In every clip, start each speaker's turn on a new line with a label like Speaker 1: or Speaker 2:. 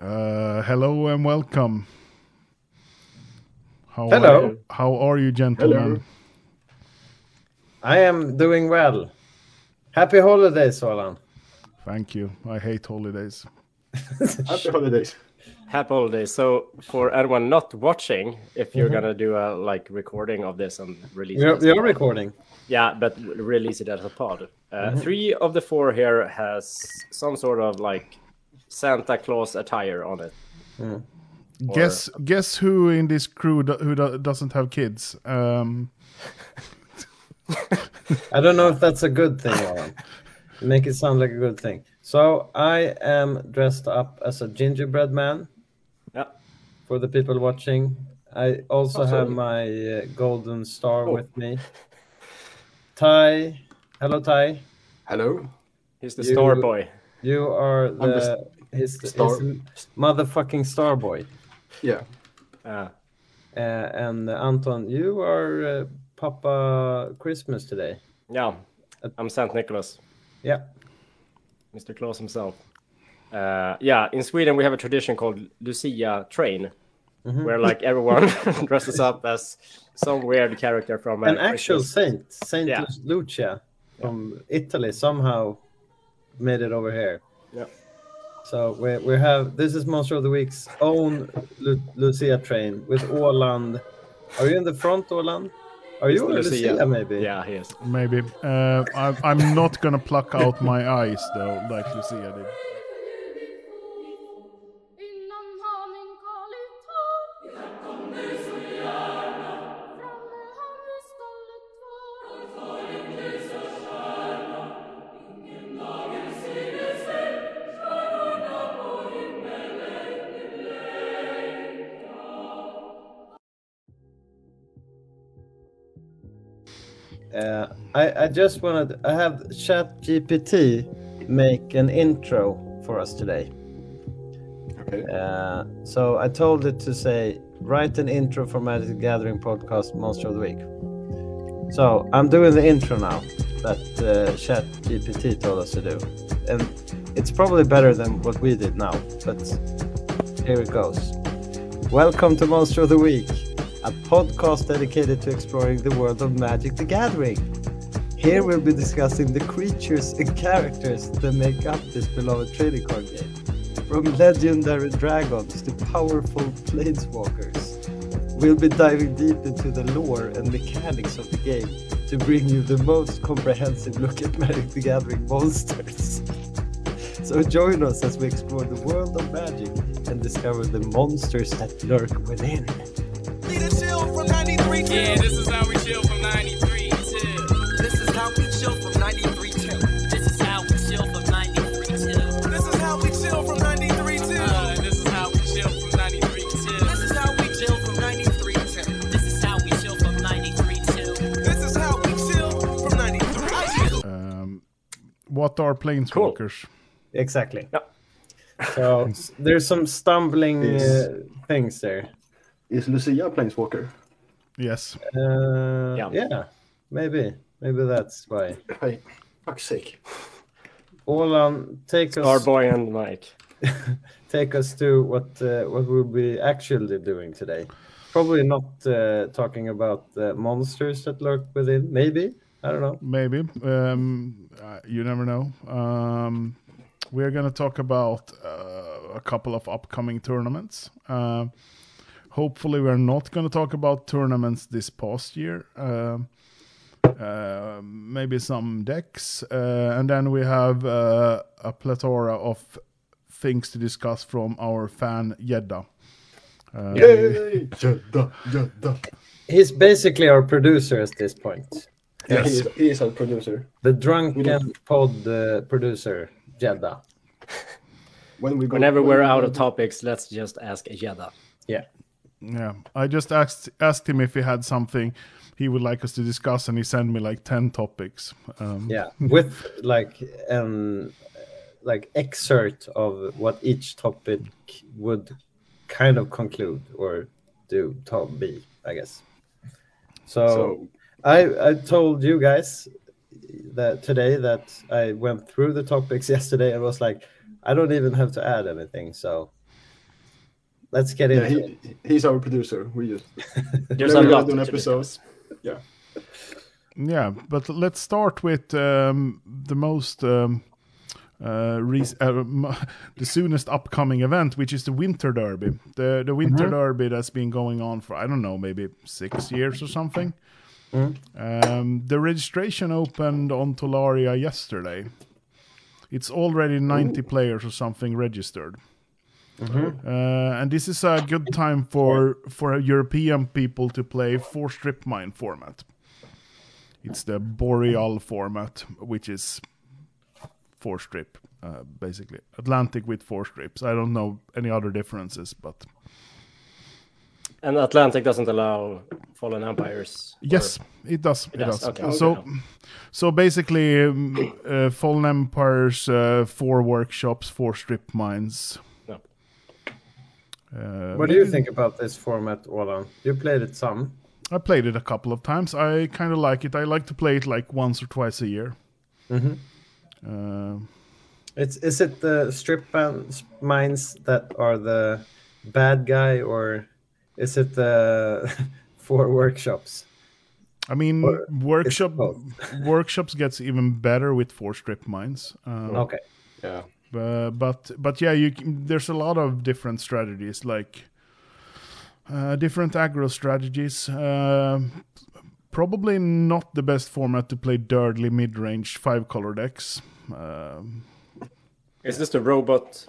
Speaker 1: Uh, hello and welcome. How
Speaker 2: Hello.
Speaker 1: Are you, how are you, gentlemen?
Speaker 3: Hello.
Speaker 2: I am doing well. Happy holidays, Solan.
Speaker 1: Thank you. I hate holidays.
Speaker 3: Happy holidays.
Speaker 4: Happy holidays. So for anyone not watching, if you're
Speaker 2: Mhm.
Speaker 4: gonna do a like recording of this and release
Speaker 2: We are,
Speaker 4: it, as
Speaker 2: we
Speaker 4: a
Speaker 2: are
Speaker 4: pod-
Speaker 2: recording.
Speaker 4: yeah, but release it as a pod. Uh,
Speaker 2: Mhm.
Speaker 4: Three of the four here has some sort of like Santa Claus attire on it.
Speaker 2: Mm.
Speaker 4: Or-
Speaker 1: Guess guess who in this crew do, who do, doesn't have kids? Um,
Speaker 2: I don't know if that's a good thing, Alan. Make it sound like a good thing. So I am dressed up as a gingerbread man
Speaker 4: Yeah.
Speaker 2: for the people watching. I also
Speaker 3: Awesome.
Speaker 2: have my uh, golden star
Speaker 4: Oh.
Speaker 2: with me. Ty, hello Ty.
Speaker 3: Hello.
Speaker 4: He's the
Speaker 2: You-
Speaker 4: star boy.
Speaker 2: You are
Speaker 3: I'm the
Speaker 2: the his,
Speaker 3: star.
Speaker 2: his motherfucking star boy.
Speaker 3: Yeah.
Speaker 4: Uh,
Speaker 2: Uh, and uh, Anton, you are uh, Papa Christmas today.
Speaker 4: yeah, I'm Saint Nicholas,
Speaker 2: Yeah.
Speaker 4: Mr. Claus himself. Uh, yeah, in Sweden we have a tradition called Lucia Train,
Speaker 2: Mhm.
Speaker 4: where like everyone dresses up as some weird character from a
Speaker 2: An actual
Speaker 4: Christmas-
Speaker 2: saint, Saint
Speaker 4: Yeah.
Speaker 2: Lucia from Italy, somehow made it over here.
Speaker 4: Yeah.
Speaker 2: So we we have this is Monster of the Week's own Lu- Lucia train with Åland. Are you in the front, Åland? Are you
Speaker 4: Mr.
Speaker 2: a Lucia,
Speaker 4: Lucia.
Speaker 2: maybe?
Speaker 4: Yeah, he is.
Speaker 1: maybe. Uh, I, I'm not gonna pluck out my eyes though, like Lucia did.
Speaker 2: I, just wanted I have ChatGPT make an intro for us today.
Speaker 3: Okay.
Speaker 2: Uh, so I told it to say, write an intro for Magic the Gathering podcast Monster of the Week. So I'm doing the intro now that uh, Chat GPT told us to do. And it's probably better than what we did now, but here it goes. Welcome to Monster of the Week, a podcast dedicated to exploring the world of Magic the Gathering. Here we'll be discussing the creatures and characters that make up this beloved trading card game. From legendary dragons to powerful planeswalkers. We'll be diving deep into the lore and mechanics of the game to bring you the most comprehensive look at Magic the Gathering monsters. So join us as we explore the world of magic and discover the monsters that lurk within.
Speaker 5: Need a chill from 93 till.
Speaker 6: Yeah, this is how we chill
Speaker 5: how we chill from 93 till.
Speaker 6: This is how we chill from 93 till.
Speaker 5: This is how we chill from 93 till.
Speaker 6: Uh, this is how we chill from 93 till.
Speaker 5: This is how we chill from 93 till.
Speaker 6: This is how we chill from 93 till.
Speaker 5: This is how we chill from 93 till.
Speaker 1: Um, what are planeswalkers?
Speaker 2: Exactly.
Speaker 4: Yeah.
Speaker 2: So there's some stumbling
Speaker 3: Is-
Speaker 2: uh, things there.
Speaker 3: Is Lucia a planeswalker?
Speaker 1: Yes.
Speaker 2: Uh,
Speaker 4: Yeah.
Speaker 2: yeah, maybe. Maybe that's why.
Speaker 3: Hey, fuck's sake.
Speaker 2: Olan, take
Speaker 4: Star
Speaker 2: us
Speaker 4: boy and Mike.
Speaker 2: take us to what uh, what we'll be actually doing today. Probably not uh, talking about the monsters that lurk within. Maybe I don't know.
Speaker 1: Maybe. Um, uh, you never know. Um, we're going to talk about uh, a couple of upcoming tournaments. Uh, hopefully, we're not going to talk about tournaments this past year. Uh, maybe some decks. Uh, and then we have uh, a plethora of things to discuss from our fan Jedda. Uh,
Speaker 3: Yay! Jadda, Jadda.
Speaker 2: He's basically our producer at this point.
Speaker 3: Yeah, he
Speaker 1: Yes.
Speaker 3: is, he is our producer.
Speaker 2: The
Speaker 3: We
Speaker 2: drunken
Speaker 3: don't-
Speaker 2: pod uh, producer, Jeddah.
Speaker 3: When we go,
Speaker 4: Whenever
Speaker 3: when
Speaker 4: we're out of topics, let's just ask Jeddah.
Speaker 2: Yeah.
Speaker 1: Yeah, I just asked asked him if he had something he would like us to discuss, and he sent me like ten topics. Um,
Speaker 2: Yeah, with like an like excerpt of what each topic would kind of conclude or do top B, I guess. So,
Speaker 3: So,
Speaker 2: I I told you guys that today that I went through the topics yesterday and was like, I don't even have to add anything. So let's get
Speaker 3: Yeah,
Speaker 2: into it.
Speaker 3: he's our producer. We just
Speaker 4: There's
Speaker 3: Maybe
Speaker 4: a
Speaker 3: we're
Speaker 4: lot
Speaker 3: doing episodes. Yeah.
Speaker 1: Yeah, but let's start with um, the most um, uh, uh, the soonest upcoming event, which is the Winter Derby. The the Winter Derby that's been going on for I don't know, maybe six years or something. Um, the registration opened on Tolaria yesterday. It's already 90 players or something registered. Uh, and this is a good time for for European people to play four strip mine format. It's the boreal format, which is four strip, uh, basically Atlantic with four strips. I don't know any other differences, but
Speaker 4: And Atlantic doesn't allow fallen empires. or-
Speaker 1: yes, it does. It,
Speaker 4: does,
Speaker 1: does.
Speaker 4: okay.
Speaker 1: So,
Speaker 4: Okay.
Speaker 1: so basically, um, uh, Fallen Empires, uh, four workshops, four strip mines.
Speaker 4: No.
Speaker 1: Uh,
Speaker 2: What do you think about this format, Olan? You played it some.
Speaker 1: I played it a couple of times. I kind of like it. I like to play it like once or twice a year.
Speaker 2: Mhm.
Speaker 1: Uh,
Speaker 2: It's is it the strip ban- mines that are the bad guy, or is it the four workshops?
Speaker 1: I mean,
Speaker 2: Or
Speaker 1: workshop workshops gets even better with four strip mines. Uh,
Speaker 2: Okay.
Speaker 3: Yeah.
Speaker 1: Uh, but but yeah, you can, there's a lot of different strategies, like uh, different aggro strategies. Uh, probably not the best format to play dirtly mid range five color decks. Um
Speaker 4: Is this the robot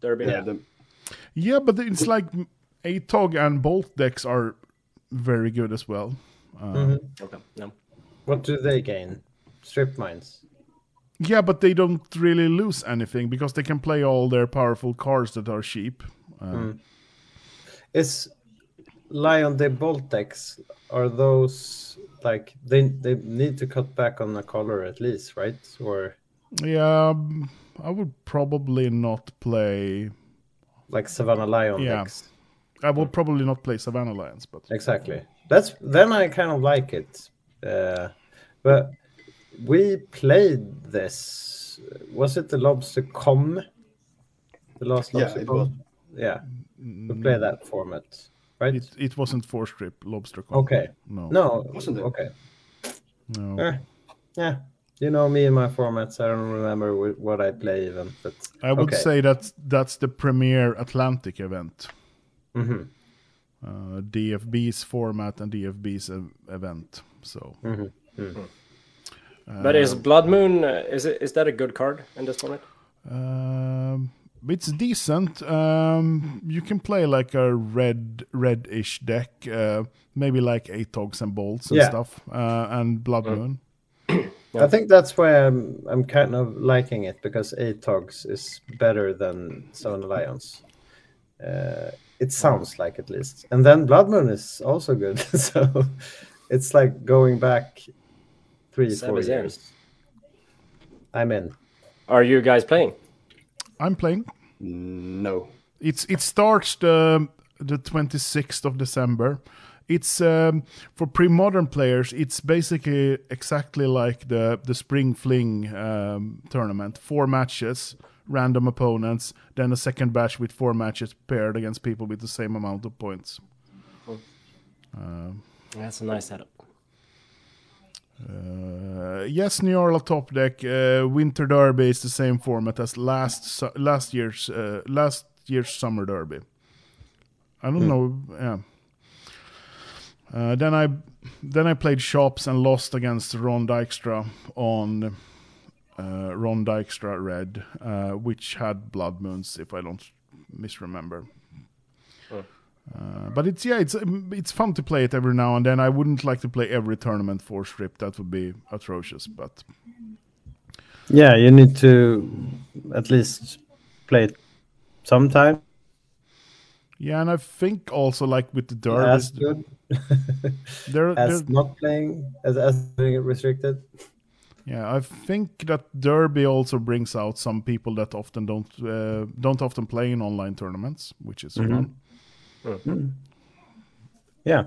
Speaker 4: derby?
Speaker 3: Yeah. The,
Speaker 1: yeah, but it's like ATOG and Bolt decks are very good as well. Uh,
Speaker 4: Okay. No.
Speaker 2: What do they gain? Strip mines.
Speaker 1: Yeah, but they don't really lose anything because they can play all their powerful cards that are cheap. Uh,
Speaker 2: Is Lion the Bolt decks are those like they they need to cut back on the color at least, right? Or
Speaker 1: Yeah, um, I would probably not play.
Speaker 2: like Savannah Lion
Speaker 1: Yeah. I will probably not play Savannah Lions, but
Speaker 2: Exactly. That's then I kind of like it. Uh, but we played this. Was it the Lobster Com? The last
Speaker 3: Yeah,
Speaker 2: Lobster
Speaker 3: it
Speaker 2: Com?
Speaker 3: was.
Speaker 2: Yeah, we played that format, right?
Speaker 1: it, it wasn't four strip lobster. Com.
Speaker 2: Okay.
Speaker 1: No.
Speaker 2: No,
Speaker 3: Wasn't it?
Speaker 2: Okay.
Speaker 1: No.
Speaker 2: Eh, yeah, you know me and my formats. I don't remember what I play even, but
Speaker 1: I would
Speaker 2: okay.
Speaker 1: say that that's the premier Atlantic event.
Speaker 2: Mhm.
Speaker 1: Uh, DFB's format and DFB's event. So
Speaker 2: Mhm.
Speaker 4: But is Blood Moon uh, is it is that a good card in this format?
Speaker 1: um, it's decent. Um, you can play like a red red-ish deck, uh, maybe like ATOGs and bolts and
Speaker 2: Yeah.
Speaker 1: stuff, uh, and Blood Moon.
Speaker 2: I think that's why I'm I'm kind of liking it because ATOGs is better than Savannah Lions. Uh, it sounds like at least, and then Blood Moon is also good. so it's like going back three
Speaker 4: Seven
Speaker 2: four
Speaker 4: years.
Speaker 2: years. I'm in.
Speaker 4: Are you guys playing?
Speaker 1: I'm playing.
Speaker 3: no.
Speaker 1: It's it starts the the 26th of December. It's um, for pre-modern players. It's basically exactly like the the Spring Fling um, tournament. Four matches, random opponents, then a second batch with four matches paired against people with the same amount of points.
Speaker 4: That's a nice setup.
Speaker 1: Uh, yes, New Orleans top deck. Uh, Winter Derby is the same format as last su- last year's uh, last year's Summer Derby. I don't know. Yeah. Uh, then I then I played shops and lost against Ron Dykstra on uh, Ron Dykstra Red, uh, which had Blood Moons, if I don't misremember. Uh, but it's yeah, it's um, it's fun to play it every now and then. I wouldn't like to play every tournament for strip; that would be atrocious. But
Speaker 2: Yeah, you need to at least play it sometime.
Speaker 1: yeah, and I think also like with the
Speaker 2: As
Speaker 1: derby,
Speaker 2: good
Speaker 1: there,
Speaker 2: as
Speaker 1: there,
Speaker 2: not playing as as being restricted.
Speaker 1: yeah, I think that derby also brings out some people that often don't uh, don't often play in online tournaments, which is fun.
Speaker 2: Yeah.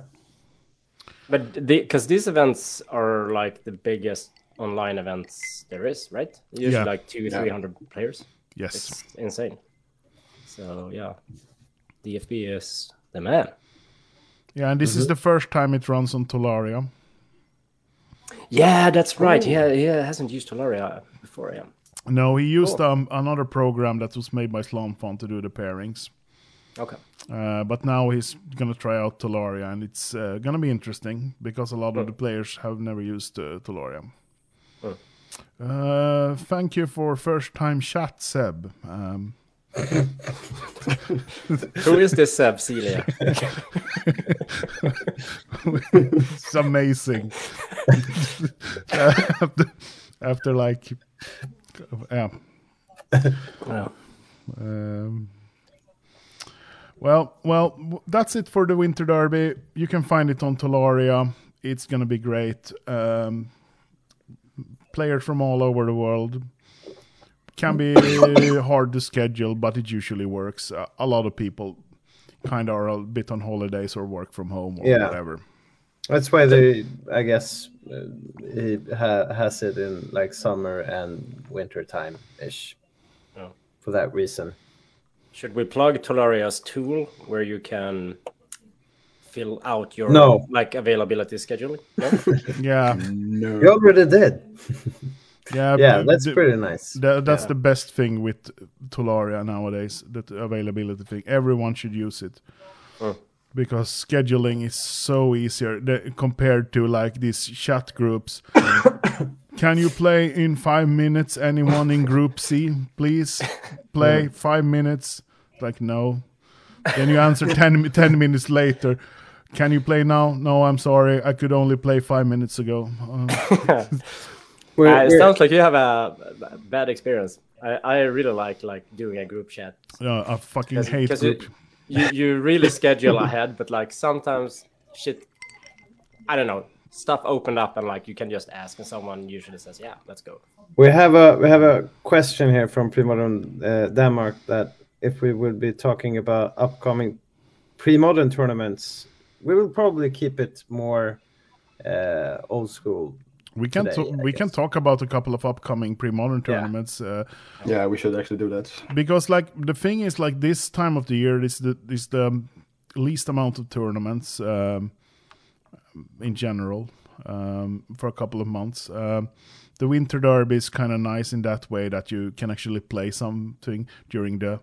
Speaker 4: But because these events are like the biggest online events there is, right? Usually
Speaker 1: Yeah.
Speaker 4: like two, three hundred players.
Speaker 1: Yes,
Speaker 4: It's insane. So yeah, DFB is the man.
Speaker 1: Yeah, and this is the first time it runs on Tolaria.
Speaker 4: Yeah, that's right. He, ha- he hasn't used Tolaria before, yeah.
Speaker 1: No, he used um, another program that was made by Slamfon to do the pairings.
Speaker 4: Okay.
Speaker 1: Uh, but now he's gonna try out Tolaria, and it's uh, gonna be interesting because a lot of the players have never used uh, Tolaria. Uh, thank you for first time chat, Seb. Um,
Speaker 4: Who is this Seb Celia?
Speaker 1: it's amazing. after, after like, yeah.
Speaker 4: Wow.
Speaker 1: Um, well, well, that's it for the Winter Derby. You can find it on Tolaria. It's gonna be great. Um, players from all over the world. Can be hard to schedule, but it usually works. Uh, a lot of people kind of are a bit on holidays or work from home or
Speaker 2: Yeah.
Speaker 1: whatever.
Speaker 2: That's why they, I guess, uh, he ha- has it in like summer and winter time ish.
Speaker 4: Oh.
Speaker 2: For that reason.
Speaker 4: Should we plug Tolaria's tool where you can fill out your
Speaker 2: No.
Speaker 4: like availability scheduling? No?
Speaker 1: Yeah,
Speaker 3: No.
Speaker 2: You already did.
Speaker 1: yeah,
Speaker 2: Yeah, that's
Speaker 1: the-
Speaker 2: pretty nice.
Speaker 1: Tha- that's
Speaker 4: Yeah.
Speaker 1: the best thing with Tolaria nowadays, that availability thing. Everyone should use it.
Speaker 4: Mm.
Speaker 1: Because scheduling is so easier the, compared to like these chat groups. Can you play in five minutes? Anyone in group C, please play five minutes. Like no. Then you answer 10, 10 minutes later. Can you play now? No, I'm sorry. I could only play five minutes ago. Uh,
Speaker 2: We're-
Speaker 4: Uh, it
Speaker 2: we're-
Speaker 4: sounds like you have a a bad experience. I, I really like like doing a group chat
Speaker 1: uh, I fucking
Speaker 4: because
Speaker 1: hate group.
Speaker 4: you, you you really schedule ahead, but like sometimes shit, I don't know, stuff opened up and like you can just ask and someone usually says, yeah, let's go.
Speaker 2: We have a we have a question here from Premodern uh, Denmark that if we will be talking about upcoming pre-modern tournaments, we will probably keep it more uh, old school.
Speaker 1: We can
Speaker 2: today,
Speaker 1: to-
Speaker 2: I
Speaker 1: we can talk about a couple of upcoming pre-modern
Speaker 2: Yeah.
Speaker 1: tournaments uh,
Speaker 3: Yeah, we should actually do that.
Speaker 1: because like the thing is like this time of the year is the is the least amount of tournaments um, in general um, for a couple of months. Um, the winter derby is kind of nice in that way that you can actually play something during the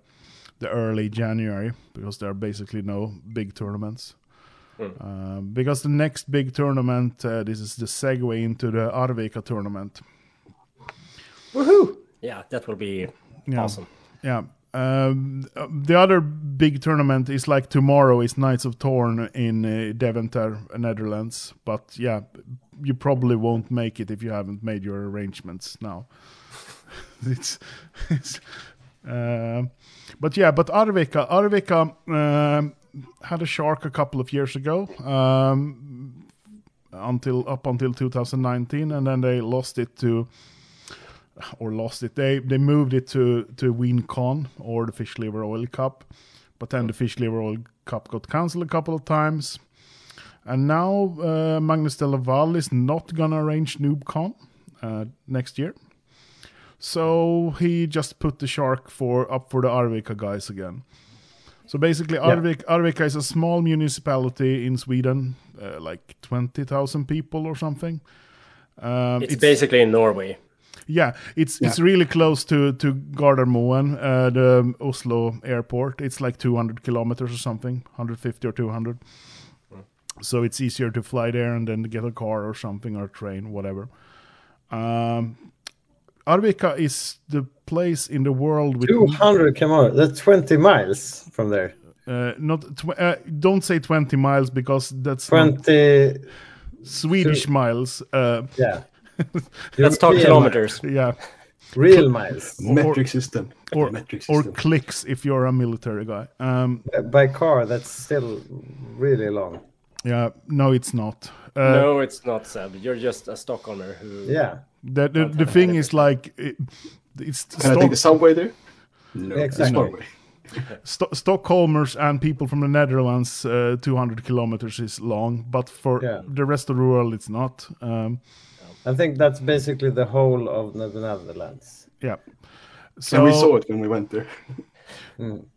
Speaker 1: the early January because there are basically no big tournaments. Um, because the next big tournament, uh, this is the segue into the Arvika tournament.
Speaker 4: Woohoo! Yeah, that will be
Speaker 1: Yeah.
Speaker 4: awesome.
Speaker 1: Yeah. Um, uh, the other big tournament is like tomorrow is Knights of Torn in uh, Deventer, Netherlands. But yeah, you probably won't make it if you haven't made your arrangements now. it's, it's but yeah, but Arvika, Arvika um, had a shark a couple of years ago. Um, until up until 2019 and then they lost it to or lost it. They they moved it to to WinCon or the Fish Liver Oil Cup, but then the Fish Liver Oil Cup got cancelled a couple of times, and now uh, Magnus de is not gonna arrange NoobCon uh, next year. So he just put the shark for up for the Arvika guys again. So basically, Arvik, Arvika is a small municipality in Sweden, uh, like twenty thousand people or something. Um,
Speaker 4: It's, basically in Norway.
Speaker 1: yeah, it's it's really close to to Gardermoen, uh, the Oslo airport. It's like 200 kilometers or something, 150 or 200. So it's easier to fly there and then get a car or something or a train, whatever. Um, Arvika is the place in the world with
Speaker 2: 200 kilometers. That's 20 miles from there.
Speaker 1: uh, not tw- uh, don't say 20 miles because that's
Speaker 2: 20.
Speaker 1: Swedish miles. Uh,
Speaker 2: Yeah.
Speaker 4: Let's talk kilometers.
Speaker 1: yeah,
Speaker 2: Real miles.
Speaker 3: Metric system.
Speaker 1: or
Speaker 3: metric
Speaker 1: or clicks if you're a military guy. Um,
Speaker 2: By car, that's still really long.
Speaker 1: yeah, no, it's not. Uh,
Speaker 4: no, it's not Seb. You're just a Stockholmer who.
Speaker 2: Yeah.
Speaker 1: The the, the thing is like it, it's
Speaker 3: Can I take the subway there? No,
Speaker 2: Exactly.
Speaker 3: it's Norway.
Speaker 1: Sto- Stockholmers and people from the Netherlands, uh, 200 kilometers is long, but for
Speaker 2: Yeah.
Speaker 1: the rest of the world, it's not. Um,
Speaker 2: I think that's basically the whole of the Netherlands.
Speaker 1: yeah. So
Speaker 3: And we saw it when we went there.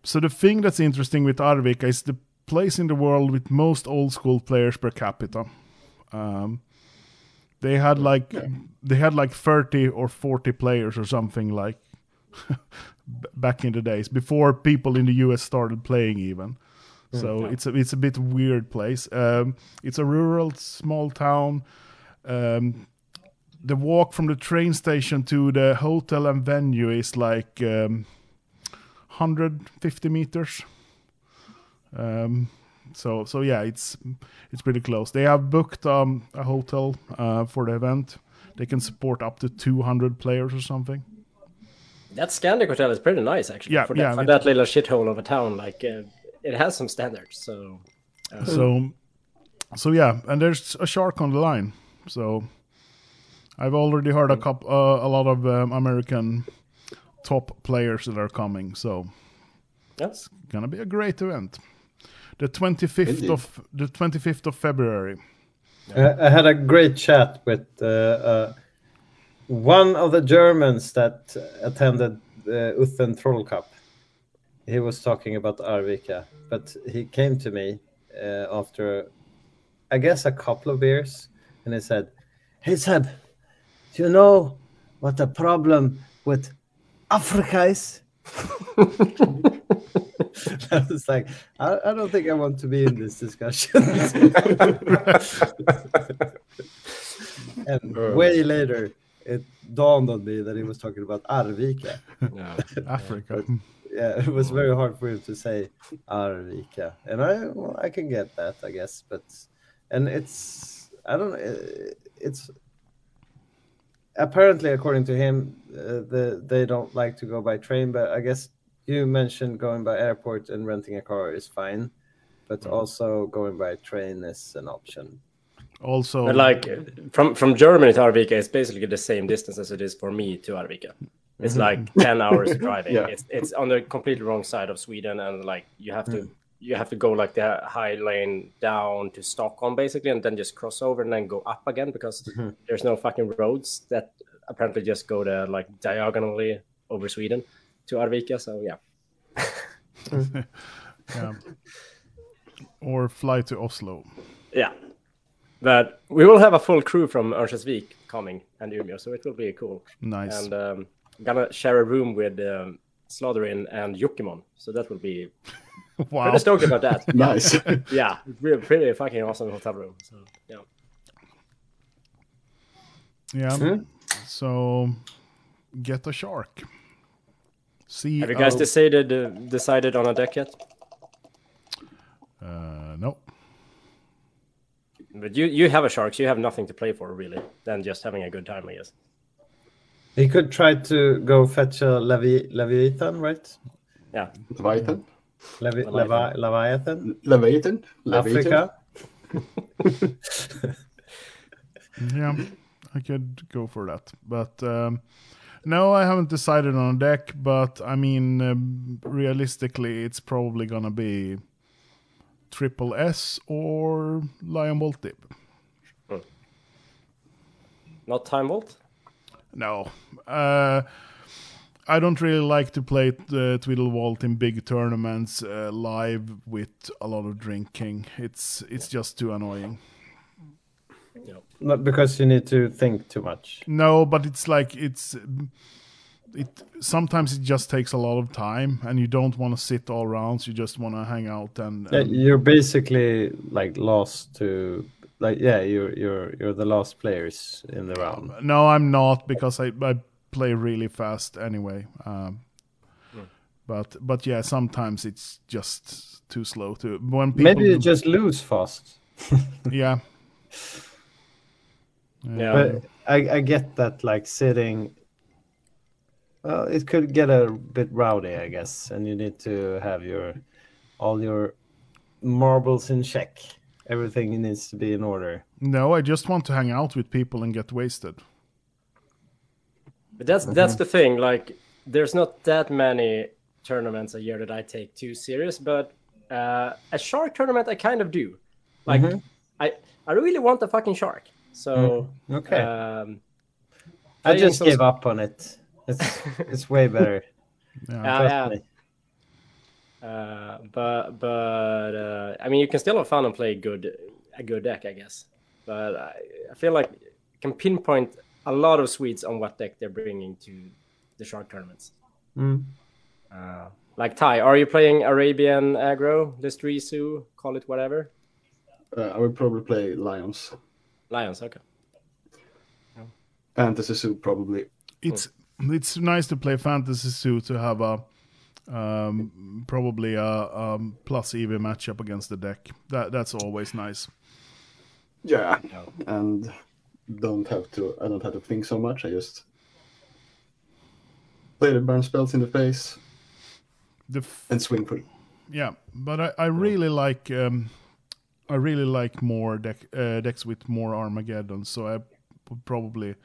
Speaker 1: So the thing that's interesting with Arvika is the place in the world with most old school players per capita. Um, they had like they had like 30 or 40 players or something like back in the days before people in the US started playing even. So it's a it's a bit weird place. Um, it's a rural small town. Um, the walk from the train station to the hotel and venue is like um, 150 meters. Um, so so yeah, it's it's pretty close. They have booked um, a hotel uh, for the event. They can support up to 200 players or something.
Speaker 4: That Scandic hotel is pretty nice actually.
Speaker 1: Yeah,
Speaker 4: for that,
Speaker 1: yeah,
Speaker 4: for
Speaker 1: it-
Speaker 4: that little shithole of a town, like uh, it has some standards. So
Speaker 1: So so yeah, and there's a shark on the line. So I've already heard a couple, uh, a lot of um, American top players that are coming. So
Speaker 4: that's
Speaker 1: gonna be a great event. The 25th
Speaker 3: Indeed.
Speaker 1: of the 25th of February.
Speaker 2: I I had a great chat with uh, uh, one of the Germans that attended the Uthen Troll Cup. He was talking about Arvika, but he came to me uh, after, I guess, a couple of beers, and he said, "Hey Seb, do you know what the problem with Africa is?" I was like, I, I don't think I want to be in this discussion. and way later, it dawned on me that he was talking about Arvika.
Speaker 4: yeah.
Speaker 1: Africa.
Speaker 2: Yeah, it was very hard for him to say Arvika, and I well, I can get that, I guess, but and it's I don't know, uh, it's apparently according to him, uh, the they don't like to go by train, but I guess you mentioned going by airport and renting a car is fine, but mm-hmm. also going by train is an option.
Speaker 1: Also,
Speaker 4: But like from from Germany to Arvika, it's basically the same distance as it is for me to Arvika. Mm-hmm. It's like ten hours driving.
Speaker 3: Yeah.
Speaker 4: It's it's on the completely wrong side of Sweden, and like you have to mm. you have to go like the high lane down to Stockholm basically, and then just cross over and then go up again because mm-hmm. there's no fucking roads that apparently just go to like diagonally over Sweden to Arvika. So yeah,
Speaker 1: yeah. or fly to Oslo.
Speaker 4: yeah. But we will have a full crew from Örnsköldsvik coming and Umeå, so it will be cool.
Speaker 1: Nice.
Speaker 4: and um, gonna share a room with um, Slatherin and Yukimon. So that will be
Speaker 1: wow.
Speaker 4: pretty stoked about that.
Speaker 3: Nice.
Speaker 4: yeah, really pretty fucking awesome hotel room. So yeah,
Speaker 1: Yeah. So get a shark. See.
Speaker 4: have you guys decided uh, decided on a deck yet?
Speaker 1: Uh, no.
Speaker 4: But you you have a shark, so you have nothing to play for really, than just having a good time, I guess.
Speaker 2: He could try to go fetch a Levi- Leviathan, right?
Speaker 4: Yeah,
Speaker 3: Leviathan.
Speaker 2: Levi-
Speaker 4: Leviathan.
Speaker 2: Levi- Leviathan,
Speaker 3: Leviathan. Leviathan.
Speaker 2: Africa.
Speaker 1: Yeah, I could go for that. But um, no, I haven't decided on a deck. But I mean, um, realistically, it's probably gonna be Triple S or Lion Bolt Dip.
Speaker 4: not time vault.
Speaker 1: No, uh, I don't really like to play the Twiddle Vault in big tournaments uh, live with a lot of drinking. It's it's just too annoying.
Speaker 2: Not because you need to think too much.
Speaker 1: No, but it's like it's it sometimes it just takes a lot of time and you don't want to sit all rounds you just want to hang out and,
Speaker 2: Yeah, you're basically like lost to like yeah, you're you're you're the last players in the round.
Speaker 1: no i'm not because i, I play really fast anyway um, but but yeah sometimes it's just too slow to when people
Speaker 2: Maybe you just lose fast.
Speaker 1: yeah
Speaker 4: Yeah,
Speaker 2: But I, I get that like sitting well it could get a bit rowdy I guess and you need to have your all your marbles in check. Everything needs to be in order.
Speaker 1: no i just want to hang out with people and get wasted
Speaker 4: But that's that's the thing. Like, there's not that many tournaments a year that I take too serious. But uh, a shark tournament, I kind of do. Like, I I really want a fucking shark. So
Speaker 2: Okay.
Speaker 4: um,
Speaker 2: I just
Speaker 4: some-
Speaker 2: gave up on it. It's it's way better.
Speaker 1: yeah
Speaker 4: uh,
Speaker 2: Trust
Speaker 4: yeah. Uh, but but uh, I mean, you can still have fun and play good a good deck, I guess. But I, I feel like I can pinpoint a lot of Swedes on what deck they're bringing to the shark tournaments.
Speaker 2: Mm.
Speaker 4: Uh, like Ty, are you playing Arabian aggro, Listrisu, call it whatever?
Speaker 3: Uh, I would probably play Lions.
Speaker 4: Lions, okay.
Speaker 3: Fantasy Soup, probably.
Speaker 1: It's it's nice to play fantasy zoo to have a um, probably a um, plus EV matchup against the deck. That that's always nice.
Speaker 3: Yeah. And don't have to, I don't have to think so much. I just play the burn spells in the face
Speaker 1: The f-
Speaker 3: and swing for
Speaker 1: yeah, but I, I really like um, I really like more deck uh, decks with more Armageddon. So I would probably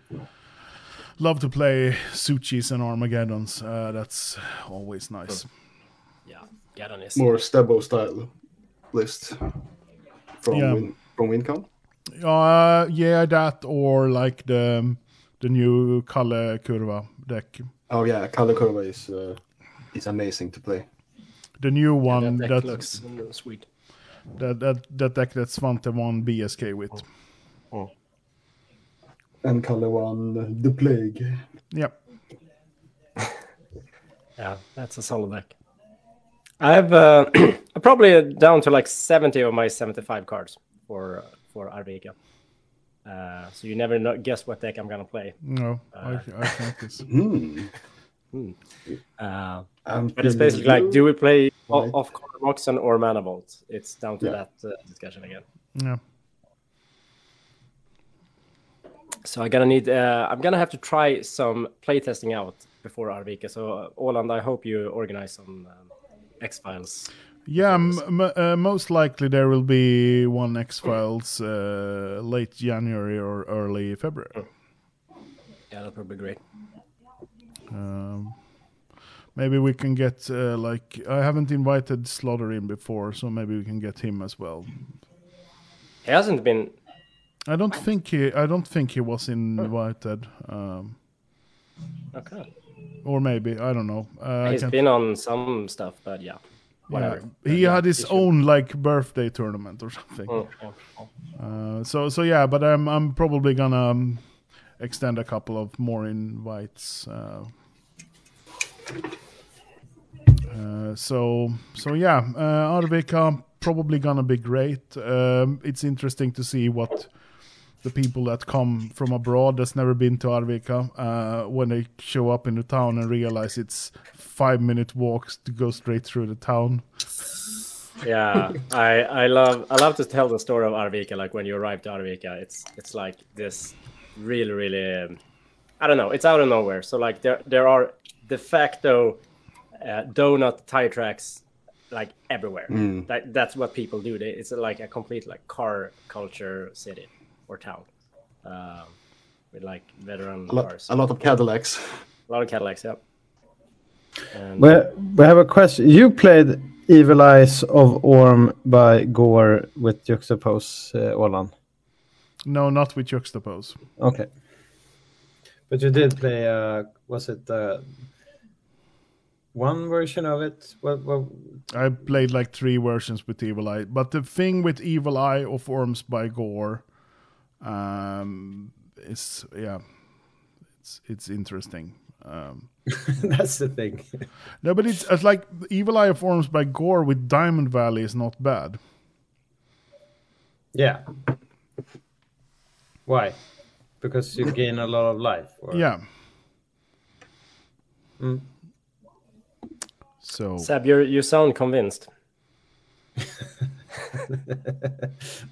Speaker 1: love to play Suchis and Armageddons. Uh, that's always nice.
Speaker 4: Yeah, Gaddon is.
Speaker 3: more Stebo style list from
Speaker 1: Yeah.
Speaker 3: Win, from Wincon.
Speaker 1: Uh, yeah, that or like the um, the new Kalle Kurva deck.
Speaker 3: Oh yeah, Kalle Kurva is uh, is amazing to play.
Speaker 1: The new
Speaker 4: That
Speaker 1: one
Speaker 4: deck
Speaker 1: that,
Speaker 4: looks sweet.
Speaker 1: That that that deck that Svante won BSK with. Oh.
Speaker 3: And Kalle won the plague.
Speaker 1: Yep.
Speaker 4: Yeah, that's a solid deck. I have uh, I'm probably down to like 70 of my 75 cards for for Arvika. Uh, so you never know, guess what deck I'm gonna play.
Speaker 1: No, I, I think it's
Speaker 3: Hmm.
Speaker 4: Uh,
Speaker 3: I'm
Speaker 4: but it's basically like, do we play
Speaker 3: White.
Speaker 4: off color Moxen or Mana Vault? It's down to
Speaker 3: Yeah.
Speaker 4: that uh, discussion again.
Speaker 1: yeah.
Speaker 4: So I'm gonna need. Uh, I'm gonna have to try some playtesting out before Arvika. So uh, Oland, I hope you organize some um, X Files.
Speaker 1: Yeah, m- m- uh, most likely there will be one X Files uh, late January or early February.
Speaker 4: Yeah, that would be great.
Speaker 1: Um, maybe we can get uh, like I haven't invited Slaughter in before, so maybe we can get him as well.
Speaker 4: He hasn't been.
Speaker 1: I don't think he I don't think he was invited, um,
Speaker 4: Okay.
Speaker 1: or maybe I don't know. Uh,
Speaker 4: He's been on some stuff, but yeah, whatever.
Speaker 1: Yeah, he
Speaker 4: Yeah,
Speaker 1: had his own like birthday tournament or something.
Speaker 4: Mm, mm, mm.
Speaker 1: Uh, so so yeah, but I'm I'm probably gonna um, extend a couple of more invites. Uh, uh, so so yeah, uh, Arvika probably gonna be great. Um, it's interesting to see what the people that come from abroad that's never been to Arvika uh, when they show up in the town and realize it's five minute walks to go straight through the town.
Speaker 4: Yeah, I I love I love to tell the story of Arvika. Like when you arrive to Arvika, it's it's like this really really um, I don't know. It's out of nowhere. So like there there are de facto uh, donut tire tracks like everywhere. That that's what people do. They, it's like a complete like car culture city or town um, with like veteran
Speaker 3: A lot,
Speaker 4: cars.
Speaker 3: a lot of Cadillacs.
Speaker 4: A lot of Cadillacs. Yeah. And
Speaker 2: We, we have a question. You played Evil Eyes of Orm by Gore with Juxtapose, uh, Olan.
Speaker 1: No, not with juxtapose.
Speaker 2: Okay. But you did play, uh, was it uh, one version of it?
Speaker 1: I played like three versions with Evil Eye, but the thing with Evil Eye of Orms by Gore, um, is yeah, it's it's interesting. Um,
Speaker 2: that's the thing.
Speaker 1: no, but it's, it's like Evil Eye of Orms by Gore with Diamond Valley is not bad.
Speaker 2: yeah. Why? Because you gain a lot of life. Or...
Speaker 1: Yeah.
Speaker 2: Mm.
Speaker 1: So
Speaker 4: Seb, you you sound convinced.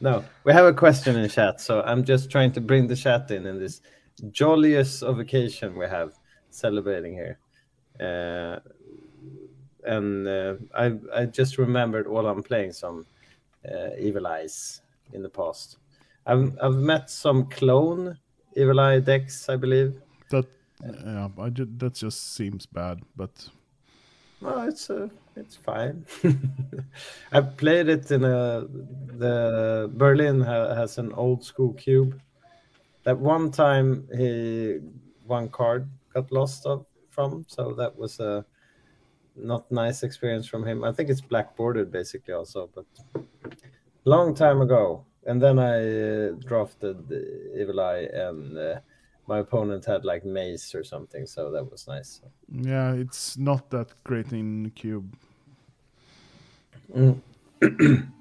Speaker 2: No, we have a question in chat, so I'm just trying to bring the chat in in this jolliest of occasion we have celebrating here. Uh, and uh, I I just remembered while I'm playing some uh, Evil Eyes in the past. I've I've met some clone Evil Eye decks, I believe.
Speaker 1: that yeah, I ju- that just seems bad, but
Speaker 2: Well, it's uh, it's fine. I played it in a the Berlin ha, has an old school cube. That one time he one card got lost of from, so that was a not nice experience from him. I think it's black bordered basically also, but long time ago. And then I uh, drafted Evil Eye, and uh, my opponent had like Mace or something, so that was nice.
Speaker 1: Yeah, it's not that great in cube.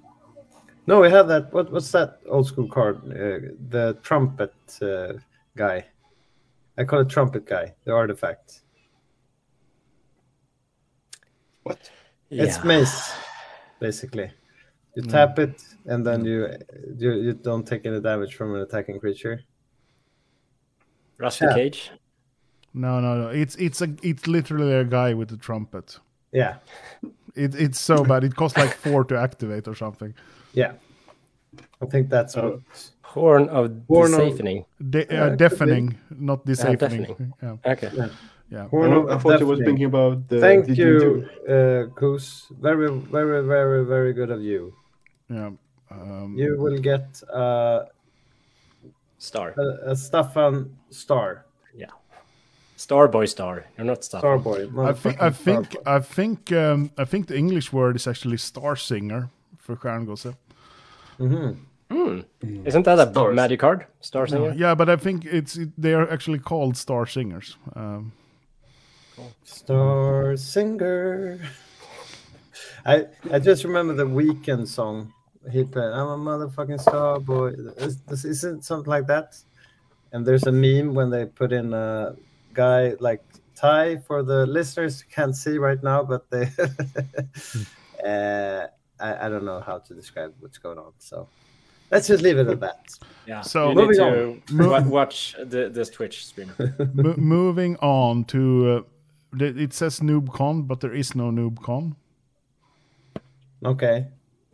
Speaker 2: No, we have that. What what's that old school card? Uh, the trumpet uh, guy. I call it trumpet guy. The artifact.
Speaker 3: What?
Speaker 2: It's
Speaker 4: Yeah.
Speaker 2: mace, basically. You tap it, and then you, you you don't take any damage from an attacking creature.
Speaker 4: Rusty
Speaker 2: Yeah.
Speaker 4: Cage.
Speaker 1: No, no, no. It's it's a it's literally a guy with a trumpet.
Speaker 2: Yeah,
Speaker 1: It, it's so bad. It costs like four to activate or something.
Speaker 2: yeah. I think that's what.
Speaker 4: Horn of
Speaker 2: Horn of-
Speaker 4: Deafening.
Speaker 1: De-
Speaker 2: Yeah,
Speaker 1: uh,
Speaker 2: could
Speaker 1: deafening, not disabling.
Speaker 4: deafening.
Speaker 1: Yeah,
Speaker 4: Okay.
Speaker 1: yeah.
Speaker 3: I,
Speaker 2: Horn of
Speaker 3: I thought you was thinking about the.
Speaker 2: Thank
Speaker 3: did
Speaker 2: you,
Speaker 3: do-
Speaker 2: uh, Very, very, very, very good of you.
Speaker 1: yeah. Um,
Speaker 2: You will get a
Speaker 4: Star.
Speaker 2: a, a Staffan star.
Speaker 4: Yeah. Starboy Star. You're not Star.
Speaker 2: Starboy.
Speaker 1: I think I think
Speaker 2: Starboy.
Speaker 1: I think um, I think the English word is actually star singer for Stjärngosse.
Speaker 2: Mhm. Mm.
Speaker 4: Isn't that a
Speaker 3: Stars.
Speaker 4: magic card? Star Singer?
Speaker 1: Yeah, but I think it's it, they are actually called star singers. Um,
Speaker 2: Star singer. I I just remember the Weeknd song he played. I'm a motherfucking star boy. Is, this isn't something like that. And there's a meme when they put in a guy like Ty for the listeners can't see right now, but they. uh, I, I don't know how to describe what's going on. So let's just leave it at that.
Speaker 4: Yeah.
Speaker 1: So-
Speaker 4: you need
Speaker 2: Moving
Speaker 4: to wa- watch the, this Twitch stream.
Speaker 1: mo- moving on to uh, it says NoobCon, but there is no NoobCon.
Speaker 2: Okay.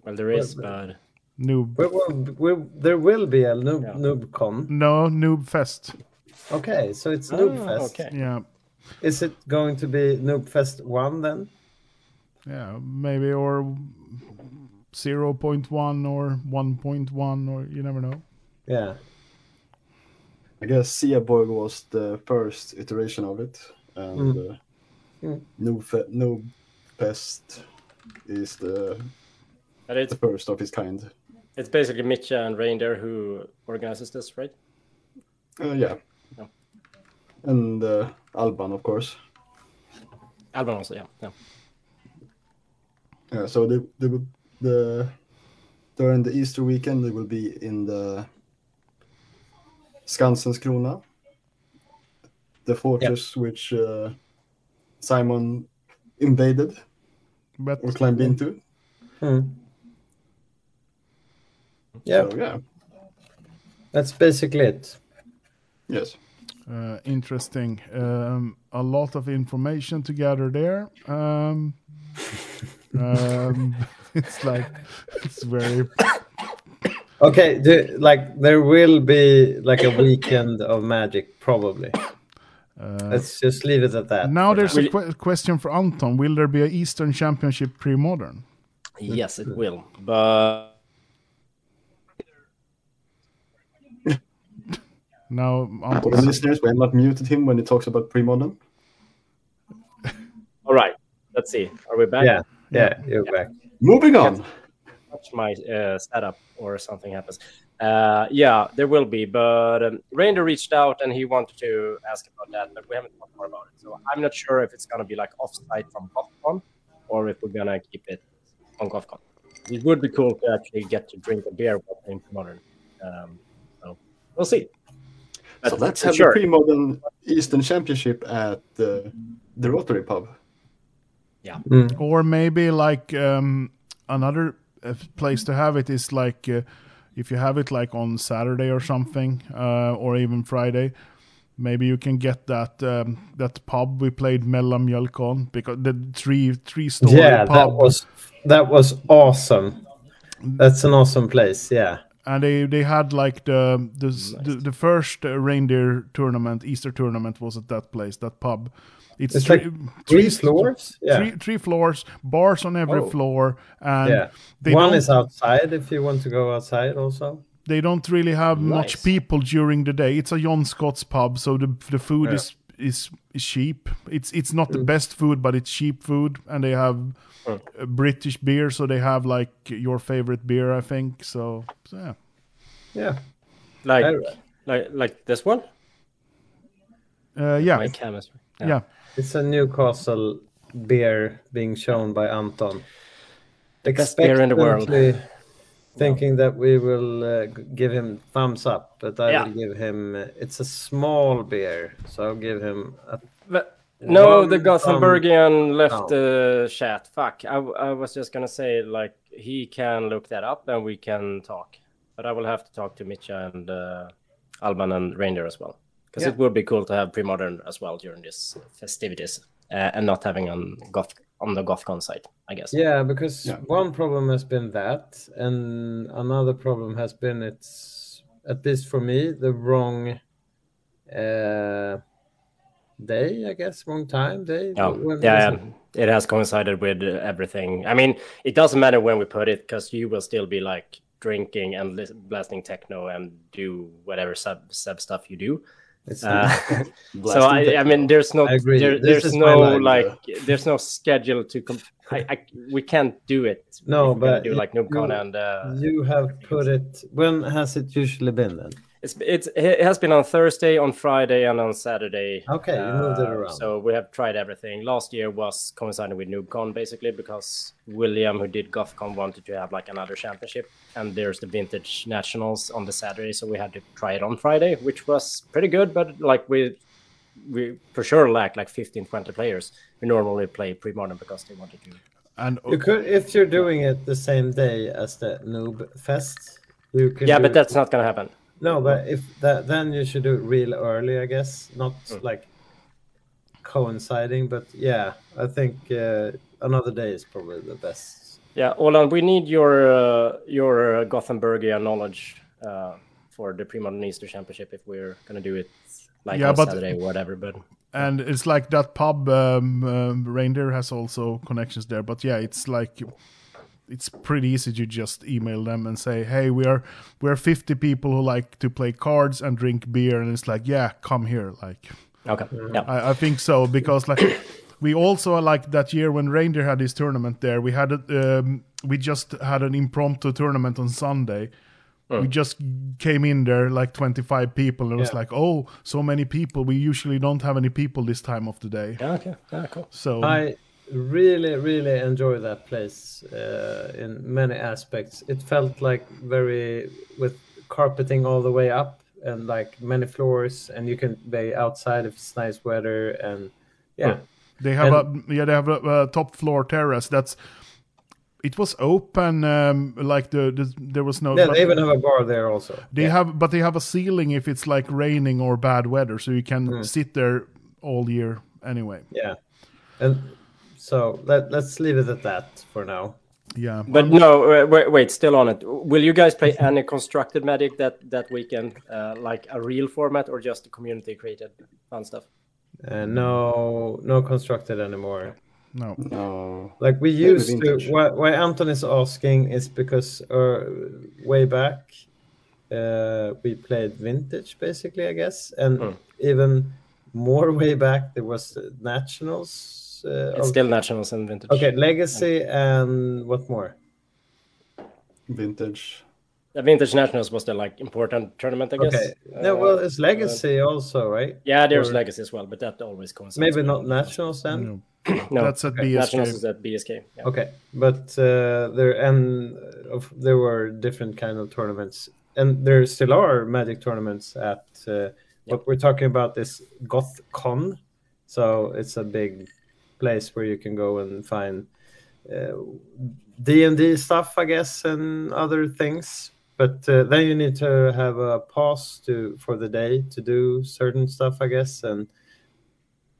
Speaker 4: Well, there is, but
Speaker 1: Noob.
Speaker 2: We will, we, there will be a noob,
Speaker 4: Yeah.
Speaker 2: NoobCon.
Speaker 1: No, Noob Fest.
Speaker 2: Okay, so it's
Speaker 4: Ah,
Speaker 2: Noobfest.
Speaker 4: okay.
Speaker 1: Yeah,
Speaker 2: Is it going to be Noobfest 1 then?
Speaker 1: yeah, maybe or 0.1 or 1.1 or you never know.
Speaker 2: Yeah.
Speaker 3: I guess Seaborg was the first iteration of it, and
Speaker 2: Mm.
Speaker 3: uh,
Speaker 2: Mm.
Speaker 3: Noob Fe- Noob Fest is the
Speaker 4: but
Speaker 3: the first of its kind.
Speaker 4: It's basically Mitcha and Reindeer who organizes this, right?
Speaker 3: Uh, yeah.
Speaker 4: Yeah.
Speaker 3: And uh, Alban, of course.
Speaker 4: Alban also, yeah. yeah.
Speaker 3: Yeah, so the the the during the Easter weekend they will be in the Skansens Krona, the fortress which uh, Simon invaded
Speaker 1: But
Speaker 3: or climbed into.
Speaker 2: Hmm. Yeah,
Speaker 3: So, yeah.
Speaker 2: that's basically it.
Speaker 3: Yes.
Speaker 1: uh, interesting. Um, a lot of information to gather there. Um, um, it's like it's very
Speaker 2: Okay, do, like there will be like a weekend of magic probably.
Speaker 1: Uh,
Speaker 2: Let's just leave it at that.
Speaker 1: now
Speaker 2: for
Speaker 1: there's
Speaker 2: now.
Speaker 1: a que- question for Anton. Will there be a Eastern Championship pre-modern?
Speaker 4: Yes, it will. But
Speaker 1: Now
Speaker 3: For the listeners, we have not muted him when he talks about pre-modern.
Speaker 4: all right, let's see. Are we back?
Speaker 2: Yeah, yeah, you're back.
Speaker 3: Moving on.
Speaker 4: Watch my uh, setup or something happens. Uh, yeah, there will be, but um, Reindeer reached out and he wanted to ask about that, but we haven't talked more about it. So I'm not sure if it's going to be like off-site from GothCon or if we're going to keep it on GothCon. It would be cool to actually get to drink a beer while playing modern. Um, so we'll see. But
Speaker 3: So let's
Speaker 4: for
Speaker 3: have
Speaker 4: sure.
Speaker 3: the pre-modern Eastern Championship at uh, the Rotary Pub. Yeah.
Speaker 1: Or maybe like um, another uh, place to have it is like uh, if you have it like on Saturday or something, uh, or even Friday. Maybe you can get that um, that pub we played Mellanmjölk on because the three three story
Speaker 2: Yeah,
Speaker 1: pub.
Speaker 2: that was that was awesome. That's an awesome place. Yeah.
Speaker 1: And they they had like the the the, the first uh, reindeer tournament Easter tournament was at that place that pub. It's,
Speaker 2: It's
Speaker 1: three,
Speaker 2: like Three floors. Yeah.
Speaker 1: three three floors, bars on every
Speaker 2: Oh.
Speaker 1: floor, and
Speaker 2: yeah.
Speaker 1: they
Speaker 2: One is outside if you want to go outside also.
Speaker 1: they don't really have much people during the day. It's a John Scott's pub, so the the food
Speaker 2: Yeah.
Speaker 1: is is, is cheap. It's it's not the best food, but it's cheap food, and they have British beer, so they have like your favorite beer, I think. So, so yeah,
Speaker 2: Yeah.
Speaker 4: Like
Speaker 2: I-
Speaker 4: like like this one.
Speaker 1: uh, yeah,
Speaker 4: My chemistry.
Speaker 1: yeah.
Speaker 2: It's a Newcastle beer being shown by Anton.
Speaker 4: best beer in the world.
Speaker 2: Expectantly Thinking that we will uh, give him thumbs up, but I
Speaker 4: Yeah.
Speaker 2: will give him. Uh, it's a small beer, so I'll give him a
Speaker 4: But no, the Gothenburgian left
Speaker 2: Oh.
Speaker 4: the chat. Fuck. I, w- I was just gonna say like he can look that up and we can talk. But I will have to talk to Mitcha and uh, Alban and Reindeer as well because
Speaker 2: Yeah.
Speaker 4: it would be cool to have pre-modern as well during these festivities uh, and not having on Goth on the GothCon side. I guess.
Speaker 2: Yeah, because
Speaker 3: Yeah.
Speaker 2: one problem has been that, and another problem has been it's at least for me the wrong uh, day, I guess, wrong time day.
Speaker 4: Oh, yeah, yeah. It has coincided with everything. I mean, it doesn't matter when we put it because you will still be like drinking and blasting techno and do whatever sub sub stuff you do. Uh, so I, I mean, there's no, there, there's no
Speaker 2: line,
Speaker 4: like, there's no schedule to. Com- I, I, we can't do it.
Speaker 2: No,
Speaker 4: if we're gonna
Speaker 2: but
Speaker 4: do like
Speaker 2: you-
Speaker 4: NoobCon and uh,
Speaker 2: you have put it. When has it usually been then?
Speaker 4: It's it's it has been on Thursday, on Friday, and on Saturday.
Speaker 2: Okay, you moved it
Speaker 4: Uh,
Speaker 2: around.
Speaker 4: So we have tried everything. Last year was coinciding with NoobCon basically because William, who did GothCon, wanted to have like another championship, and there's the Vintage Nationals on the Saturday, so we had to try it on Friday, which was pretty good. But like we we for sure lack like 15, 20 players. We normally play pre-modern because they wanted to.
Speaker 1: And
Speaker 2: You could, if you're doing it the same day as the Noob Fest, you could.
Speaker 4: Yeah,
Speaker 2: do
Speaker 4: but
Speaker 2: it-
Speaker 4: that's not gonna happen.
Speaker 2: No, but if that, then you should do it real early, I guess, not
Speaker 4: Mm.
Speaker 2: like coinciding. But yeah, I think uh, another day is probably the best.
Speaker 4: Yeah, Olan, we need your uh, your uh, Gothenburgia knowledge uh, for the pre-modern Easter Championship if we're gonna do it like
Speaker 1: Yeah,
Speaker 4: on
Speaker 1: but-
Speaker 4: Saturday or whatever. But
Speaker 1: and it's like that pub um, um, reindeer has also connections there but yeah it's like it's pretty easy to just email them and say hey we are we're 50 people who like to play cards and drink beer and it's like yeah come here like.
Speaker 4: Okay, mm-hmm. yeah.
Speaker 1: i, I think so because like we also uh, like that year when reindeer had his tournament there we had a, um, we just had an impromptu tournament on sunday. We mm. just came in there like 25 people and it was like oh so many people. We usually don't have any people this time of the day.
Speaker 4: Yeah, okay, yeah, cool.
Speaker 1: so
Speaker 2: I really, really enjoy that place uh, in many aspects. It felt like very with carpeting all the way up and like many floors, and you can be outside if it's nice weather. And yeah,
Speaker 1: they have a yeah they have a, a top floor terrace that's it was open um like the, the there was no
Speaker 2: yeah, they even have a bar there also.
Speaker 1: they have but they have a ceiling if it's like raining or bad weather so you can
Speaker 2: Mm.
Speaker 1: sit there all year anyway
Speaker 2: Yeah, and so let let's leave it at that for now.
Speaker 1: yeah
Speaker 4: But no, uh, wait, wait, still on it. Will you guys play any constructed Magic that that weekend, uh, like a real format or just community created fun stuff?
Speaker 2: Uh, no, no constructed anymore.
Speaker 1: no
Speaker 3: No.
Speaker 2: Like we used to.
Speaker 3: vintage.
Speaker 2: Why, why Anton is asking is because uh, way back uh, we played vintage, basically, I guess, and
Speaker 4: Hmm.
Speaker 2: even more way back there was the nationals. Uh,
Speaker 4: It's
Speaker 2: of-
Speaker 4: still Nationals and Vintage.
Speaker 2: okay, legacy and what more?
Speaker 3: Vintage.
Speaker 4: The Vintage Nationals was the like important tournament, I guess.
Speaker 2: Okay, no, well,
Speaker 4: Uh,
Speaker 2: it's legacy also, right?
Speaker 4: yeah, there's
Speaker 2: or-
Speaker 4: Legacy as well, but that always coincides.
Speaker 2: Maybe not nationals then.
Speaker 1: no
Speaker 4: No,
Speaker 1: that's at
Speaker 4: Nationals
Speaker 1: bsk
Speaker 4: is at BSK. Yeah.
Speaker 2: Okay, but uh, there and of there were different kind of tournaments, and there still are Magic tournaments at. Uh, What we're talking about is GothCon, so it's a big place where you can go and find D and D stuff, I guess, and other things. But uh, then you need to have a pass to for the day to do certain stuff, I guess, and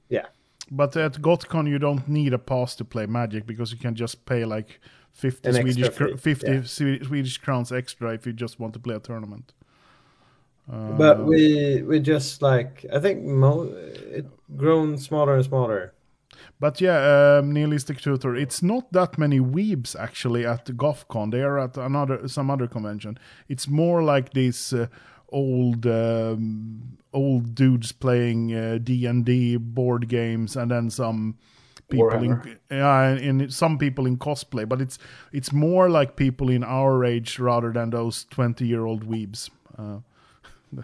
Speaker 2: yeah.
Speaker 1: but at GothCon you don't need a pass to play magic because you can just pay like 50
Speaker 2: An
Speaker 1: swedish
Speaker 2: fee,
Speaker 1: 50
Speaker 2: yeah.
Speaker 1: Swedish crowns extra if you just want to play a tournament Uh,
Speaker 2: but we we just like I think mo it grown smaller and smaller.
Speaker 1: But yeah, um, Nihilistic Tutor. It's not that many weebs actually at the GothCon. They are at another some other convention. It's more like these uh, old um, old dudes playing uh, D&D board games and then some people in
Speaker 3: Warhammer.
Speaker 1: yeah in some people in cosplay but it's it's more like people in our age rather than those 20 year old weebs uh,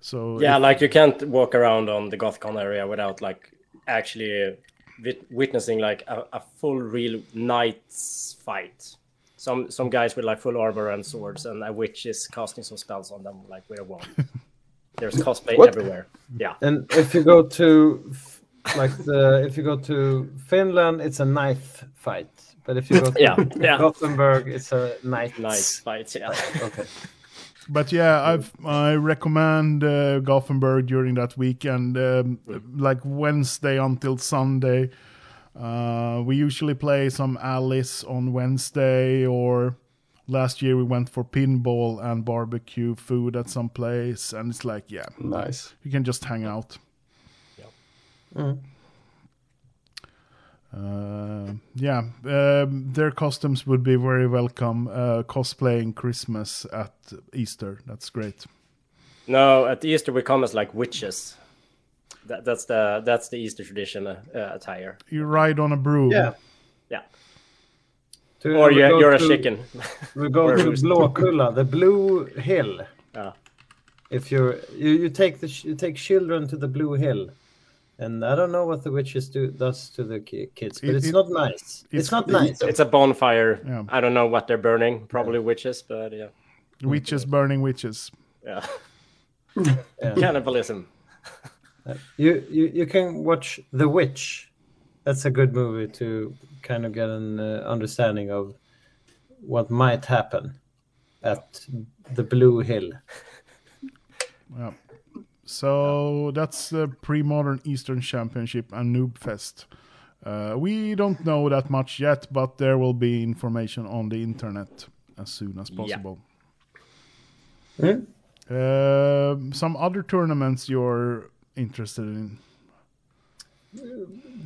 Speaker 1: so
Speaker 4: Yeah,
Speaker 1: if-
Speaker 4: like you can't walk around on the GothCon area without like actually wit- witnessing like a, a full real knight's fight. Some some guys with like full armor and swords, and uh, a witch is casting some spells on them like with a wand. There's cosplay
Speaker 2: What?
Speaker 4: everywhere. Yeah,
Speaker 2: And if you go to like the if you go to Finland, it's a knife fight. But if you go to
Speaker 4: Yeah, yeah.
Speaker 2: Gothenburg, it's a knight.
Speaker 4: nice fight. Yeah,
Speaker 2: Okay.
Speaker 1: But yeah, I've I recommend uh, Gothenburg during that weekend, um, like Wednesday until Sunday. Uh, we usually play some Alice on Wednesday, or last year we went for pinball and barbecue food at some place, and it's like yeah,
Speaker 3: Nice.
Speaker 1: you can just hang out. Uh, yeah, um, their costumes would be very welcome. Uh, cosplaying Christmas at Easter, that's great.
Speaker 4: no, at Easter we come as like witches. That, that's the that's the Easter tradition uh, uh, attire.
Speaker 1: You ride on a broom.
Speaker 2: Yeah.
Speaker 4: Yeah,
Speaker 2: To-
Speaker 4: or
Speaker 2: we
Speaker 4: you're,
Speaker 2: go
Speaker 4: you're a chicken.
Speaker 2: We go to. Blåkulla, the Blue Hill.
Speaker 4: Yeah.
Speaker 2: If you're you, you take the you take children to the Blue Hill, and I don't know what the witches do does to the kids, but
Speaker 1: It-
Speaker 2: it's
Speaker 1: it-
Speaker 2: not nice. It's,
Speaker 1: it's-
Speaker 2: not nice.
Speaker 3: them.
Speaker 4: It's a bonfire.
Speaker 1: Yeah.
Speaker 4: I don't know what they're burning. Probably witches, but yeah,
Speaker 1: Witches burning witches.
Speaker 4: yeah.
Speaker 2: Yeah.
Speaker 4: Cannibalism.
Speaker 2: You, you you can watch The Witch. That's a good movie to kind of get an uh, understanding of what might happen at the Blue Hill.
Speaker 1: Yeah. So that's the pre-modern Eastern Championship and Noob Fest. Uh, we don't know that much yet, but there will be information on the internet as soon as possible.
Speaker 2: Hmm?
Speaker 1: Um, some other tournaments you're interested in,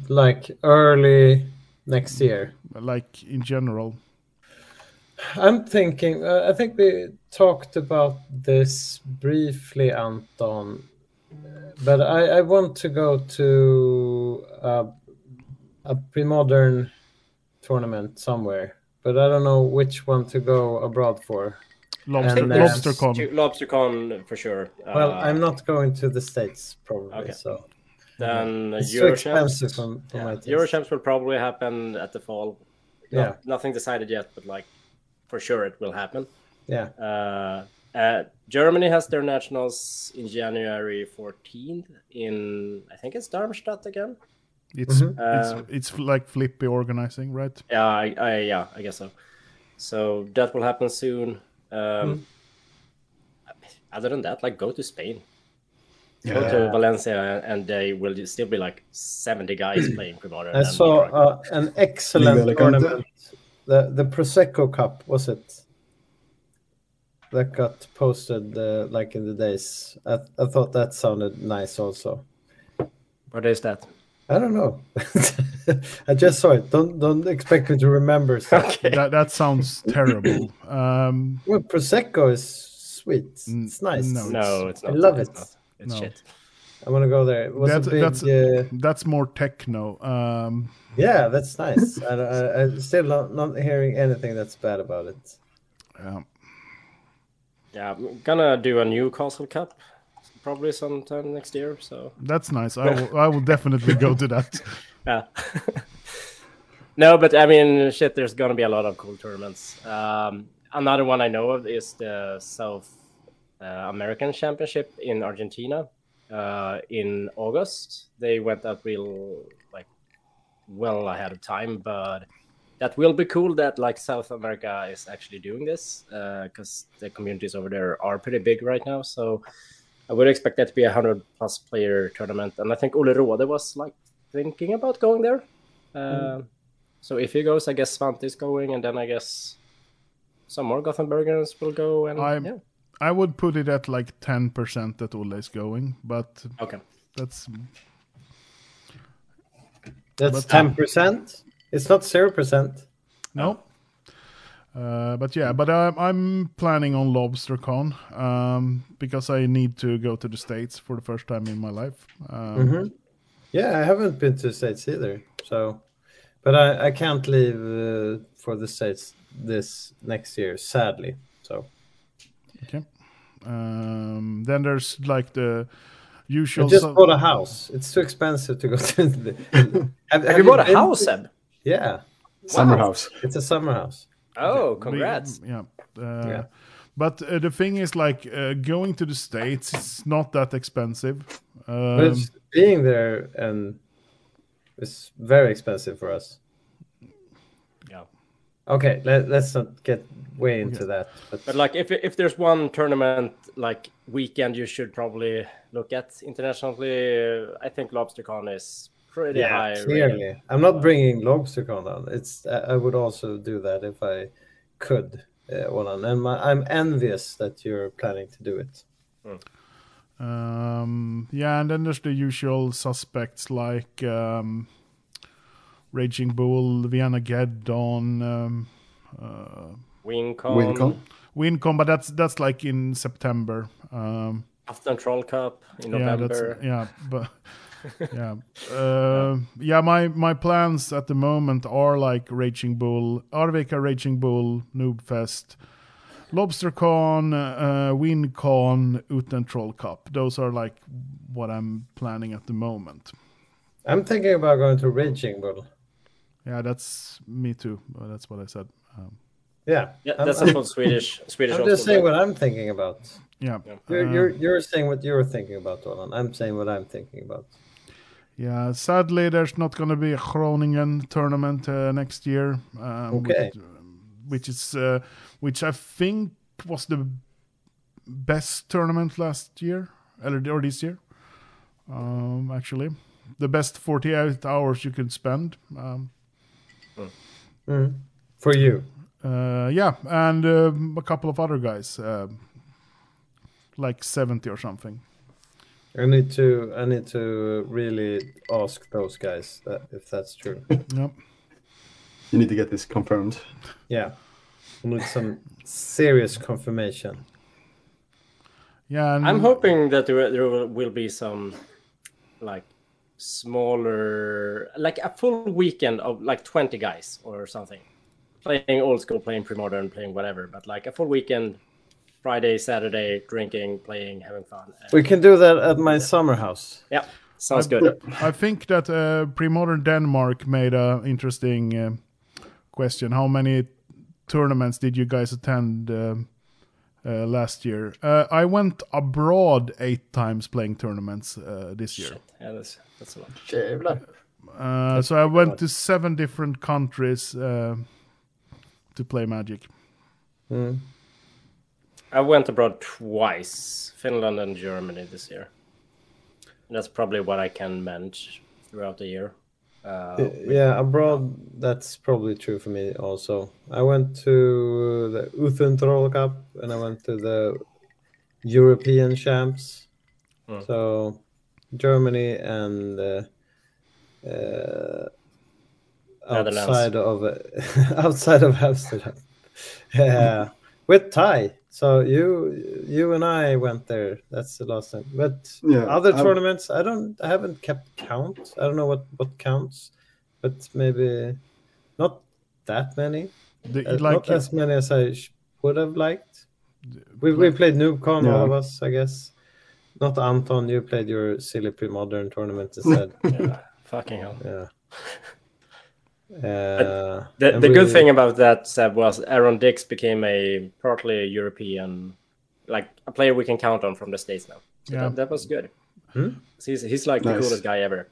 Speaker 2: Like early next year.
Speaker 1: like in general.
Speaker 2: I'm thinking. Uh, I think we talked about this briefly, Anton. But I, I want to go to a, a pre-modern tournament somewhere, but I don't know which one to go abroad for.
Speaker 1: Lobster,
Speaker 2: And, uh,
Speaker 1: LobsterCon.
Speaker 4: To LobsterCon for sure.
Speaker 2: Well,
Speaker 4: Uh,
Speaker 2: I'm not going to the states probably,
Speaker 4: Okay.
Speaker 2: so
Speaker 4: Then
Speaker 2: it's
Speaker 4: Eurochamps.
Speaker 2: expensive for, for
Speaker 4: Yeah.
Speaker 2: taste.
Speaker 4: Eurochamps will probably happen at the fall. No-
Speaker 2: Yeah.
Speaker 4: nothing decided yet, but like for sure it will happen.
Speaker 2: Yeah,
Speaker 4: Uh, uh, Germany has their nationals in January 14th in I think it's Darmstadt again.
Speaker 1: It's
Speaker 2: Mhm.
Speaker 4: Uh,
Speaker 1: it's it's like Flippy organizing, right?
Speaker 4: Yeah, I, I yeah, I guess so. So that will happen soon. Um,
Speaker 2: Hmm.
Speaker 4: Other than that, like go to Spain, go to Valencia, and they will still be like seventy guys playing pre-modern.
Speaker 2: I
Speaker 4: and
Speaker 2: saw uh, an excellent tournament. The the Prosecco Cup was it? That got posted uh, like in the days. I, I thought that sounded nice also.
Speaker 4: What is that?
Speaker 2: I don't know. I just saw it. Don't don't expect me to remember stuff.
Speaker 4: Okay.
Speaker 1: That that sounds terrible. Um,
Speaker 2: Well, Prosecco is sweet. It's nice.
Speaker 1: no.
Speaker 4: No, it's
Speaker 2: I
Speaker 4: not.
Speaker 2: I love
Speaker 4: it's
Speaker 2: it.
Speaker 4: Not. It's
Speaker 1: No.
Speaker 4: shit.
Speaker 2: I want to go there. It was
Speaker 1: That's-
Speaker 2: a big.
Speaker 1: that's-
Speaker 2: uh,
Speaker 1: that's more techno. Um,
Speaker 2: yeah, that's nice. I, I, I'm still not, not hearing anything that's bad about it.
Speaker 1: yeah.
Speaker 4: Yeah, I'm gonna do a Newcastle Cup probably sometime next year. So
Speaker 1: That's nice. I will, I will definitely go to that.
Speaker 4: yeah. no, but I mean, shit. There's gonna be a lot of cool tournaments. Um, another one I know of is the South uh, American Championship in Argentina uh, in August. They went up real like well ahead of time, but that will be cool that like South America is actually doing this because the communities over there are pretty big right now. So I would expect that to be a hundred plus player tournament, and I think Ole Rode was like thinking about going there. Uh, So if he goes, I guess Svante is going, and then I guess some more Gothenburgers will go. And
Speaker 1: I'm-
Speaker 4: yeah,
Speaker 1: I would put it at like 10% that Olle is going, but
Speaker 4: okay.
Speaker 1: that's
Speaker 2: That's
Speaker 1: But-
Speaker 2: ten percent. It's not zero percent.
Speaker 1: no. Uh, but yeah, but I'm, I'm planning on LobsterCon um, because I need to go to the States for the first time in my life. Um,
Speaker 2: Mhm. Yeah, I haven't been to the States either. So, but I, I can't leave uh, for the States this next year, sadly. So,
Speaker 1: Um, then there's like the
Speaker 2: I
Speaker 1: usual.
Speaker 2: just bought a house. It's too expensive to go to the. have,
Speaker 4: Have you bought a
Speaker 2: been
Speaker 4: house,
Speaker 2: to-
Speaker 4: Seb?
Speaker 2: Yeah,
Speaker 3: Summer house.
Speaker 2: it's a summer house.
Speaker 4: Oh,
Speaker 1: we-
Speaker 4: congrats.
Speaker 1: yeah. Uh,
Speaker 2: Yeah.
Speaker 1: But uh, the thing is, like, uh, going to the States, it's not that expensive. Um,
Speaker 2: But it's being there and it's very expensive for us.
Speaker 4: Yeah.
Speaker 2: Okay, let, let's not get way into that. But,
Speaker 4: But like, if if there's one tournament like weekend you should probably look at internationally, uh, I think LobsterCon is pretty
Speaker 2: yeah,
Speaker 4: high. rated.
Speaker 2: clearly, I'm not bringing LobsterCon down. It's I I would also do that if I could. Uh, Olan. and my, I'm envious that you're planning to do it.
Speaker 1: Um, yeah, and then there's the usual suspects like um, Raging Bull, Vienna Geddon, um, uh,
Speaker 4: WinCon,
Speaker 3: WinCon.
Speaker 1: Wincom, but that's that's like in September. Um,
Speaker 4: Afton Troll Cup in
Speaker 1: yeah, that's
Speaker 4: November.
Speaker 1: yeah, but yeah, uh, yeah. My my plans at the moment are like Raging Bull, Arvika Raging Bull, Noob Fest, LobsterCon, uh, WinCon, Uten Troll Cup. Those are like what I'm planning at the moment.
Speaker 2: I'm thinking about going to Raging Bull.
Speaker 1: Yeah, that's me too. That's what I said. Um,
Speaker 2: Yeah,
Speaker 4: Yeah,
Speaker 2: I'm-
Speaker 4: that's
Speaker 2: I'm,
Speaker 4: a full Swedish Swedish.
Speaker 2: I'm just saying
Speaker 4: guy.
Speaker 2: what I'm thinking about.
Speaker 1: yeah,
Speaker 2: You're,
Speaker 1: uh,
Speaker 2: you're you're saying what you're thinking about, Olan. I'm saying what I'm thinking about.
Speaker 1: yeah. Sadly, there's not going to be a Groningen tournament uh, next year. Um,
Speaker 2: Okay.
Speaker 1: Which, which is uh, which I think was the best tournament last year or, or this year. Um, actually, the best 48 hours you can spend. Um,
Speaker 2: Mm. For you,
Speaker 1: uh, yeah, and um a couple of other guys, um like 70 or something.
Speaker 2: I need to I need to really ask those guys that, if that's true.
Speaker 1: Yep.
Speaker 3: You need to get this confirmed.
Speaker 2: Yeah, I need some serious confirmation.
Speaker 1: Yeah, and
Speaker 4: I'm hoping that there, there will- will be some like smaller, like a full weekend of like 20 guys or something playing old school, playing pre-modern, playing whatever. But like a full weekend, Friday, Saturday, drinking, playing, having fun. Uh,
Speaker 2: We can do that at my summer house.
Speaker 4: yeah, sounds good.
Speaker 1: I think that uh, pre-modern Denmark made a interesting uh, question. How many tournaments did you guys attend um uh, last year? Uh, I went abroad eight times playing tournaments uh, this year.
Speaker 4: Yeah, that's that's a lot.
Speaker 3: Jävlar.
Speaker 1: Uh, so I went to seven different countries uh, to play Magic.
Speaker 2: Mm.
Speaker 4: I went abroad twice, Finland and Germany this year. That's probably what I can manage throughout the year. Uh,
Speaker 2: Yeah, abroad, that's probably true for me also. I went to the Uthen Troll Cup and I went to the European Champs.
Speaker 4: Hmm.
Speaker 2: So Germany and uh, uh, outside of outside of Amsterdam. Yeah, with Thai. So you you and I went there. That's the last time. But
Speaker 3: Yeah,
Speaker 2: other
Speaker 3: I'm-
Speaker 2: tournaments, I don't. I haven't kept count. I don't know what what counts, but maybe not that many.
Speaker 1: The,
Speaker 2: Uh,
Speaker 1: like
Speaker 2: not as many as I sh- would have liked. We we played NoobCon, all of us, I guess. Not Anton. You played your silly pre-modern tournament instead.
Speaker 4: yeah, fucking hell.
Speaker 2: yeah. Uh,
Speaker 4: The,
Speaker 2: and
Speaker 4: the good thing about that Seb was Aaron Dix became a partly European, like a player we can count on from the states now. So
Speaker 1: Yeah.
Speaker 4: that, that was good.
Speaker 2: Hmm?
Speaker 4: He's he's like the coolest guy ever.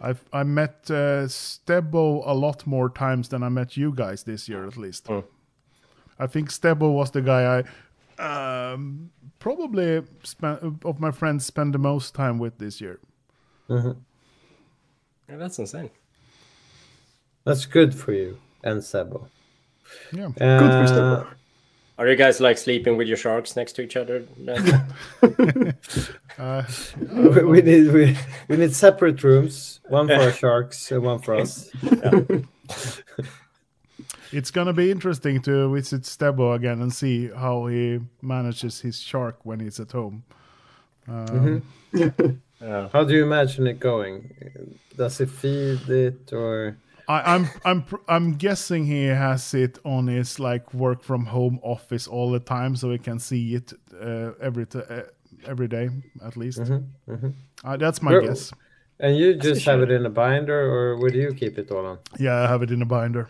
Speaker 1: I've I met uh, Stebo a lot more times than I met you guys this year, at least.
Speaker 4: Hmm.
Speaker 1: I think Stebo was the guy I um, probably spent of my friends spend the most time with this year.
Speaker 2: Mhm.
Speaker 4: Yeah, that's insane.
Speaker 2: That's good for you and Sebo.
Speaker 1: Yeah,
Speaker 3: Good for
Speaker 2: Uh,
Speaker 4: Are you guys like sleeping with your sharks next to each other?
Speaker 1: uh,
Speaker 2: we, we need we, we need separate rooms. One for our sharks and one for us.
Speaker 1: it's gonna be interesting to visit Stebo again and see how he manages his shark when he's at home. Um,
Speaker 4: Yeah.
Speaker 2: How do you imagine it going? Does he feed it or?
Speaker 1: I, I'm I'm I'm guessing he has it on his like work from home office all the time, so he can see it uh, every t- uh, every day at least. Uh, that's my
Speaker 2: Where-
Speaker 1: guess.
Speaker 2: And you just have it in a binder, or where do you keep it all on?
Speaker 1: Yeah, I have it in a binder.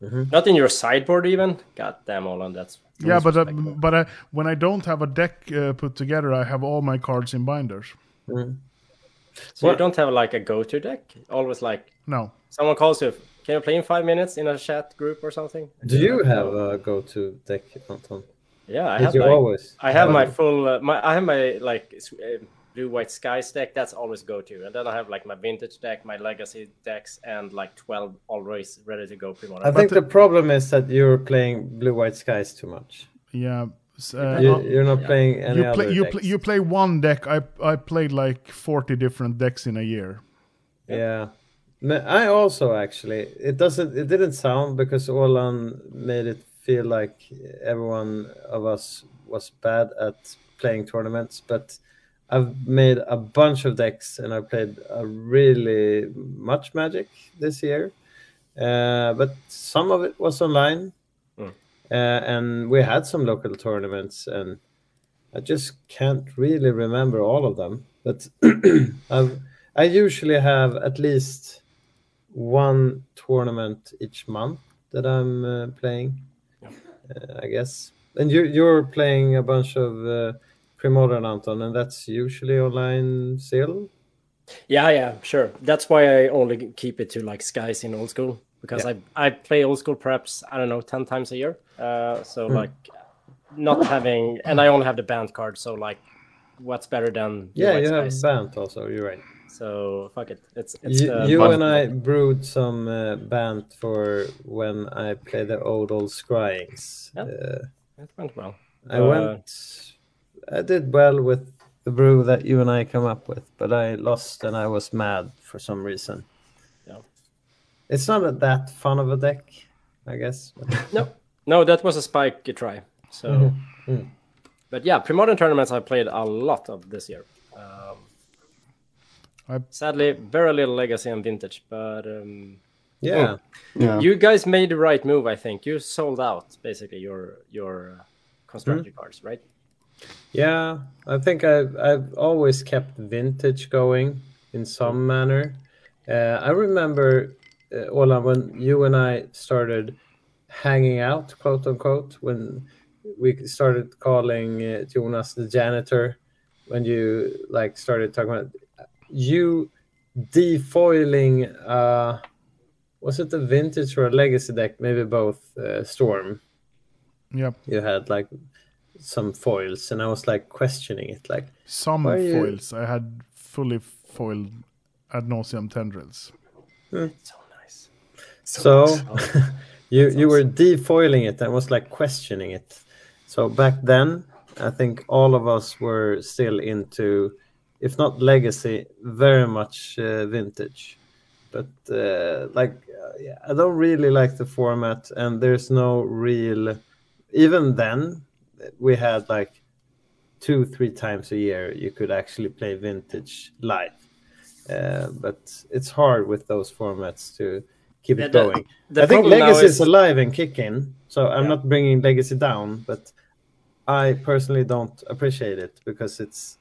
Speaker 4: Not in your sideboard even. God damn, Olan, that's.
Speaker 1: Yeah, but uh, but uh, when I don't have a deck uh, put together, I have all my cards in binders.
Speaker 4: So you don't have like a go-to deck. Always like
Speaker 1: No,
Speaker 4: someone calls you. Can you play in five minutes in a chat group or something?
Speaker 2: Do you have a go-to deck, Anton?
Speaker 4: Yeah, I
Speaker 2: Did
Speaker 4: have.
Speaker 2: you
Speaker 4: like,
Speaker 2: always?
Speaker 4: I have my full. Uh, my I have my like uh, blue white sky deck. That's always go to, and then I have like my vintage deck, my legacy decks, and like twelve always ready to go. Pre-modern.
Speaker 2: I think the problem is that you're playing Blue White Skies too much.
Speaker 1: yeah. S- Uh,
Speaker 2: You, you're not playing any
Speaker 1: you
Speaker 2: other
Speaker 1: play you
Speaker 2: decks.
Speaker 1: play you play one deck. I I played like forty different decks in a year.
Speaker 2: Yeah. Ma- I also actually it doesn't it didn't sound because Olan made it feel like everyone of us was bad at playing tournaments, but I've made a bunch of decks and I played a really much magic this year. Uh, but some of it was online.
Speaker 4: Mm.
Speaker 2: Uh, and we had some local tournaments and I just can't really remember all of them. But I've I usually have at least one tournament each month that I'm uh, playing. Uh, I guess, and you you're playing a bunch of uh, pre-modern Anton, and that's usually online still.
Speaker 4: Yeah, yeah, sure. That's why I only keep it to like skies in old school because I I play old school perhaps I don't know ten times a year. Uh, so
Speaker 2: Hmm.
Speaker 4: like not having and I only have the Bant card. So like, what's better than
Speaker 2: Yeah, you have? Bant also. You're right.
Speaker 4: So fuck it. It's it's
Speaker 2: You,
Speaker 4: uh,
Speaker 2: you and I brewed some uh, Bant for when I play the old old Scryings.
Speaker 4: Yeah.
Speaker 2: Uh,
Speaker 4: It went well.
Speaker 2: I
Speaker 4: Uh,
Speaker 2: went. I did well with the brew that you and I come up with, but I lost and I was mad for some reason.
Speaker 4: Yeah.
Speaker 2: It's not a, that fun of a deck, I guess.
Speaker 4: No, no, that was a spike try. So,
Speaker 2: Mm-hmm.
Speaker 4: but yeah, pre-modern tournaments I played a lot of this year. Um,
Speaker 1: I-
Speaker 4: sadly, very little legacy and vintage, but um,
Speaker 2: yeah,
Speaker 3: Yeah.
Speaker 4: you guys made the right move. I think you sold out basically your your uh, constructed
Speaker 2: Hmm?
Speaker 4: cards, right?
Speaker 2: yeah. I think I've I've always kept vintage going in some manner. Uh, I remember, Ola, when you and I started hanging out, quote unquote, when we started calling uh, Jonas the janitor, when you like started talking about you defoiling. Uh, was it a vintage or a legacy deck? Maybe both. Uh, Storm.
Speaker 1: Yep,
Speaker 2: You had like some foils, and I was like questioning it, like.
Speaker 1: some
Speaker 2: Why you-
Speaker 1: foils. I had fully foiled Ad Nauseam tendrils.
Speaker 4: So.
Speaker 2: So
Speaker 4: Oh,
Speaker 2: you you were defoiling it I was like questioning it. So back then, I think all of us were still into, if not legacy, very much uh, vintage. But uh, like, uh, yeah, I don't really like the format, and there's no real. Even then, we had like two, three times a year you could actually play vintage live. Uh, but it's hard with those formats to keep
Speaker 4: Yeah,
Speaker 2: it going.
Speaker 4: the
Speaker 2: I think Legacy is...
Speaker 4: is-
Speaker 2: alive and kicking, so I'm
Speaker 4: Yeah.
Speaker 2: not bringing Legacy down, but I personally don't appreciate it because it's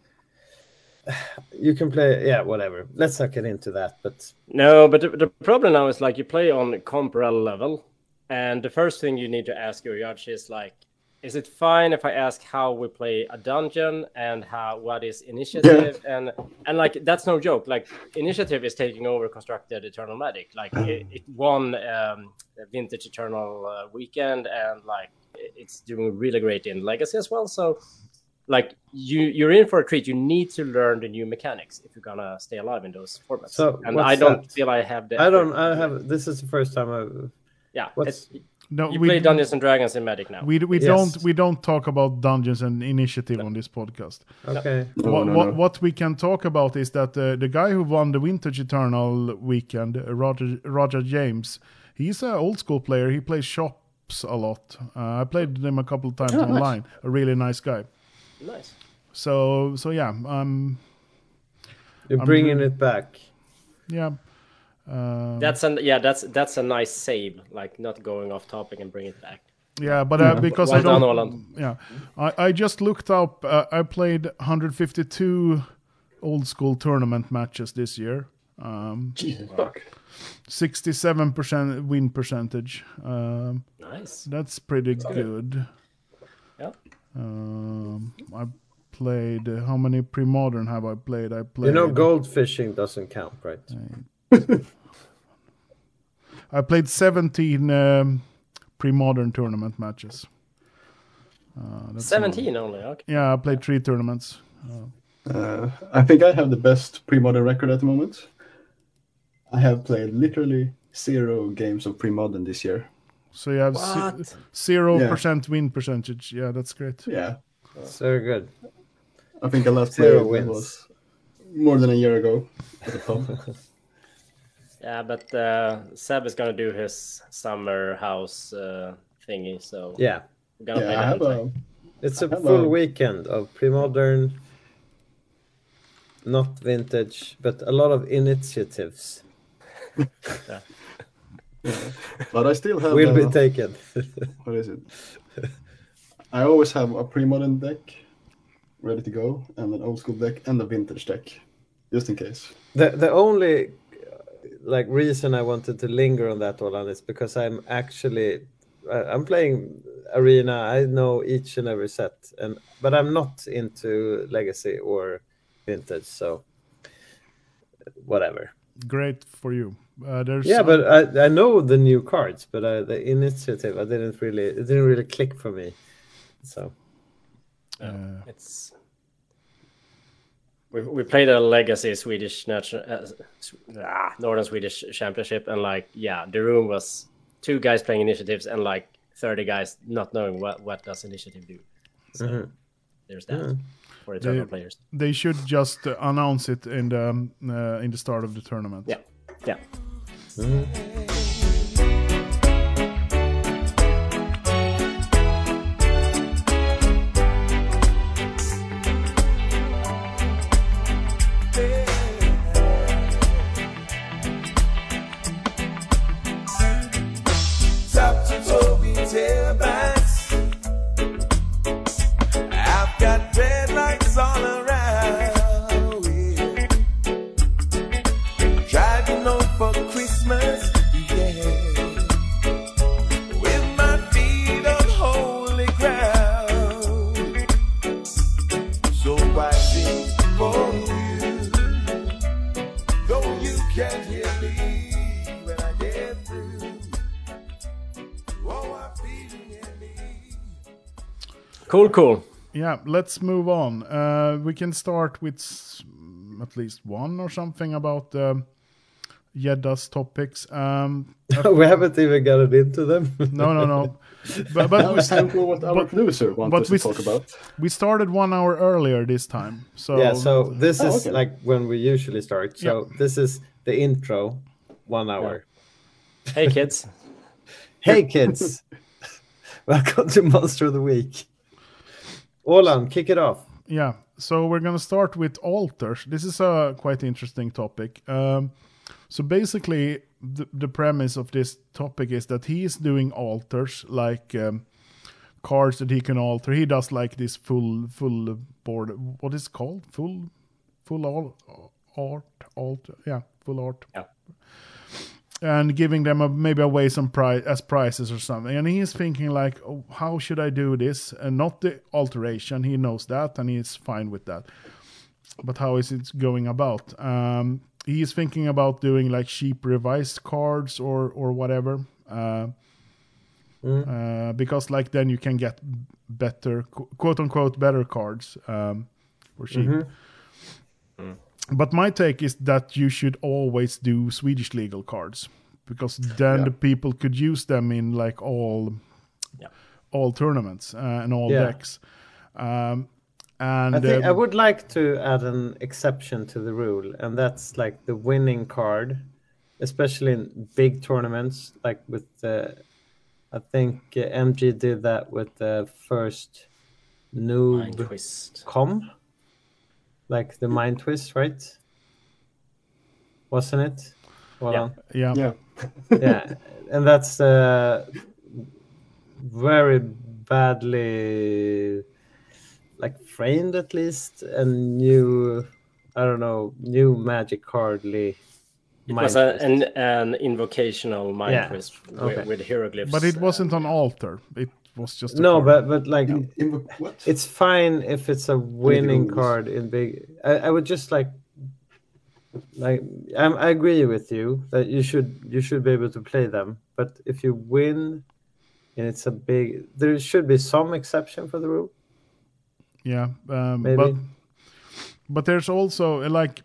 Speaker 2: you can play yeah whatever. Let's not get into that, but
Speaker 4: No, but the, the problem now is like you play on comp REL level, and the first thing you need to ask your judge is like, is it fine if I ask how we play a dungeon and how what is initiative and and like that's no joke. Like initiative is taking over constructed eternal magic. Like it, it won um, vintage eternal uh, weekend and like it's doing really great in legacy as well. So like you you're in for a treat. You need to learn the new mechanics if you're gonna stay alive in those formats.
Speaker 2: So,
Speaker 4: and I don't
Speaker 2: that?
Speaker 4: feel I have the.
Speaker 2: I don't. I have. This is the first time I've.
Speaker 4: Yeah,
Speaker 2: what's-
Speaker 4: it's-
Speaker 1: No,
Speaker 4: you
Speaker 1: we
Speaker 4: play Dungeons and Dragons in Magic now.
Speaker 1: we we
Speaker 2: Yes.
Speaker 1: don't we don't talk about dungeons and initiative on this podcast.
Speaker 2: Okay.
Speaker 3: No,
Speaker 1: what,
Speaker 3: no,
Speaker 1: what,
Speaker 3: no.
Speaker 1: what we can talk about is that uh, the guy who won the Vintage Eternal weekend, uh, Roger Roger James, he's an old school player. He plays shops a lot. Uh, I played him a couple of times
Speaker 3: Oh, nice.
Speaker 1: online. A really nice guy.
Speaker 4: Nice.
Speaker 1: So so yeah, um,
Speaker 2: You're
Speaker 1: I'm
Speaker 2: bringing
Speaker 1: really-
Speaker 2: it back.
Speaker 1: yeah. Um,
Speaker 4: That's an yeah. That's that's a nice save. Like not going off topic and bring it back.
Speaker 1: Yeah, but uh, because
Speaker 4: Well
Speaker 1: I don't.
Speaker 4: done,
Speaker 1: Yeah, I, I just looked up. Uh, I played 152 old school tournament matches this year. Um,
Speaker 3: Jesus fuck.
Speaker 1: 67% win percentage. Um,
Speaker 4: Nice.
Speaker 1: that's pretty good.
Speaker 4: Yeah.
Speaker 1: Um, I played. Uh, how many pre-modern have I played? I played.
Speaker 2: You know, gold fishing doesn't count, right?
Speaker 1: I played 17 um, pre-modern tournament matches. Uh, that's all.
Speaker 4: Seventeen only. Okay.
Speaker 1: Yeah, I played three tournaments.
Speaker 3: Uh, I think I have the best pre-modern record at the moment. I have played literally zero games of pre-modern this year.
Speaker 1: So you have
Speaker 4: What?
Speaker 1: zero
Speaker 3: Yeah.
Speaker 1: percent win percentage. Yeah, that's great.
Speaker 3: Yeah,
Speaker 2: It's very good.
Speaker 3: I think I last
Speaker 2: Zero
Speaker 3: played
Speaker 2: wins.
Speaker 3: was more than a year ago at the top.
Speaker 4: Yeah, but uh, Seb is gonna do his summer house uh, thingy, so
Speaker 2: Yeah.
Speaker 4: we're gonna
Speaker 3: yeah, I have a
Speaker 2: It's a
Speaker 3: I
Speaker 2: full
Speaker 3: a-
Speaker 2: weekend of pre-modern, not vintage, but a lot of initiatives
Speaker 3: but I still have.
Speaker 2: will be taken.
Speaker 3: what is it? I always have a pre-modern deck ready to go, and an old school deck and a vintage deck, just in case.
Speaker 2: the the only like reason I wanted to linger on that Olan is because I'm actually I- I'm playing arena. I know each and every set, and but I'm not into legacy or vintage. So whatever.
Speaker 1: Great for you. Uh, there's
Speaker 2: Yeah, but I, I know the new cards, but uh, the initiative I didn't really it didn't really click for me. So
Speaker 1: uh,
Speaker 4: It's we we played a legacy Swedish national uh, ah, Northern Swedish Championship, and like yeah, the room was two guys playing initiatives and like thirty guys not knowing what what does initiative do. So
Speaker 2: Mhm.
Speaker 4: there's that
Speaker 2: Yeah.
Speaker 4: for eternal
Speaker 1: They-
Speaker 4: players.
Speaker 1: they should just uh, announce it in the um, uh, in the start of the tournament.
Speaker 4: Yeah, yeah.
Speaker 5: top
Speaker 4: Cool, cool.
Speaker 1: Yeah, let's move on. Uh, we can start with at least one or something about um, Jedda's topics. Um,
Speaker 2: we haven't even gotten into them.
Speaker 1: no, no, no. but but we,
Speaker 3: it's time for what our
Speaker 1: but-
Speaker 3: producer wants
Speaker 1: but
Speaker 3: us to talk about.
Speaker 1: we started one hour earlier this time. So
Speaker 2: yeah, so this
Speaker 3: Oh,
Speaker 2: is
Speaker 3: okay.
Speaker 2: like when we usually start. So this is the intro, one hour.
Speaker 4: Hey kids.
Speaker 2: Hey kids, welcome to Monster of the Week. Olan, kick it off.
Speaker 1: Yeah, so we're gonna start with altars. This is a quite interesting topic. Um, so basically, the, the premise of this topic is that he is doing altars, like um, cards that he can alter. He does like this full full board. What is it called? Full full all art altar. Yeah, full art.
Speaker 4: Yeah.
Speaker 1: And giving them a, maybe away some prize as prizes or something. And he's thinking like, oh, how should I do this? And not the alteration. He knows that, and he's fine with that. But how is it going about? Um, he is thinking about doing like cheap revised cards or or whatever. Uh, uh, because like then you can get better quote unquote better cards um, for cheap. But my take is that you should always do Swedish legal cards because then
Speaker 3: Yeah.
Speaker 1: the people could use them in like all
Speaker 4: Yeah.
Speaker 1: all tournaments uh, and all
Speaker 2: Yeah.
Speaker 1: decks. Um, and
Speaker 2: I think I
Speaker 1: um,
Speaker 2: would like to add an exception to the rule, and that's like the winning card especially in big tournaments, like with the. I think uh, MG did that with the first
Speaker 4: Mind
Speaker 2: noob
Speaker 4: twist.
Speaker 2: com, like the mind twist, right? Wasn't it? Hold
Speaker 4: Yeah.
Speaker 1: Yeah.
Speaker 3: Yeah.
Speaker 2: yeah, and that's uh, very badly like framed at least and new I don't know new magic cardly.
Speaker 4: It
Speaker 2: mind
Speaker 4: was a, an, an invocational mind
Speaker 2: Yeah,
Speaker 4: twist with,
Speaker 2: okay.
Speaker 4: with hieroglyphs.
Speaker 1: But it
Speaker 4: uh,
Speaker 1: wasn't an altar. It was just
Speaker 2: no,
Speaker 1: card.
Speaker 2: but but like
Speaker 3: In, in, what?
Speaker 2: it's fine if it's a winning card in big. I, I would just like like I'm, I agree with you that you should you should be able to play them, but if you win and it's a big, there should be some exception for the rule.
Speaker 1: yeah. Um,
Speaker 2: Maybe.
Speaker 1: but but there's also uh, like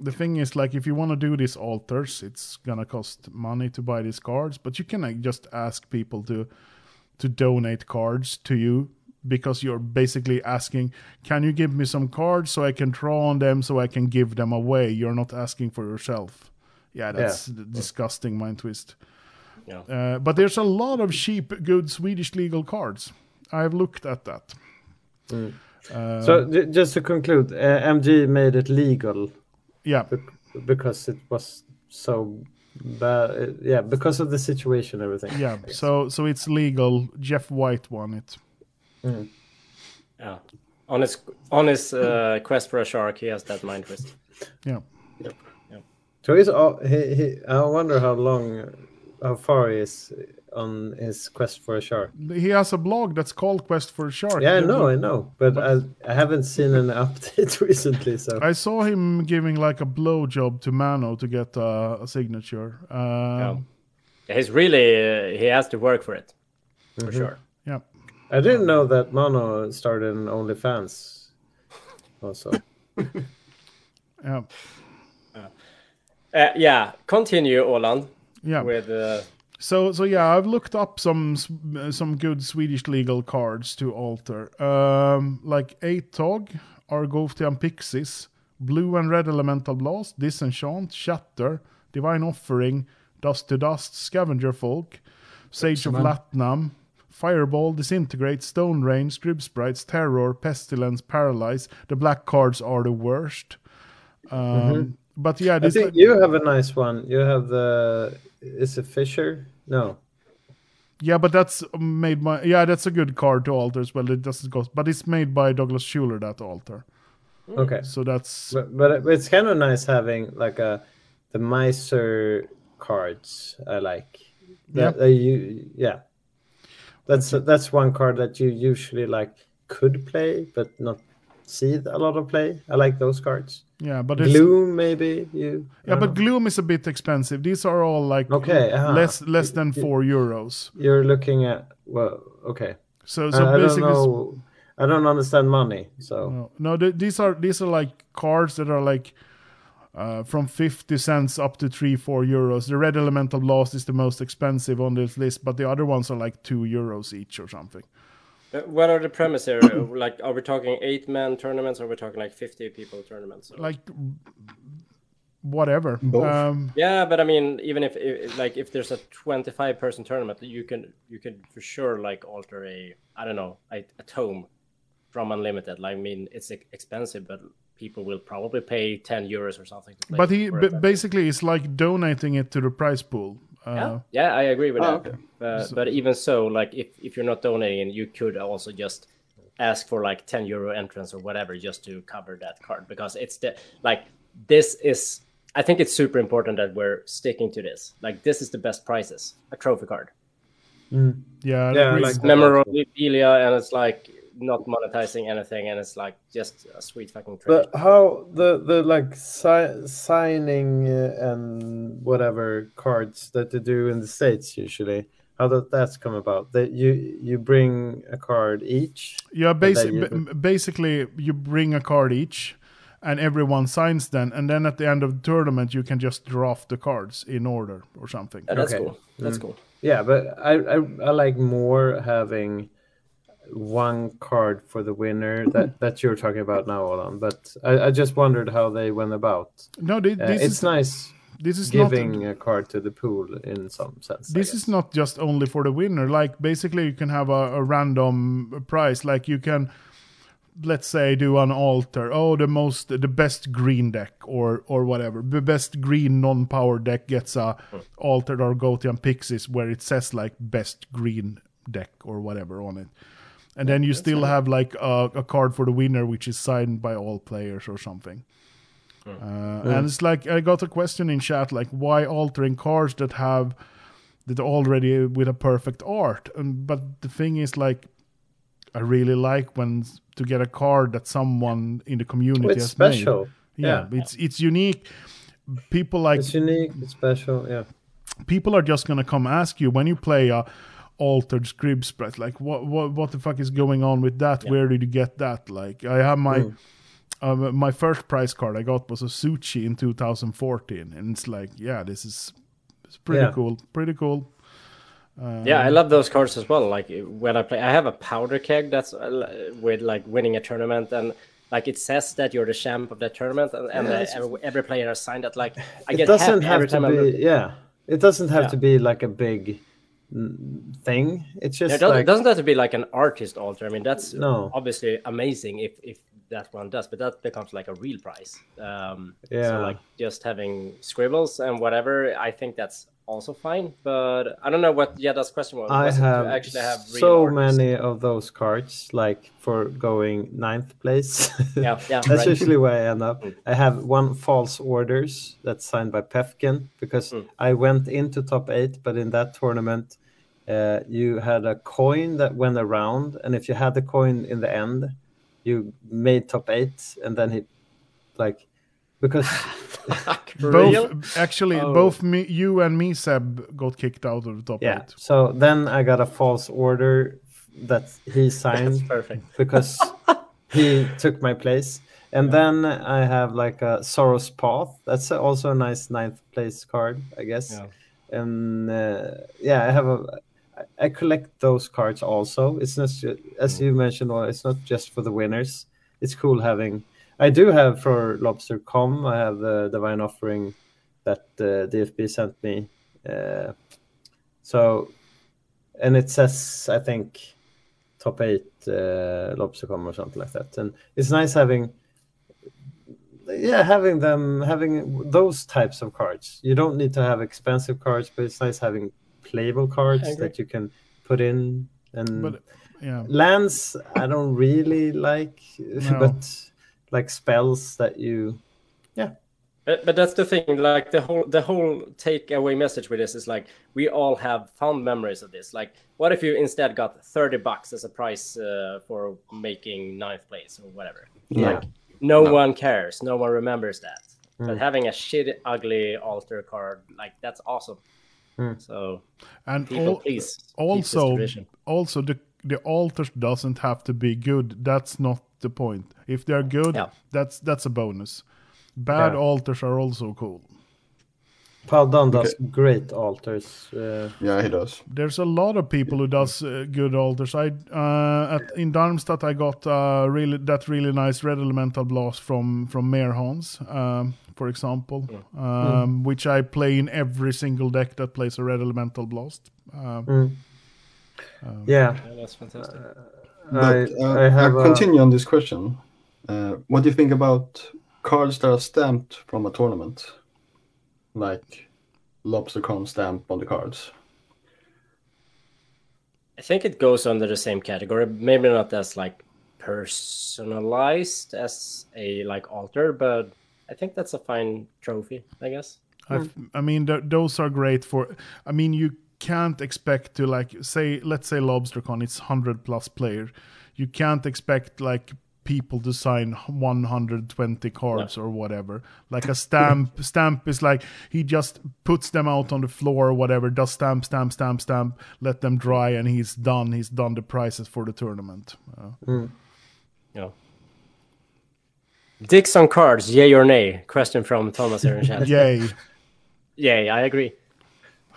Speaker 1: the thing is like if you want to do these alters, it's gonna cost money to buy these cards. But you can like, just ask people to to donate cards to you because you're basically asking, can you give me some cards so I can draw on them so I can give them away? You're not asking for yourself. Yeah, that's d- disgusting mind twist.
Speaker 4: Yeah.
Speaker 1: Uh, but there's a lot of cheap, good Swedish legal cards. I've looked at that. Uh,
Speaker 2: So just to conclude, uh, MG made it legal
Speaker 1: yeah,
Speaker 2: bec- because it was so bad. uh, yeah, because of the situation, everything.
Speaker 1: yeah. So so it's legal. Jeff White won it.
Speaker 4: Yeah. On his on his uh, quest for a shark, he has that mind twist.
Speaker 1: Yeah.
Speaker 2: So he's all, he, he, I wonder how long, how far he is on his quest for a shark.
Speaker 1: He has a blog that's called Quest for a Shark.
Speaker 2: Yeah, I know, I know, but I, I haven't seen an update recently. So
Speaker 1: I saw him giving like a blowjob to Mano to get uh, a signature. Um,
Speaker 4: He's really uh, he has to work for it for sure.
Speaker 1: yeah.
Speaker 2: I didn't know that Mono started an OnlyFans. Also,
Speaker 1: Yeah.
Speaker 4: Uh, yeah, continue, Åland,
Speaker 1: Yeah.
Speaker 4: with uh,
Speaker 1: So so yeah, I've looked up some some good Swedish legal cards to alter. Um, like Atog, Argothian Pixies, Blue and Red Elemental Blast, Disenchant, Shatter, Divine Offering, Dust to Dust, Scavenger Folk, Sage of Lat-Nam, Fireball, Disintegrate, Stone Rain, Scryb Sprites, Terror, Pestilence, Paralyze. The black cards are the worst. Um, But yeah,
Speaker 2: I think you have a nice one. You have the is it Fisher? No,
Speaker 1: Yeah, but that's made by yeah, that's a good card to alter as well. It doesn't cost, but it's made by Douglas Shuler that alter.
Speaker 2: okay,
Speaker 1: So that's
Speaker 2: but, but it's kind of nice having like a the miser cards. I like. That, uh, you yeah, that's that's one card that you usually like could play but not see a lot of play. I like those cards.
Speaker 1: Yeah, but it's
Speaker 2: Gloom maybe you.
Speaker 1: Yeah, but
Speaker 2: know.
Speaker 1: Gloom is a bit expensive. These are all like
Speaker 2: Okay, uh-huh.
Speaker 1: less less than four euros.
Speaker 2: you're looking at well, okay.
Speaker 1: So
Speaker 2: I,
Speaker 1: so
Speaker 2: I don't
Speaker 1: basically,
Speaker 2: know. I don't understand money, so
Speaker 1: no, no th- these are these are like cards that are like. Uh, from 50 cents up to 3 4 euros the red elemental blast is the most expensive on this list but the other ones are like 2 euros each or something
Speaker 4: uh, what are the premise here? Uh, like, are we talking eight man tournaments, or are we talking like fifty people tournaments?
Speaker 1: like whatever
Speaker 3: Both.
Speaker 1: um
Speaker 4: Yeah, but I mean, even if, if like if there's a 25 person tournament, you can you can for sure like alter a I don't know a, a tome from unlimited. Like, I mean, it's expensive, but people will probably pay 10 euros or something. To play
Speaker 1: But he
Speaker 4: for
Speaker 1: b- basically it's like donating it to the prize pool. Uh,
Speaker 4: yeah, yeah, I agree with
Speaker 3: Oh,
Speaker 4: that.
Speaker 3: okay.
Speaker 4: Uh, but even so, like if if you're not donating, you could also just ask for like 10 euro entrance or whatever just to cover that card because it's the like this is I think it's super important that we're sticking to this. Like this is the best prices, a trophy card.
Speaker 1: Yeah,
Speaker 2: Yeah, like
Speaker 4: memorabilia and it's like not monetizing anything and it's like just a sweet fucking trade.
Speaker 2: But how the the like si- signing uh, and whatever cards that they do in the states usually? How does that come about? That you you bring a card each.
Speaker 1: yeah. Basi-
Speaker 2: you-
Speaker 1: b- basically, you bring a card each, and everyone signs then, and then at the end of the tournament, you can just draft the cards in order or something.
Speaker 4: Yeah, that's
Speaker 2: Okay.
Speaker 4: cool. That's cool.
Speaker 2: Yeah, but I, I I like more having one card for the winner that that you're talking about now, Olan. But I, I just wondered how they went about.
Speaker 1: No, thi-
Speaker 2: Uh,
Speaker 1: this
Speaker 2: it's
Speaker 1: is
Speaker 2: nice.
Speaker 1: this is not
Speaker 2: giving a card to the pool in some sense.
Speaker 1: This is not just only for the winner like basically you can have a, a random prize like you can let's say do an altar. oh the most the best green deck or or whatever the best green non-power deck gets a altered Argothian Pixies where it says like best green deck or whatever on it and then you still have like a, a card for the winner which is signed by all players or something uh, and it's like i got a question in chat like why altering cards that have that already with a perfect art and but the thing is like i really like when to get a card that someone in the community
Speaker 2: it's
Speaker 1: has
Speaker 2: special.
Speaker 1: made yeah,
Speaker 2: Yeah.
Speaker 1: it's it's unique people like
Speaker 2: It's unique. It's special. Yeah.
Speaker 1: people are just gonna come ask you when you play a altered Scryb Sprites like what what what the fuck is going on with that where did you get that like i have my
Speaker 2: Hmm.
Speaker 1: um, my first prize card i got was a Su-Chi in 2014 and it's like yeah this is it's pretty
Speaker 2: Yeah.
Speaker 1: cool pretty cool
Speaker 4: Yeah, I love those cards as well. Like when I play, I have a powder keg that's uh, with like winning a tournament, and like it says that you're the champ of that tournament, and, and uh, every, every player has signed that. Like I
Speaker 2: It
Speaker 4: get
Speaker 2: doesn't
Speaker 4: happy
Speaker 2: have
Speaker 4: every
Speaker 2: to
Speaker 4: time I
Speaker 2: be.
Speaker 4: look.
Speaker 2: Yeah. It doesn't have
Speaker 4: Yeah.
Speaker 2: to be like a big mm, thing. It's just
Speaker 4: It doesn't, doesn't have to be like an artist altar. I mean, that's
Speaker 2: No.
Speaker 4: obviously amazing if if that one does, but that becomes like a real prize. Um,
Speaker 2: Yeah.
Speaker 4: So like just having scribbles and whatever, I think that's also fine. But I don't know what Jedda's question was.
Speaker 2: I
Speaker 4: Was
Speaker 2: have,
Speaker 4: actually have
Speaker 2: so many of those cards, like for going ninth place.
Speaker 4: Yeah, yeah,
Speaker 2: That's
Speaker 4: right.
Speaker 2: usually where I end up. I have one false orders that's signed by Pefkin because
Speaker 4: Mm.
Speaker 2: I went into top eight, but in that tournament, uh, you had a coin that went around, and if you had the coin in the end, you made top eight, and then he, like, because
Speaker 1: both actually
Speaker 4: Oh.
Speaker 1: both me you and me seb got kicked out of the top
Speaker 2: yeah.
Speaker 1: eight
Speaker 2: So then I got a false order that he signed.
Speaker 4: That's perfect.
Speaker 2: because he took my place. And then I have like a Sorrow's Path. That's also a nice ninth place card, I guess.
Speaker 4: Yeah.
Speaker 2: And uh, yeah, I have a. I collect those cards also. It's not ju- as you mentioned. Well, it's not just for the winners. It's cool having. I do have for LobsterCon. I have the Divine Offering that uh, DFB sent me. Uh, so, and it says I think top eight uh, LobsterCon or something like that. And it's nice having, yeah, having them having those types of cards. You don't need to have expensive cards, but it's nice having playable cards that you can put in. And
Speaker 1: but yeah
Speaker 2: lands, I don't really like,
Speaker 1: No.
Speaker 2: but like spells that you, Yeah.
Speaker 4: But, but that's the thing. Like the whole the whole takeaway message with this is like we all have fond memories of this. Like, what if you instead got thirty bucks as a price uh, for making ninth place or whatever?
Speaker 2: Yeah.
Speaker 4: Like, no,
Speaker 3: No.
Speaker 4: one cares. No one remembers that.
Speaker 2: Mm.
Speaker 4: But having a shit ugly altar card, like that's awesome.
Speaker 2: Mm.
Speaker 4: So
Speaker 1: and
Speaker 4: people,
Speaker 1: al-
Speaker 4: please
Speaker 1: also also the the altars doesn't have to be good. That's not the point. If they're good
Speaker 4: Yeah.
Speaker 1: that's that's a bonus. Bad
Speaker 2: Yeah.
Speaker 1: altars are also cool.
Speaker 2: Paul Dunn does great altars. Uh,
Speaker 3: Yeah, he does.
Speaker 1: there's a lot of people who does uh, good altars i uh, at in darmstadt i got uh, really that really nice red elemental blast from from mayor hans um, for example um, which i play in every single deck that plays a red elemental blast um,
Speaker 2: yeah,
Speaker 4: Yeah, that's fantastic.
Speaker 3: But
Speaker 2: I,
Speaker 3: uh,
Speaker 2: I have
Speaker 3: I'll
Speaker 2: a-
Speaker 3: continue on this question. Uh, what do you think about cards that are stamped from a tournament? Like Lobstercon stamp on the cards.
Speaker 4: I think it goes under the same category. Maybe not as like personalized as a like altar, but I think that's a fine trophy. I guess.
Speaker 1: I, I mean, th- those are great for. I mean, you can't expect to like say, let's say LobsterCon, it's hundred plus player. You can't expect like people to sign 120 cards or whatever. Like a stamp, stamp is like he just puts them out on the floor or whatever. Does stamp, stamp, stamp, stamp. Let them dry, and he's done. He's done the prices for the tournament. Uh,
Speaker 4: Yeah. Dicks on cards, yay or nay? Question from Thomas here in chat.
Speaker 1: yay,
Speaker 4: Yay, I agree.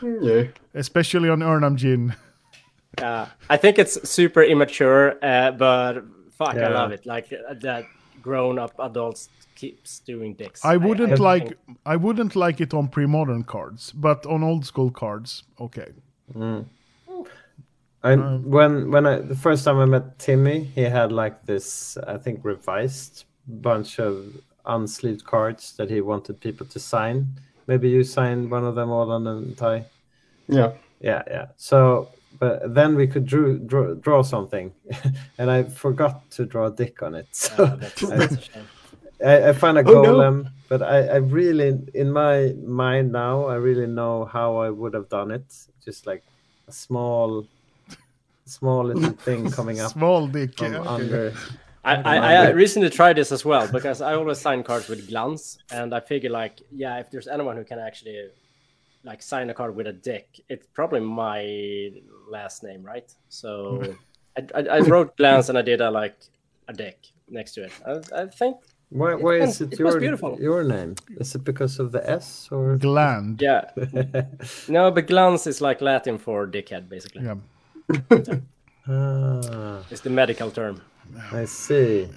Speaker 3: Yeah.
Speaker 1: especially on Erhnam Djinn.
Speaker 4: Uh, I think it's super immature, uh, but fuck, I love it. Like uh, that grown-up adults keeps doing dicks.
Speaker 1: I wouldn't
Speaker 4: I
Speaker 1: like
Speaker 4: think-
Speaker 1: I wouldn't like it on pre-modern cards, but on old school cards, okay.
Speaker 2: I when when I the first time I met Timmy, he had like this I think revised bunch of unsleeved cards that he wanted people to sign. Maybe you signed one of them all on a tie.
Speaker 3: Yeah.
Speaker 2: Yeah, yeah. So, but then we could drew, draw draw something, and I forgot to draw a dick on it. So
Speaker 4: that's, that's a shame.
Speaker 2: I, I found a
Speaker 1: Oh, no.
Speaker 2: golem, but I, I really, in my mind now, I really know how I would have done it. Just like a small, small little thing coming up
Speaker 1: Small dick.
Speaker 2: from
Speaker 1: yeah, okay.
Speaker 2: under.
Speaker 4: I, I, I recently tried this as well because I always sign cards with glance, and I figure like, yeah, if there's anyone who can actually like sign a card with a dick, it's probably my last name, right? So I, I, I wrote glance and I did a like a dick next to it. I, I think,
Speaker 2: Why, why is it,
Speaker 4: it
Speaker 2: your
Speaker 4: beautiful.
Speaker 2: your name? Is it because of the S or?
Speaker 1: Gland.
Speaker 4: yeah, no, but glance is like Latin for dickhead, basically.
Speaker 1: Yeah.
Speaker 2: Ah,
Speaker 4: It's the medical term.
Speaker 2: I see.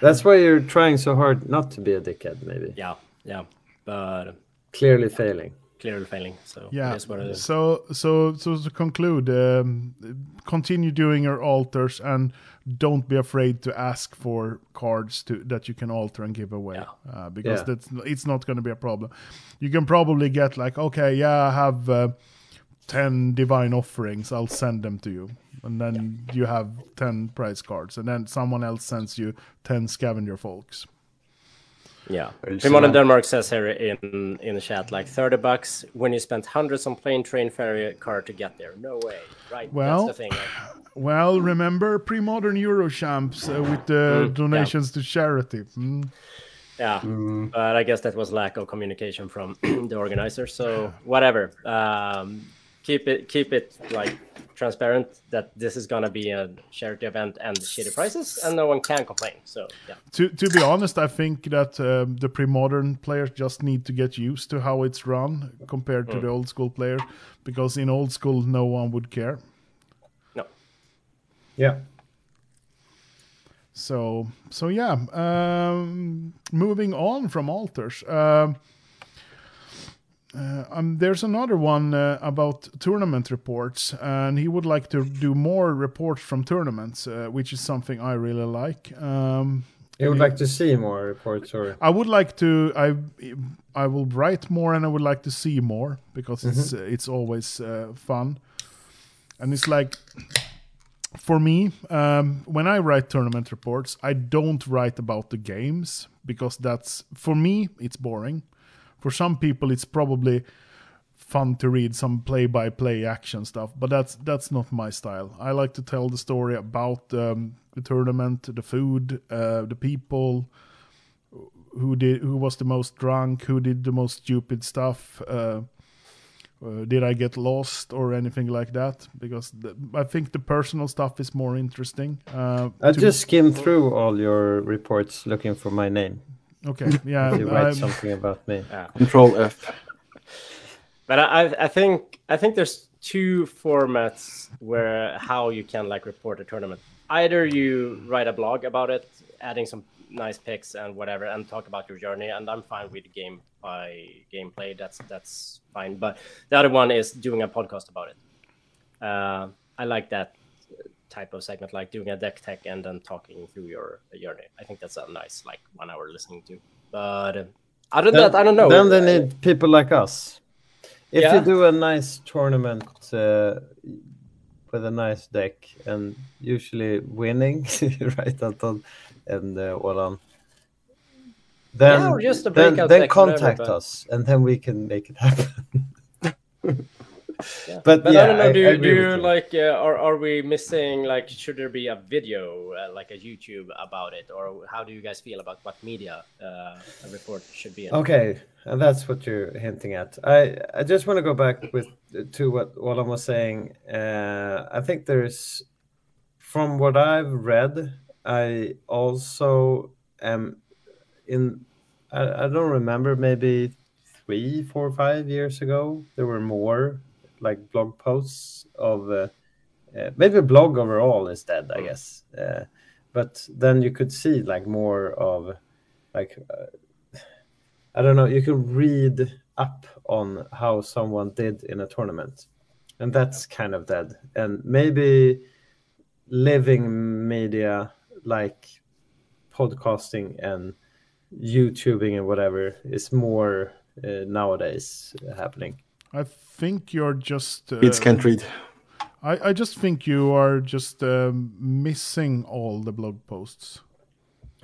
Speaker 2: That's why you're trying so hard not to be a dickhead. Maybe
Speaker 4: Yeah, yeah, but
Speaker 2: clearly failing.
Speaker 4: clearly failing. So
Speaker 1: Yeah.
Speaker 4: it is what it is.
Speaker 1: So so so to conclude, um, continue doing your alters and don't be afraid to ask for cards to that you can alter and give away
Speaker 4: Yeah.
Speaker 1: uh, because
Speaker 2: Yeah.
Speaker 1: that's it's not going to be a problem. You can probably get like, okay, yeah, I have uh, ten divine offerings. I'll send them to you, and then you have ten prize cards, and then someone else sends you ten scavenger folks.
Speaker 4: Yeah.
Speaker 3: Very
Speaker 4: Primon in. Denmark says here in in the chat like 30 bucks when you spent hundreds on plane, train, ferry, car to get there. No way. Right.
Speaker 1: Well,
Speaker 4: That's the thing. like,
Speaker 1: Well, remember pre-modern Eurochamps uh, with the
Speaker 4: Mm,
Speaker 1: donations to charity. Mm.
Speaker 4: yeah. But I guess that was lack of communication from the organizers. So whatever. Um, keep it keep it like transparent that this is gonna be a charity event and shitty prices and no one can complain. So yeah.
Speaker 1: To to be honest, I think that um, the pre-modern players just need to get used to how it's run compared to the old school player, because in old school no one would care.
Speaker 4: No.
Speaker 2: Yeah.
Speaker 1: So so yeah. Um, moving on from altars. Um, uh, um, there's another one uh, about tournament reports, and he would like to do more reports from tournaments, uh, which is something I really like. Um,
Speaker 2: You would like to see more reports, or
Speaker 1: I would like to. I I will write more, and I would like to see more because it's uh, it's always uh, fun, and it's like for me um, when I write tournament reports, I don't write about the games because that's for me it's boring. For some people, it's probably fun to read some play-by-play action stuff, but that's that's not my style. I like to tell the story about um, the tournament, the food, uh, the people, who did who was the most drunk, who did the most stupid stuff. Uh, uh, did I get lost or anything like that? Because the, I think the personal stuff is more interesting. Uh,
Speaker 2: I just skimmed through all your reports looking for my name.
Speaker 1: Okay, yeah.
Speaker 2: You write
Speaker 1: I'm-
Speaker 2: something about me. Yeah.
Speaker 3: Control F.
Speaker 4: But I, I- I think I think there's two formats where how you can like report a tournament. Either you write a blog about it, adding some nice pics and whatever, and talk about your journey, and I'm fine with game by gameplay. That's that's fine. But the other one is doing a podcast about it. Uh, I like that type of segment, like doing a deck tech and then talking through your journey. I think that's a nice like one hour listening to. But uh, other than that, I don't know.
Speaker 2: Then they need people like us. If
Speaker 4: Yeah.
Speaker 2: you do a nice tournament uh, with a nice deck and usually winning, right, Anton and uh, Olan, then
Speaker 4: Yeah, just a
Speaker 2: then,
Speaker 4: breakout
Speaker 2: then contact us and then we can make it happen.
Speaker 4: Yeah.
Speaker 2: But
Speaker 4: But,
Speaker 2: yeah,
Speaker 4: I don't know. Do
Speaker 2: I
Speaker 4: you, do you
Speaker 2: you.
Speaker 4: like? Uh, are are we missing? Like, should there be a video, uh, like a YouTube about it, or how do you guys feel about what media uh, a report should be in?
Speaker 2: Okay, and that's what you're hinting at. I I just want to go back with to what Olan was saying. Uh, I think there's, from what I've read, I also am in. I, I don't remember. Maybe three, four, five years ago, there were more like blog posts of. Uh, uh, maybe a blog overall is dead, I guess. Uh, but then you could see like more of like uh, I don't know. You can read up on how someone did in a tournament, and that's kind of dead. And maybe living media like podcasting and YouTubing and whatever is more uh, nowadays happening.
Speaker 1: I think you're just. Uh,
Speaker 3: Kids can't read.
Speaker 1: I, I just think you are just um, missing all the blog posts.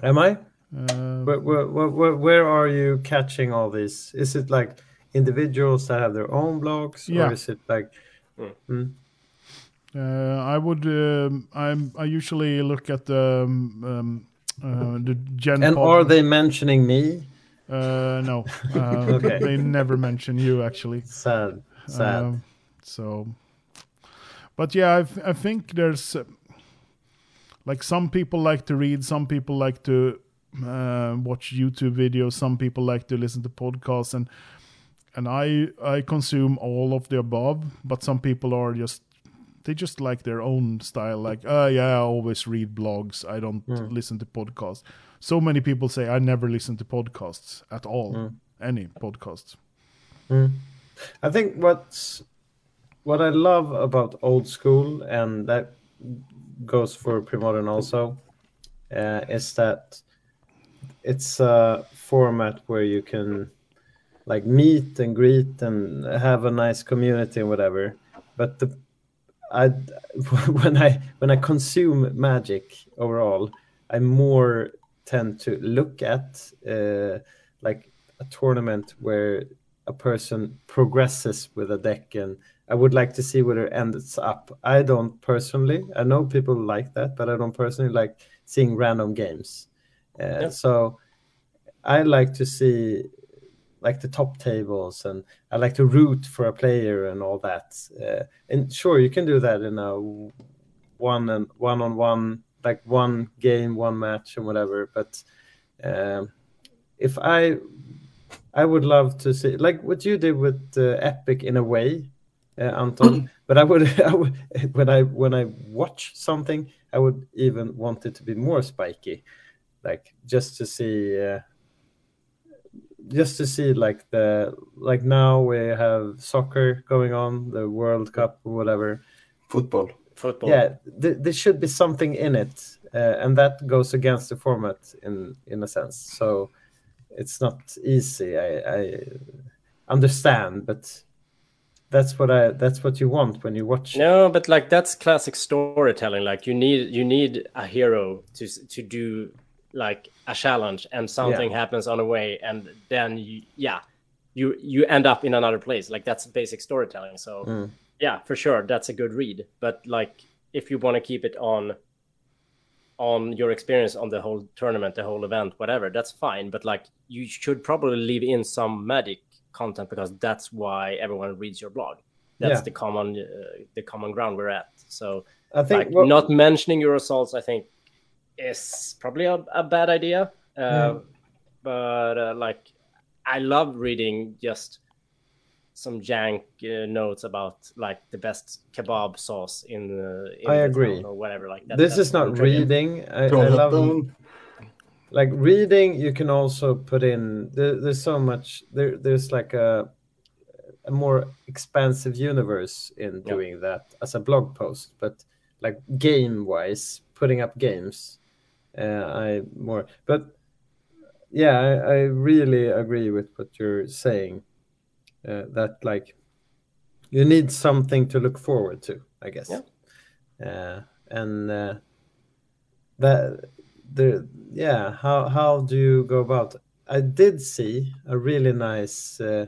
Speaker 2: Am I?
Speaker 1: Uh,
Speaker 2: Where, where, where, where are you catching all this? Is it like individuals that have their own blogs,
Speaker 1: Yeah.
Speaker 2: or is it like
Speaker 1: Uh, I would. Um, I'm. I usually look at the um, um, uh, the Gen.
Speaker 2: and
Speaker 1: Pod-
Speaker 2: are they mentioning me?
Speaker 1: Uh, no. Uh,
Speaker 2: Okay.
Speaker 1: They never mention you actually.
Speaker 2: Sad, sad.
Speaker 1: Um, so, but yeah, I, th- I think there's uh, like some people like to read, some people like to uh, watch YouTube videos, some people like to listen to podcasts, and and I I consume all of the above. But some people are just they just like their own style. Like, oh yeah, I always read blogs. I don't listen to podcasts. So many people say I never listen to podcasts at all, any podcasts.
Speaker 2: I think what's what I love about old school, and that goes for pre-modern also, uh, is that it's a format where you can like meet and greet and have a nice community and whatever. But the I when I when I consume Magic overall, I more tend to look at uh, like a tournament where a person progresses with a deck and I would like to see where it ends up. I don't personally. I know people like that, but I don't personally like seeing random games. Uh, So I like to see like the top tables, and I like to root for a player and all that. Uh, and sure, you can do that in a one and one on one, like one game, one match, and whatever. But um, if I I would love to see like what you did with uh, Epic in a way, uh, Anton. but I would, I would when I when I watch something, I would even want it to be more spiky, like just to see. Uh, just to see like the like now we have soccer going on the world cup or whatever
Speaker 3: Football.
Speaker 4: Football.
Speaker 2: yeah th- there should be something in it uh, and that goes against the format in in a sense so it's not easy i i understand but that's what i that's what you want when you watch
Speaker 4: No, but like that's classic storytelling. Like you need you need a hero to to do like a challenge, and something happens on the way, and then you, yeah, you you end up in another place. Like that's basic storytelling. So mm. yeah, for sure, that's a good read. But like if you want to keep it on on your experience on the whole tournament, the whole event, whatever, that's fine. But like you should probably leave in some magic content because that's why everyone reads your blog. That's
Speaker 2: Yeah.
Speaker 4: the common uh, the common ground we're at. So
Speaker 2: i think
Speaker 4: like
Speaker 2: what-
Speaker 4: not mentioning your results, I think, is probably a, a bad idea. Uh, But uh, like, I love reading just some jank uh, notes about like the best kebab sauce in, uh, in
Speaker 2: I agree.
Speaker 4: or whatever. Like that,
Speaker 2: this is not reading I, I
Speaker 3: Trollhättan.
Speaker 2: love like reading you can also put in there, there's so much there there's like a a more expansive universe in
Speaker 4: Yeah.
Speaker 2: doing that as a blog post but like game wise putting up games uh, i more but yeah I, I really agree with what you're saying uh, that like you need something to look forward to i guess.
Speaker 4: Yeah.
Speaker 2: uh, and uh, that the yeah how how do you go about? I did see a really nice uh,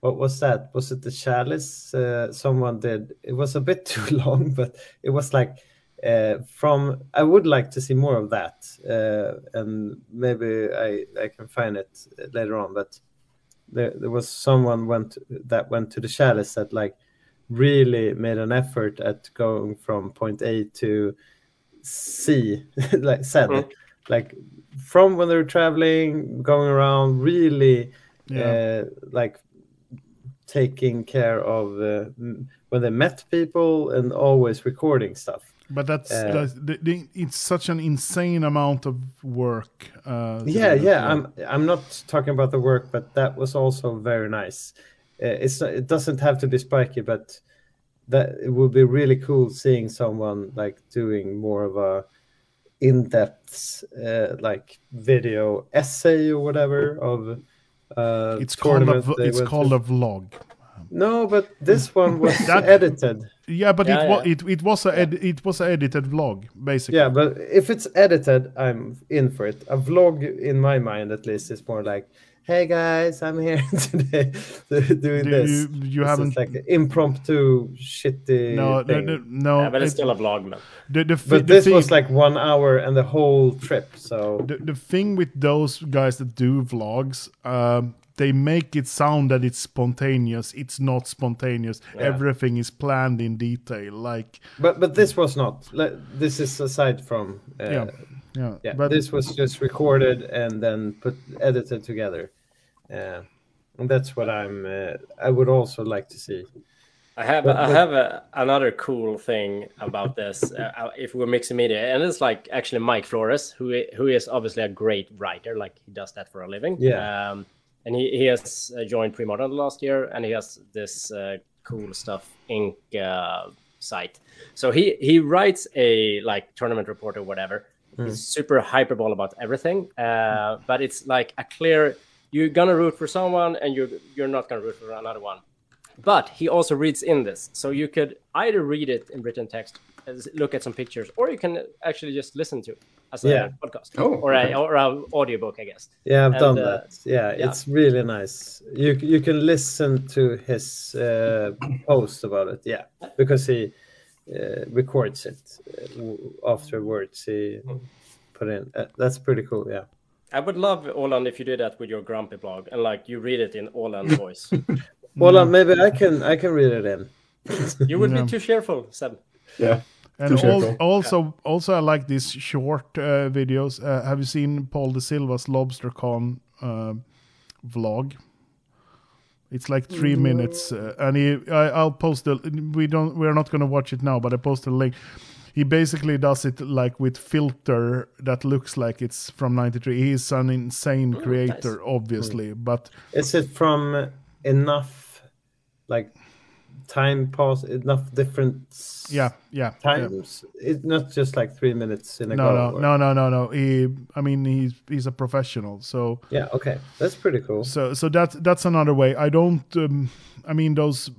Speaker 2: what was that? Was it the chalice? Uh, someone did. It was a bit too long but it was like uh, from i would like to see more of that uh, and maybe i i can find it later on but there, there was someone went that went to the chalice that like really made an effort at going from point a to C, like said,
Speaker 4: Mm.
Speaker 2: like from when they were traveling, going around, really,
Speaker 1: Yeah.
Speaker 2: uh, like taking care of uh, when they met people and always recording stuff.
Speaker 1: But that's,
Speaker 2: Uh,
Speaker 1: that's the, the, it's such an insane amount of work. Uh,
Speaker 2: yeah yeah i'm i'm not talking about the work but that was also very nice uh, it's it doesn't have to be spiky but that it would be really cool seeing someone like doing more of a in-depth uh, like video essay or whatever of uh
Speaker 1: It's called a,
Speaker 2: tournament
Speaker 1: v-
Speaker 2: they
Speaker 1: it's called
Speaker 2: to.
Speaker 1: a vlog.
Speaker 2: No but this one was
Speaker 1: That-
Speaker 2: edited
Speaker 1: Yeah, but
Speaker 4: Yeah,
Speaker 1: it, wa-
Speaker 4: yeah.
Speaker 1: it it was a ed- it was an edited vlog basically.
Speaker 2: Yeah, but if it's edited, I'm in for it. A vlog, in my mind at least, is more like, "Hey guys, I'm here today doing
Speaker 1: Do
Speaker 2: this."
Speaker 1: you you
Speaker 2: This
Speaker 1: haven't
Speaker 2: like an impromptu, shitty.
Speaker 1: no no
Speaker 2: thing.
Speaker 1: no, no
Speaker 4: Yeah, but it's
Speaker 1: it-
Speaker 4: still a vlog, man.
Speaker 1: the, the, fi-
Speaker 2: But
Speaker 1: the
Speaker 2: this
Speaker 1: thing,
Speaker 2: was like one hour and the whole trip. So
Speaker 1: the, the thing with those guys that do vlogs um, they make it sound that it's spontaneous it's not spontaneous everything is planned in detail like
Speaker 2: but but this was not. This is aside from. Uh,
Speaker 1: yeah yeah,
Speaker 2: yeah,
Speaker 1: but
Speaker 2: this was just recorded and then put edited together. Uh, and that's what I'm. Uh, I would also like to see.
Speaker 4: I have
Speaker 2: But-
Speaker 4: I
Speaker 2: but-
Speaker 4: have a, another cool thing about this. Uh, if we're mixing media, and it's like actually Mike Flores, who who is obviously a great writer, like he does that for a living.
Speaker 2: Yeah.
Speaker 4: Um, and he, he has uh, joined Premodern last year, and he has this uh, cool stuff Inc. Uh, site. So he he writes a like tournament report or whatever. He's super hyperbole about everything, uh, but it's like a clear. You're gonna root for someone, and you're you're not gonna root for another one. But he also reads in this, so you could either read it in written text, look at some pictures, or you can actually just listen to it as a
Speaker 2: Yeah.
Speaker 4: podcast
Speaker 3: Oh,
Speaker 4: or
Speaker 3: okay.
Speaker 4: a or a audiobook, I guess.
Speaker 2: Yeah, I've
Speaker 4: And,
Speaker 2: done
Speaker 4: uh,
Speaker 2: that. Yeah,
Speaker 4: yeah.
Speaker 2: it's really nice. You you can listen to his uh, post about it. Yeah, because he uh, records it uh, w- afterwards. He put in. Uh, that's pretty cool. Yeah.
Speaker 4: I would love Olan if you did that with your grumpy blog and like you read it in Olan voice.
Speaker 2: Well, uh, maybe I can I can read it in.
Speaker 4: You would
Speaker 1: Yeah.
Speaker 4: be too cheerful, Sam.
Speaker 3: Yeah.
Speaker 1: And al-
Speaker 3: circle.
Speaker 1: also also i like these short uh, videos. Uh, have you seen paul de silva's lobstercon uh, vlog? It's like three minutes uh, and he I, i'll post the we don't we're not going to watch it now but i posted a link. He basically does it like with filter that looks like it's from 93 he's an insane creator obviously but
Speaker 2: Is it from enough like time pause enough different
Speaker 1: yeah yeah yeah.
Speaker 2: times? It's not just like three minutes in a
Speaker 1: no no
Speaker 2: or-
Speaker 1: no no no no he i mean he's he's a professional so
Speaker 2: Yeah. Okay, that's pretty cool.
Speaker 1: so so that that's another way i don't um, i mean those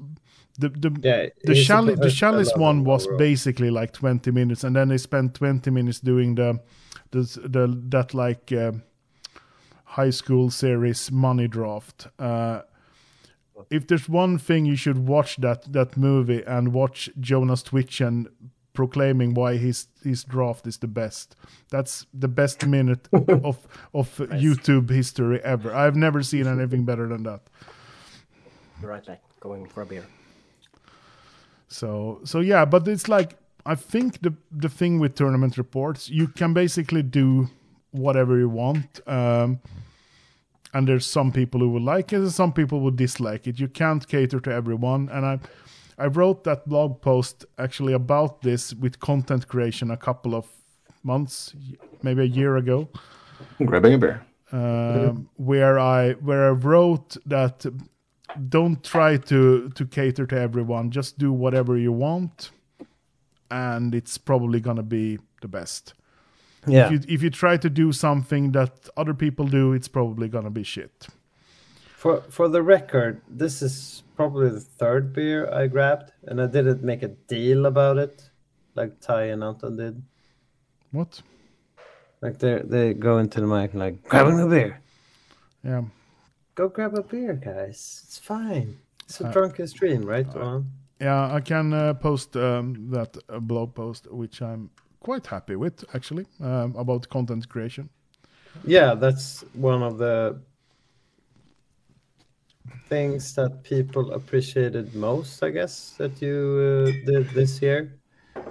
Speaker 1: the the
Speaker 2: Yeah,
Speaker 1: the
Speaker 2: he's
Speaker 1: chalice the chalice one was
Speaker 2: overall.
Speaker 1: basically like 20 minutes and then they spent 20 minutes doing the the, the that like uh, high school series money draft uh if there's one thing you should watch that that movie and watch Jonas Twitchen proclaiming why his his draft is the best. That's the best minute of of YouTube history ever. I've never seen anything better than that.
Speaker 4: You're right back, going for a beer.
Speaker 1: So so yeah, but it's like I think the the thing with tournament reports, you can basically do whatever you want. Um, and there's some people who will like it, and some people will dislike it. You can't cater to everyone. And I I wrote that blog post actually about this with content creation a couple of months, maybe a year ago
Speaker 3: Grabbing a beer.
Speaker 1: um, where I where I wrote that don't try to to cater to everyone. Just do whatever you want, and it's probably gonna be the best.
Speaker 2: Yeah.
Speaker 1: If you if you try to do something that other people do, it's probably gonna be shit.
Speaker 2: For for the record, this is probably the third beer I grabbed, and I didn't make a deal about it, like Ty and Anton did.
Speaker 1: What?
Speaker 2: Like they they go into the mic and like grabbing a beer.
Speaker 1: Yeah.
Speaker 2: Go grab a beer, guys. It's fine. It's a
Speaker 1: Uh,
Speaker 2: drunken stream, right? Alon?
Speaker 1: Yeah, I can uh, post um, that uh, blog post, which I'm quite happy with actually um, about content creation.
Speaker 2: Yeah, that's one of the things that people appreciated most, I guess, that you uh, did this year.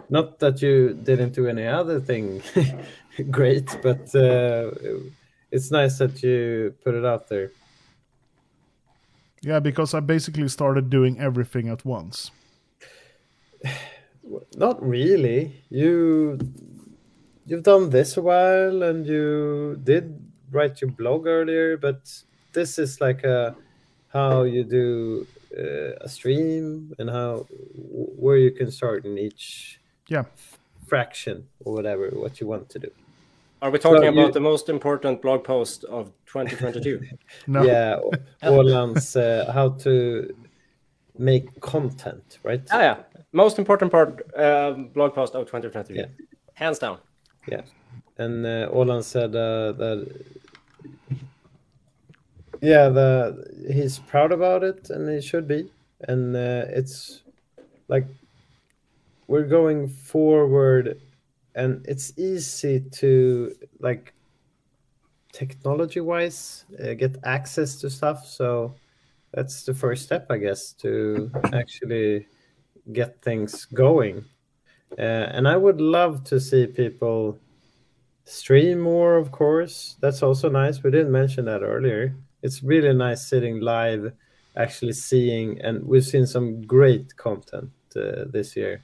Speaker 2: Not that you didn't do any other thing great, but uh, it's nice that you put it out there.
Speaker 1: Yeah, because I basically started doing everything at once.
Speaker 2: Not really. You you've done this a while, and you did write your blog earlier, but this is like a how you do uh, a stream and how where you can start in each
Speaker 1: Yeah.
Speaker 2: fraction or whatever what you want to do.
Speaker 4: Are we talking
Speaker 2: So
Speaker 4: about
Speaker 2: you-
Speaker 4: the most important blog post of 2022?
Speaker 1: No.
Speaker 2: Yeah, Orland's uh, how to make content, right?
Speaker 4: ah, yeah. Most important part um, blog post of 2023.
Speaker 2: Yeah.
Speaker 4: Hands down.
Speaker 2: Yeah, and uh, Olan said uh, that yeah, the he's proud about it, and he should be. And uh, it's like we're going forward, and it's easy to like technology-wise uh, get access to stuff. So that's the first step, I guess, to actually get things going. Uh, and I would love to see people stream more, of course. That's also nice. We didn't mention that earlier. It's really nice sitting live, actually seeing, and we've seen some great content uh, this year.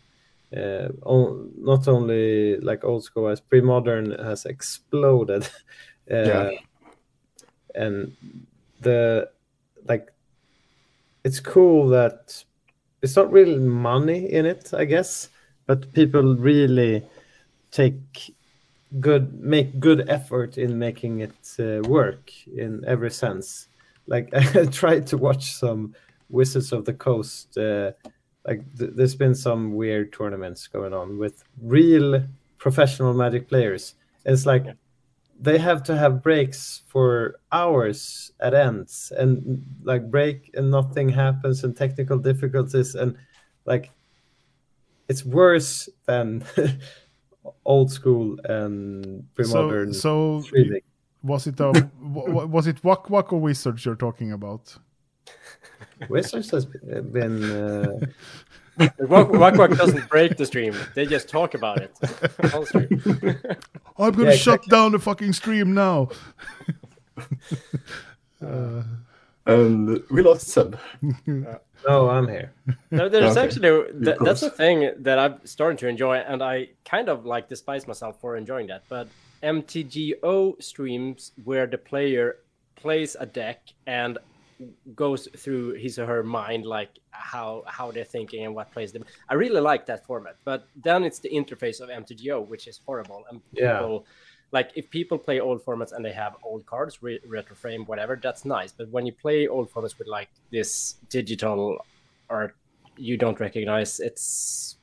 Speaker 2: Uh, on, not only like old school as pre-modern has exploded, uh,
Speaker 3: Yeah.
Speaker 2: and the like, it's cool that it's not really money in it, I guess, but people really take good make good effort in making it uh, work in every sense. Like i tried to watch some wizards of the coast uh, like th- there's been some weird tournaments going on with real professional magic players. It's like they have to have breaks for hours at ends and like break and nothing happens and technical difficulties and like it's worse than old school and
Speaker 1: So,
Speaker 2: pre-modern
Speaker 1: so
Speaker 2: streaming.
Speaker 1: was it a, was it Wak Wak or Wizards you're talking about?
Speaker 2: Wizards has been uh,
Speaker 4: Wak Wak Wak doesn't break the stream. They just talk about it.
Speaker 1: I'm gonna
Speaker 2: Yeah,
Speaker 1: shut
Speaker 2: exactly.
Speaker 1: down the fucking stream now.
Speaker 3: And uh. um, we lost Seb.
Speaker 2: no oh, i'm here
Speaker 4: There- there's
Speaker 3: Okay.
Speaker 4: actually uh, that,
Speaker 3: course.
Speaker 4: that's a thing that I'm starting to enjoy, and I kind of like despise myself for enjoying that. But MTGO streams where the player plays a deck and goes through his or her mind, like how how they're thinking and what plays them. I really like that format. But then it's the interface of MTGO, which is horrible, and
Speaker 2: Yeah.
Speaker 4: Like if people play old formats and they have old cards, re- retro frame, whatever, that's nice. But when you play old formats with like this digital art you don't recognize it's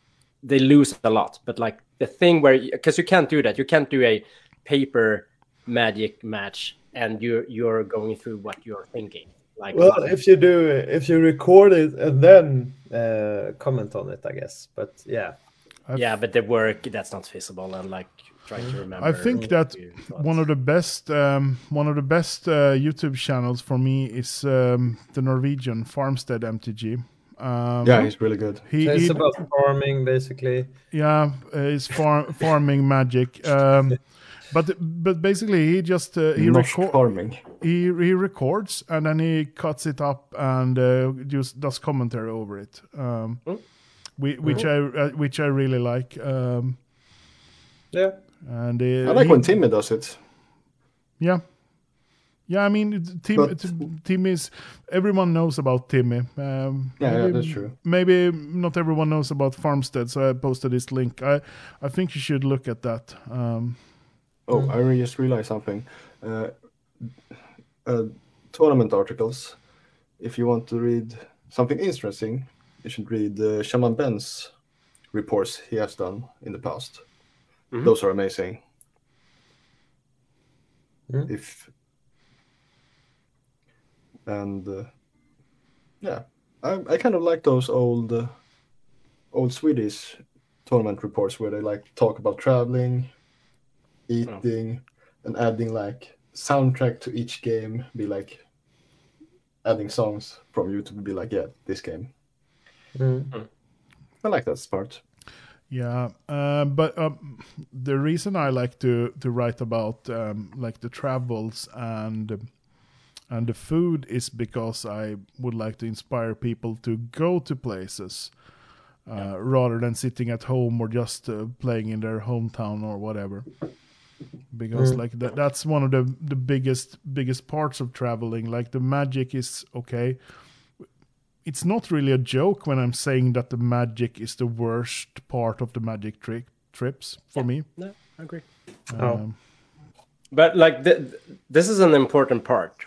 Speaker 4: they lose a lot but like the thing where because you can't do that you can't do a paper magic match and you're you're going through what you're thinking like
Speaker 2: well if you do if you record it and then uh, comment on it i guess but yeah
Speaker 4: yeah but the work that's not feasible and like trying to remember
Speaker 1: I think that one of the best um, one of the best uh, YouTube channels for me is um, the Norwegian Farmstead MTG. Um,
Speaker 3: Yeah, he's really good.
Speaker 1: he,
Speaker 2: so it's
Speaker 1: he-
Speaker 2: about farming basically
Speaker 1: yeah, uh, it's far, farming magic. Um, but but basically he just uh, he
Speaker 3: Norsk
Speaker 1: record
Speaker 3: farming.
Speaker 1: he he records and then he cuts it up and uh, just does commentary over it. Um,
Speaker 4: Mm.
Speaker 1: whi- which I uh, which I really like. Um,
Speaker 2: yeah
Speaker 1: and uh,
Speaker 3: I like
Speaker 1: he-
Speaker 3: when Timmy does it.
Speaker 1: Yeah. Yeah, I mean, it- Tim,
Speaker 3: But-
Speaker 1: Tim- Tim is everyone knows about Timmy. Um,
Speaker 3: Yeah, yeah,
Speaker 1: maybe-
Speaker 3: that's true.
Speaker 1: Maybe not everyone knows about Farmstead, so I posted this link. I, I think you should look at that. Um,
Speaker 3: Oh, I re- just realized something. Uh, uh, tournament articles. If you want to read something interesting, you should read uh, Shaman Ben's reports he has done in the past.
Speaker 4: Mhm.
Speaker 3: Those are amazing.
Speaker 2: Mhm.
Speaker 3: If and uh, yeah, I, I kind of like those old uh, old Swedish tournament reports where they like talk about traveling, eating, and adding like soundtrack to each game. Be like adding songs from YouTube. Be like, yeah, this game.
Speaker 2: Mm.
Speaker 3: I like that part.
Speaker 1: yeah, uh, but um, the reason I like to to write about um, like the travels and and the food is because I would like to inspire people to go to places. uh, rather than sitting at home or just uh, playing in their hometown or whatever. Because
Speaker 2: Mm.
Speaker 1: like that, that's one of the the biggest biggest parts of traveling. Like the magic is okay. It's not really a joke when I'm saying that the magic is the worst part of the magic trick trips for me.
Speaker 4: No, I agree.
Speaker 2: Oh.
Speaker 1: Um,
Speaker 4: But like th- th- this is an important part.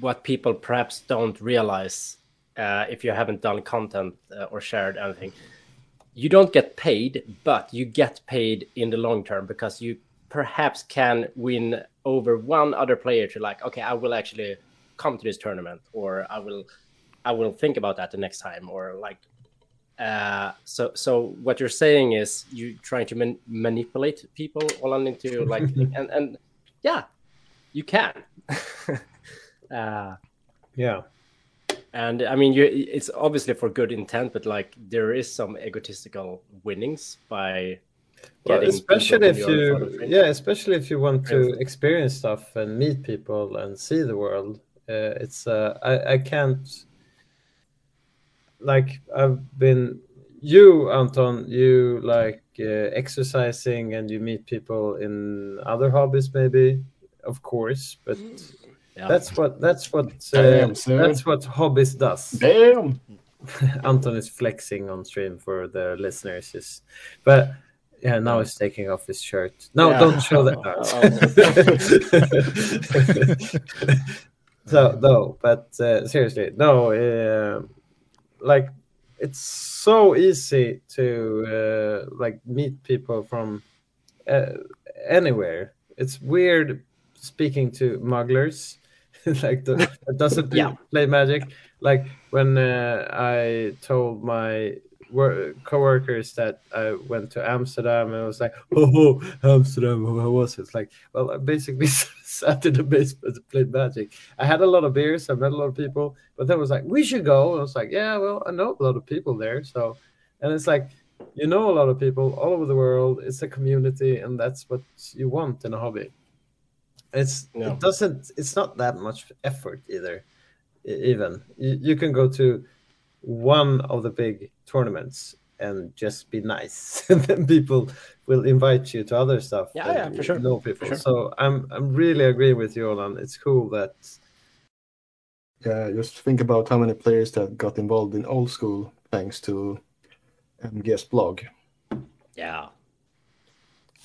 Speaker 4: What people perhaps don't realize uh, if you haven't done content uh, or shared anything, you don't get paid, but you get paid in the long term because you perhaps can win over one other player to like, okay, I will actually come to this tournament, or I will, I will think about that the next time, or like. Uh, so, so what you're saying is you trying to man- manipulate people all into like, and and yeah, you can. uh,
Speaker 2: Yeah.
Speaker 4: and I mean, you it's obviously for good intent, but like there is some egotistical winnings by
Speaker 2: Well, especially if
Speaker 4: in your photo
Speaker 2: you, yeah, especially if you want to experience stuff and meet people and see the world. Uh, it's uh, I I can't like I've been you Anton you like uh, exercising and you meet people in other hobbies maybe of course but
Speaker 4: Yeah.
Speaker 2: that's what that's what uh,
Speaker 3: Damn,
Speaker 2: that's what hobbies does
Speaker 3: Damn.
Speaker 2: Anton is flexing on stream for the listeners. Just, but yeah, now he's taking off his shirt. No,
Speaker 4: Yeah.
Speaker 2: don't show that. so no, but uh, seriously, no. Uh, like it's so easy to uh, like meet people from uh, anywhere. It's weird speaking to mugglers, like the, that doesn't play,
Speaker 4: Yeah.
Speaker 2: play magic. Like when uh, I told my wor- coworkers that I went to Amsterdam, and I was like, "Oh, oh Amsterdam, oh, how was it?" It's like, well, I basically sat in the basement and played magic. I had a lot of beers, I met a lot of people, but then was like, "We should go." And I was like, "Yeah, well, I know a lot of people there, so." And it's like, you know, a lot of people all over the world. It's a community, and that's what you want in a hobby. It's
Speaker 4: Yeah.
Speaker 2: it doesn't. It's not that much effort either. Even you, you can go to one of the big tournaments and just be nice, and then people will invite you to other stuff.
Speaker 4: Yeah,
Speaker 2: and
Speaker 4: yeah, for sure.
Speaker 2: Know people.
Speaker 4: sure.
Speaker 2: So I'm I'm really agreeing with you, Olan. It's cool that
Speaker 3: Yeah, just think about how many players that got involved in old school thanks to MGS blog.
Speaker 4: yeah.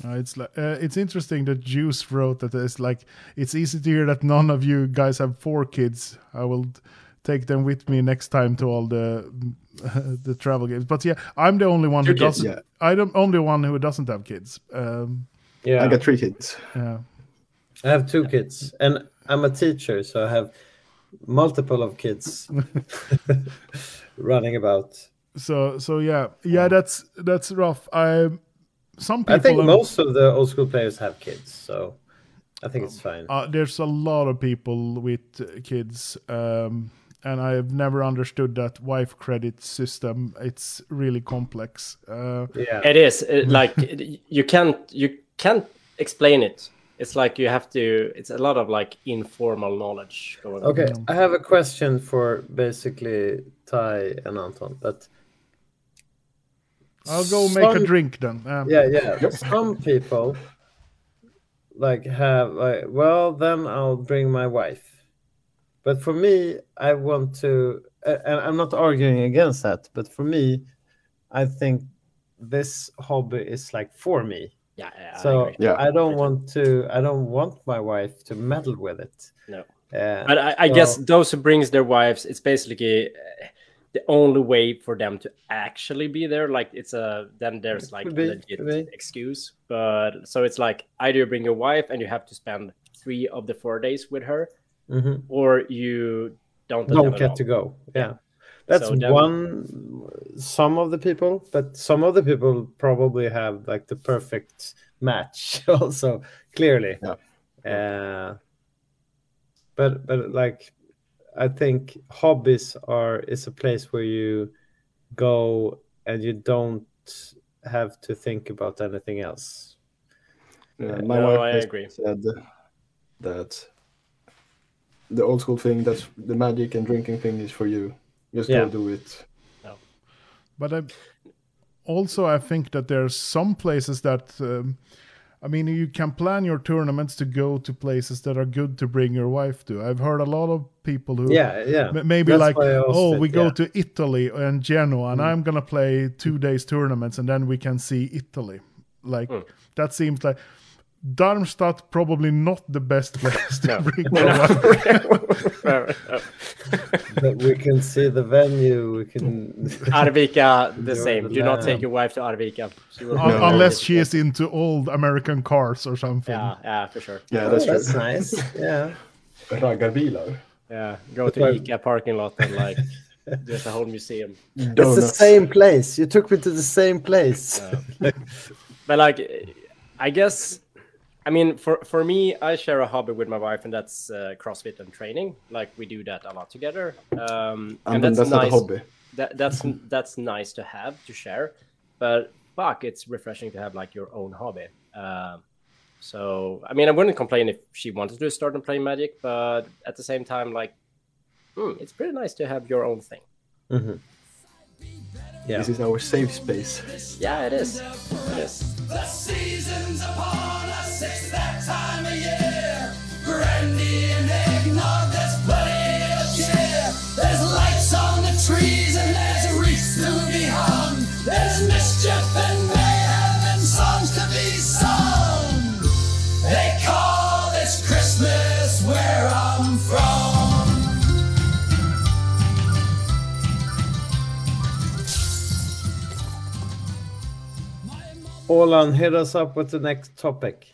Speaker 1: Uh, it's like uh, it's interesting that Juice wrote that it's like it's easy to hear that none of you guys have four kids. I will t- take them with me next time to all the the travel games. But yeah, I'm the only one who
Speaker 3: kids,
Speaker 1: doesn't.
Speaker 3: yeah.
Speaker 1: I'm the only one who doesn't have kids. Um,
Speaker 2: yeah.
Speaker 3: I got three kids.
Speaker 1: yeah.
Speaker 2: I have two kids, and I'm a teacher, so I have multiple of kids running about.
Speaker 1: So so yeah yeah that's that's rough. I some people
Speaker 2: I think most of the old school players have kids, so I think it's fine.
Speaker 1: uh, there's a lot of people with uh, kids. Um, and I've never understood that wife credit system. It's really complex. Uh,
Speaker 2: yeah,
Speaker 4: It is it, like you can't you can't explain it. It's like you have to. It's a lot of like informal knowledge going on.
Speaker 2: Okay, I have a question for basically Ty and Anton. That
Speaker 1: I'll go make a drink then. Um,
Speaker 2: Yeah, yeah. Some people like have like, well, then I'll bring my wife. But for me, I want to, and I'm not arguing against that. But for me, I think this hobby is like for me.
Speaker 4: Yeah, yeah.
Speaker 2: So
Speaker 4: agree.
Speaker 3: Yeah.
Speaker 2: I don't want to. I don't want my wife to meddle with it.
Speaker 4: No.
Speaker 2: Uh,
Speaker 4: But I, I
Speaker 2: So-
Speaker 4: guess those who brings their wives, it's basically uh, the only way for them to actually be there. Like it's a then there's like
Speaker 2: Could
Speaker 4: a legit
Speaker 2: be.
Speaker 4: excuse. But so it's like either you bring your wife and you have to spend three of the four days with her,
Speaker 2: mhm.
Speaker 4: or you don't
Speaker 2: don't get to go. Yeah. That's
Speaker 4: So then-
Speaker 2: one some of the people, but some of the people probably have like the perfect match also clearly.
Speaker 3: Yeah.
Speaker 2: Uh, but but like I think hobbies are is a place where you go and you don't have to think about anything else.
Speaker 3: Yeah, my
Speaker 4: no,
Speaker 3: wife
Speaker 4: I agree.
Speaker 3: said that the old school thing, that's the magic and drinking thing is for you. Just
Speaker 2: Yeah.
Speaker 3: go do it.
Speaker 1: Yeah, but I, also, I think that there's some places that, um, I mean, you can plan your tournaments to go to places that are good to bring your wife to. I've heard a lot of people who,
Speaker 2: Yeah, yeah.
Speaker 1: m- maybe
Speaker 2: That's
Speaker 1: like,
Speaker 2: why I also
Speaker 1: oh,
Speaker 2: said,
Speaker 1: we go
Speaker 2: yeah.
Speaker 1: to Italy and Genoa, and I'm gonna play two days tournaments, and then we can see Italy. Like that seems like. Darmstadt probably not the best place to bring your wife.
Speaker 2: But we can see the venue. We can. Mm.
Speaker 4: Arvika, the same.
Speaker 2: the
Speaker 4: Do not take your wife to Arvika. She will
Speaker 1: Un-
Speaker 3: No.
Speaker 1: unless she is into old American cars or something.
Speaker 4: Yeah, yeah, for sure.
Speaker 3: Yeah, that's,
Speaker 2: oh,
Speaker 3: That's
Speaker 2: nice. Yeah.
Speaker 3: Raggarbilar.
Speaker 4: Yeah, go to
Speaker 2: Well-
Speaker 4: ICA parking lot and like there's a whole museum.
Speaker 2: It's the same place. You took me to the same place.
Speaker 4: But like, I guess, I mean, for for me, I share a hobby with my wife, and that's uh, CrossFit and training. Like we do that a lot together, um,
Speaker 3: And then that's not a hobby.
Speaker 4: That, that's that's nice to have to share, but fuck, it's refreshing to have like your own hobby. Um, so I mean, I wouldn't complain if she wanted to start and play Magic, but at the same time, like, hmm, it's pretty nice to have your own thing.
Speaker 2: Yeah.
Speaker 3: This is our safe space.
Speaker 4: Yeah, it is. It is.
Speaker 5: The season's upon us, it's that time of year. Brandy and eggnog, there's
Speaker 2: Olan, hit us up with the next topic.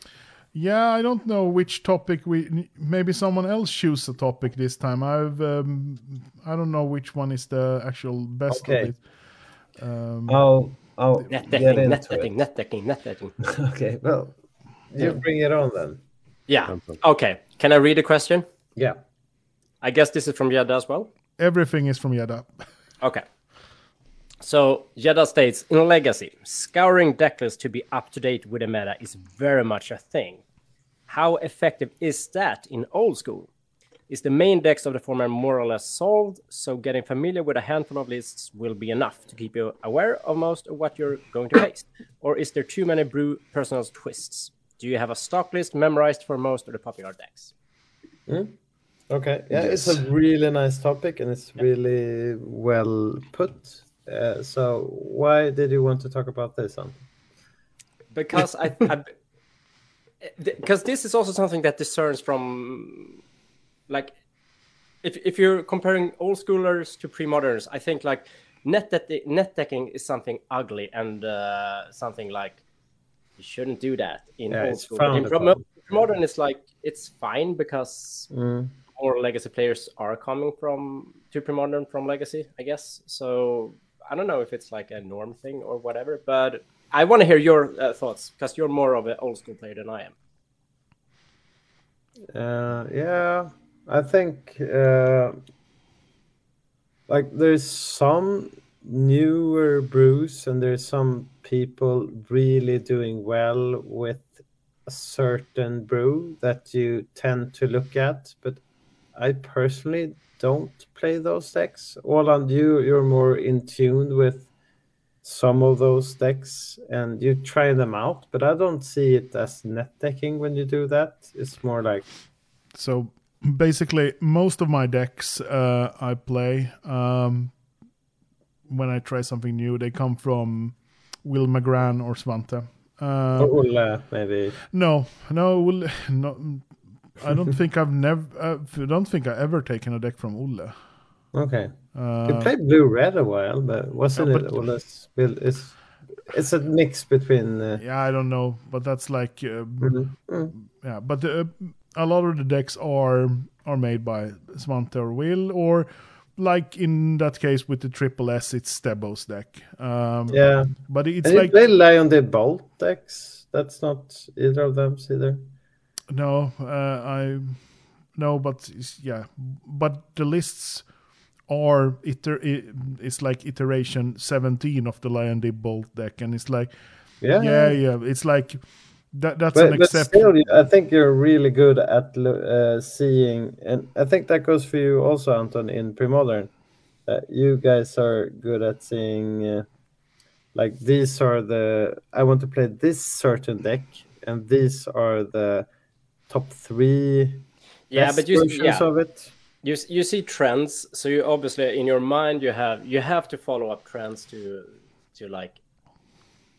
Speaker 1: Yeah, I don't know which topic we. Maybe someone else choose a topic this time. I've. Um, I don't know which one is the actual best
Speaker 2: Okay.
Speaker 1: of it. Um,
Speaker 2: I'll, I'll
Speaker 4: Net
Speaker 2: get into
Speaker 4: net
Speaker 2: it.
Speaker 4: net decking, net decking.
Speaker 2: Okay, well, you bring it on then.
Speaker 4: Yeah. Okay. Can I read a question?
Speaker 2: Yeah.
Speaker 4: I guess this is from Yada as well.
Speaker 1: everything is from Yada.
Speaker 4: Okay. So Jeddah states in Legacy, scouring deck lists to be up to date with the meta is very much a thing. How effective is that in old school? Is the main decks of the format more or less solved, so getting familiar with a handful of lists will be enough to keep you aware of most of what you're going to face? Or is there too many brew personal twists? Do you have a stock list memorized for most of the popular decks? Hmm?
Speaker 2: Okay. Yeah, it's a really nice topic and it's really well put. Uh, so, why did you want to talk about this, Anton?
Speaker 4: because I, because this is also something that discerns from like if if you're comparing old schoolers to pre-moderns, I think like net de- net decking is something ugly and uh, something like you shouldn't do that in
Speaker 2: Yeah,
Speaker 4: old school. In
Speaker 2: upon.
Speaker 4: modern, it's like it's fine because
Speaker 2: Mm.
Speaker 4: more legacy players are coming from to pre-modern from legacy, I guess. So I don't know if it's like a norm thing or whatever, but I want to hear your uh, thoughts because you're more of an old school player than I am.
Speaker 2: Uh, yeah, I think uh, like there's some newer brews and there's some people really doing well with a certain brew that you tend to look at, but I personally don't play those decks. Roland, you you're more in tune with some of those decks and you try them out, but I don't see it as net decking when you do that. It's more like
Speaker 1: So basically, most of my decks uh, I play um, when I try something new, they come from Will McGran or Svante. Uh,
Speaker 2: Ulla, maybe.
Speaker 1: No, no, Will, no. I don't think I've never. Uh, I don't think I ever taken a deck from Ulle.
Speaker 2: Okay.
Speaker 1: Uh,
Speaker 2: You played blue red a while, but wasn't
Speaker 1: Yeah,
Speaker 2: it
Speaker 1: but-
Speaker 2: Ulla's build? It's it's a mix between. Uh,
Speaker 1: yeah, I don't know, but that's like uh,
Speaker 2: mhm. Mm.
Speaker 1: yeah. But uh, a lot of the decks are are made by Svante or Will, or like in that case with the triple S, it's Stebo's deck. Um,
Speaker 2: Yeah.
Speaker 1: but it's
Speaker 2: And
Speaker 1: like
Speaker 2: play Lion the Bolt decks. That's not either of them either.
Speaker 1: No, uh, I no, but yeah, but the lists are iter- it's like iteration 17 of the Lion Dib Bolt deck, and it's like
Speaker 2: Yeah.
Speaker 1: yeah, yeah, it's like that. That's
Speaker 2: But,
Speaker 1: an exception.
Speaker 2: I think you're really good at uh, seeing, and I think that goes for you also, Anton, in pre-modern. Uh, you guys are good at seeing uh, like these are the I want to play this certain deck, and these are the top three
Speaker 4: Yeah, but you
Speaker 2: versions
Speaker 4: yeah.
Speaker 2: of it.
Speaker 4: you you see trends so you obviously in your mind you have you have to follow up trends to to like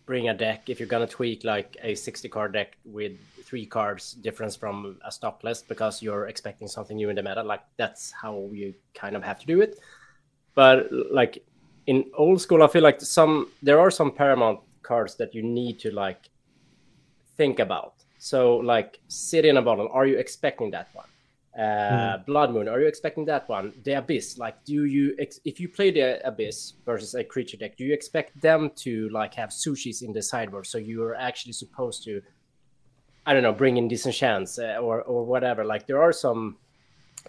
Speaker 4: bring a deck if you're gonna tweak like a 60 card deck with three cards difference from a stock list because you're expecting something new in the meta like that's how you kind of have to do it but like in old school i feel like some there are some paramount cards that you need to like think about so like sit in a bottle are you expecting that one uh, Blood Moon. Are you expecting that one? The Abyss. Like, do you ex- if you play the Abyss versus a creature deck, do you expect them to like have Su-Chis in the sideboard? So you are actually supposed to, I don't know, bring in disenchants uh, or or whatever. Like, there are some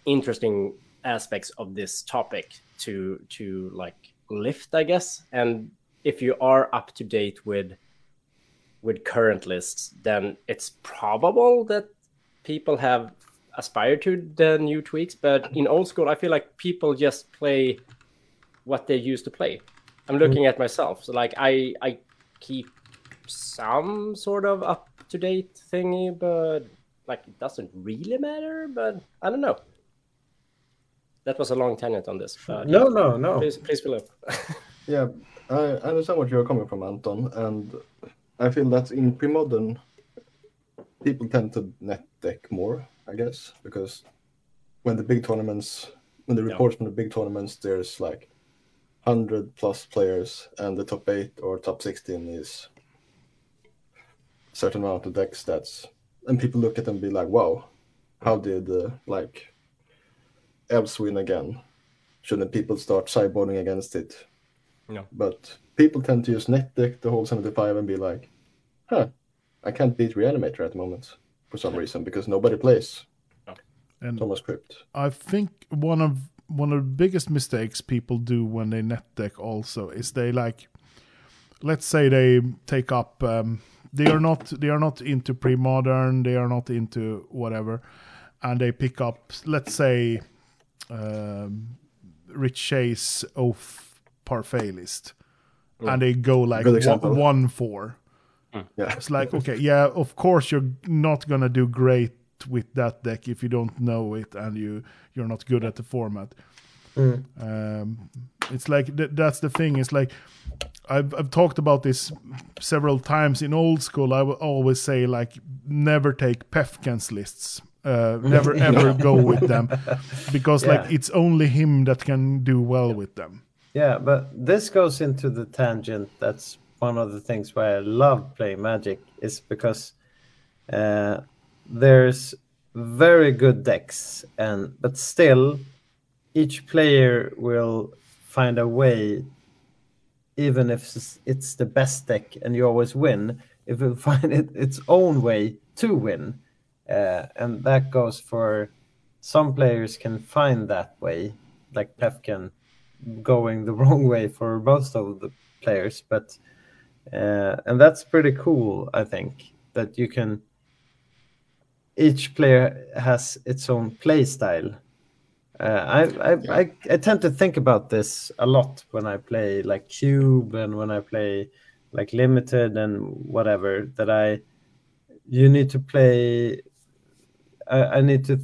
Speaker 4: interesting aspects of this topic to to like lift, I guess. And if you are up to date with with current lists, then it's probable that people have aspired to the new tweaks. But in old school, I feel like people just play what they used to play. I'm looking mm-hmm. at myself, so like I I keep some sort of up to date thingy, but like it doesn't really matter. But I don't know. That was a long tangent on this. But
Speaker 2: No,
Speaker 4: yeah,
Speaker 2: no, no.
Speaker 4: Please, please fill up.
Speaker 3: Yeah, I I understand what you're coming from, Anton, and I feel that in pre-modern, people tend to net deck more, I guess, because when the big tournaments, when the
Speaker 4: Yeah.
Speaker 3: reports from the big tournaments, there's like hundred plus players, and the top eight or top sixteen is a certain amount of deck stats, and people look at them and be like, "Wow, how did uh, like elves win again?" Shouldn't people start sideboarding against it?
Speaker 4: No.
Speaker 3: But people tend to use net deck the whole 75 and be like, huh, I can't beat Reanimator at the moment for some reason because nobody plays
Speaker 1: And
Speaker 3: Thomas Crypt.
Speaker 1: I think one of one of the biggest mistakes people do when they net deck also is they like let's say they take up um, they are not they are not into pre-modern they are not into whatever and they pick up let's say um, Rich Shea's oath parfait list and they go like
Speaker 3: Good
Speaker 1: one, four
Speaker 3: Yeah.
Speaker 1: it's like, okay, yeah, of course you're not gonna do great with that deck if you don't know it and you you're not good at the format. Um, it's like th- that's the thing. It's like I've I've talked about this several times in old school. I will always say like never take Pefkin's lists. Uh, never ever go with them because like it's only him that can do well with them.
Speaker 2: Yeah, but this goes into the tangent. That's one of the things why I love playing Magic is because uh, there's very good decks, and but still, each player will find a way, even if it's- the best deck and you always win. It will find it its own way to win, uh, and that goes for some players can find that way, like Pefkin going the wrong way for most of the players but uh, and that's pretty cool i think that you can each player has its own play style. Uh, I, I, I i tend to think about this a lot when i play like cube and when i play like limited and whatever that i you need to play i, I need to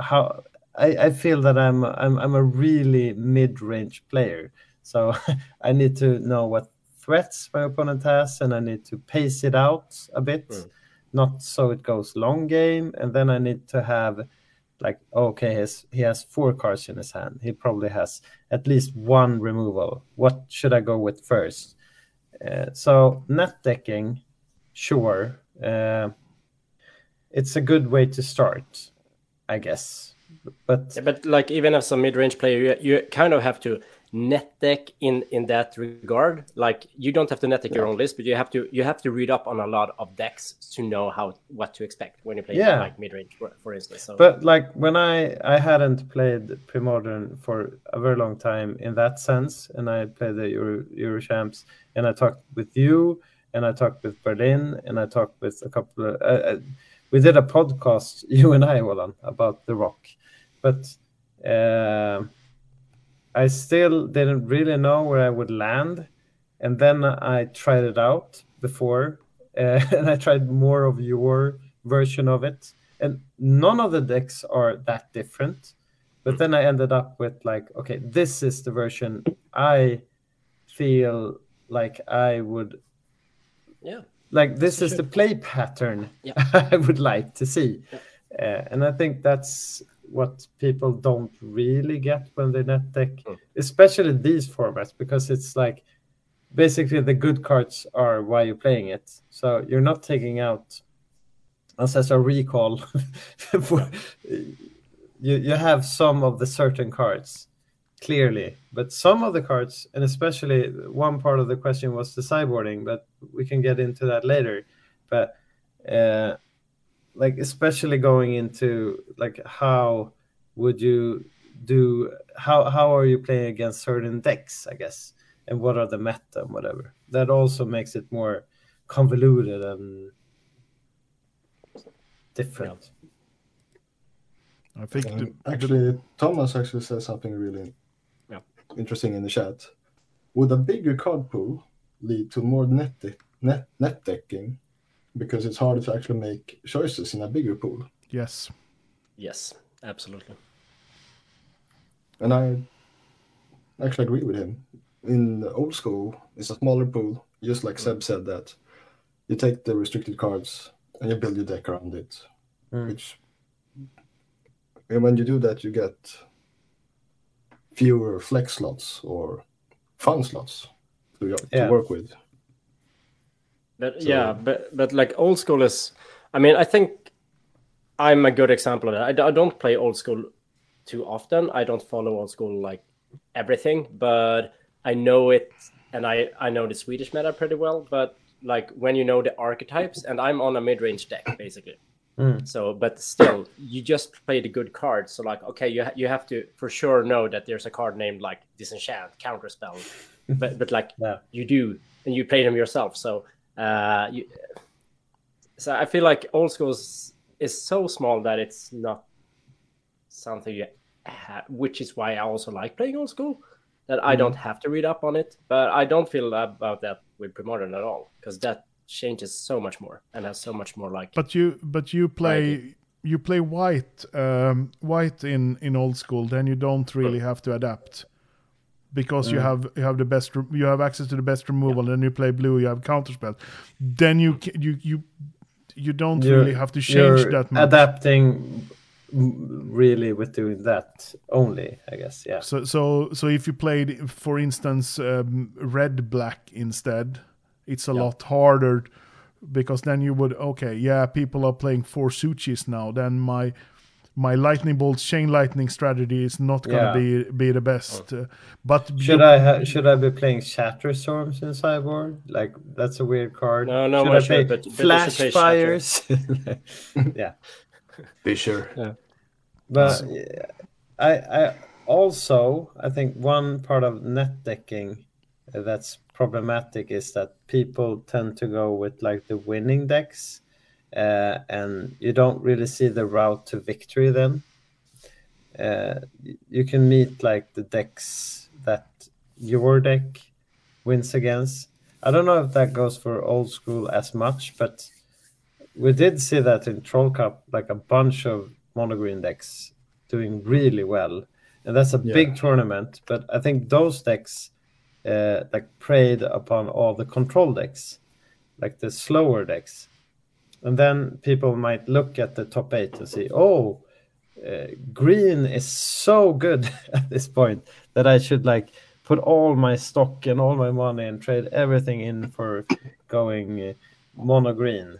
Speaker 2: how I, I feel that I'm I'm I'm a really mid-range player. So I need to know what threats my opponent has, and I need to pace it out a bit, not so it goes long game. And then I need to have like okay, he has, he has four cards in his hand. He probably has at least one removal. What should I go with first? Uh, so net decking, sure, uh, it's a good way to start, I guess. But
Speaker 4: Yeah, but like even as a mid-range player, you, you kind of have to net deck in in that regard. Like you don't have to net deck your own list, but you have to you have to read up on a lot of decks to know how what to expect when you play
Speaker 2: Yeah.
Speaker 4: like mid-range, for, for instance. So
Speaker 2: But like when I I hadn't played pre-modern for a very long time in that sense, and I played the Euro, Euro champs, and I talked with you, and I talked with Berlin, and I talked with a couple of. Uh, uh, we did a podcast, you and I, Roland, about the Rock, but uh, I still didn't really know where I would land, and then I tried it out before, uh, and I tried more of your version of it, and none of the decks are that different. But then I ended up with like, okay, this is the version I feel like I would
Speaker 4: Yeah.
Speaker 2: like this is the play pattern
Speaker 4: Yeah.
Speaker 2: I would like to see, uh, and I think that's what people don't really get when they net deck,
Speaker 4: Mm.
Speaker 2: especially these formats, because it's like basically the good cards are why you're playing it. So you're not taking out ancestral recall. for, you you have some of the certain cards clearly, but some of the cards, and especially one part of the question was the sideboarding, but we can get into that later. But uh, like especially going into like how would you do how how are you playing against certain decks, I guess, and what are the meta and whatever. That also makes it more convoluted and different.
Speaker 1: I think
Speaker 3: Um,
Speaker 1: the, the-
Speaker 3: actually, Thomas actually says something really
Speaker 4: Yeah.
Speaker 3: interesting in the chat. Would a bigger card pool lead to more net, de- net, net decking because it's harder to actually make choices in a bigger pool?
Speaker 1: yes,
Speaker 4: Yes, absolutely.
Speaker 3: And I actually agree with him. In the old school, it's a smaller pool, just like Seb said that you take the restricted cards and you build your deck around it.
Speaker 2: Mm.
Speaker 3: Which and when you do that you get fewer flex slots or fun slots to, to
Speaker 2: Yeah.
Speaker 3: work with.
Speaker 4: But
Speaker 3: So-
Speaker 4: yeah, but but like old school is. I mean, I think I'm a good example of that. I, I don't play old school too often. I don't follow old school like everything, but I know it, and I I know the Swedish meta pretty well. But like when you know the archetypes, and I'm on a mid range deck basically.
Speaker 2: Mm.
Speaker 4: So, but still, you just play the good cards. So, like, okay, you ha- you have to for sure know that there's a card named like Disenchant, Counterspell, but but like
Speaker 2: Yeah.
Speaker 4: you do, and you play them yourself. So, uh, you, so I feel like old school is, is so small that it's not something you have, which is why I also like playing old school. That I don't have to read up on it, but I don't feel about that with premodern at all because that changes so much more and has so much more like
Speaker 1: but you but you play you play white um, white in in old school, then you don't really have to adapt because you have you have the best you have access to the best removal. Then you play blue, you have counterspell. Then you you you you don't
Speaker 2: You're-
Speaker 1: really have to change that much.
Speaker 2: Adapting really with doing that only, I guess. Yeah.
Speaker 1: So so so if you played, for instance, um, red black instead, it's a
Speaker 4: Yeah.
Speaker 1: lot harder because then you would okay, yeah, people are playing four Su-Chis now. Then my my lightning bolt chain lightning strategy is not gonna
Speaker 2: Yeah.
Speaker 1: be be the best. Uh, but
Speaker 2: Should
Speaker 1: you-
Speaker 2: I ha- should I be playing Shatterstorms in Cyborg? Like that's a weird card.
Speaker 4: No, no
Speaker 2: should I
Speaker 4: should,
Speaker 2: play
Speaker 4: but- but
Speaker 2: Flash
Speaker 4: play
Speaker 2: Fires? yeah,
Speaker 3: Be sure.
Speaker 2: but yeah, I I also I think one part of net decking that's problematic is that people tend to go with like the winning decks, and you don't really see the route to victory then. Uh, you can meet like the decks that your deck wins against. I don't know if that goes for old school as much, but we did see that in Troll Cup, like a bunch of monogreen decks doing really well, and that's a
Speaker 3: Yeah.
Speaker 2: big tournament. But I think those decks uh, like preyed upon all the control decks, like the slower decks, and then people might look at the top eight and see, oh, uh, green is so good at this point that I should like put all my stock and all my money and trade everything in for going uh, mono green.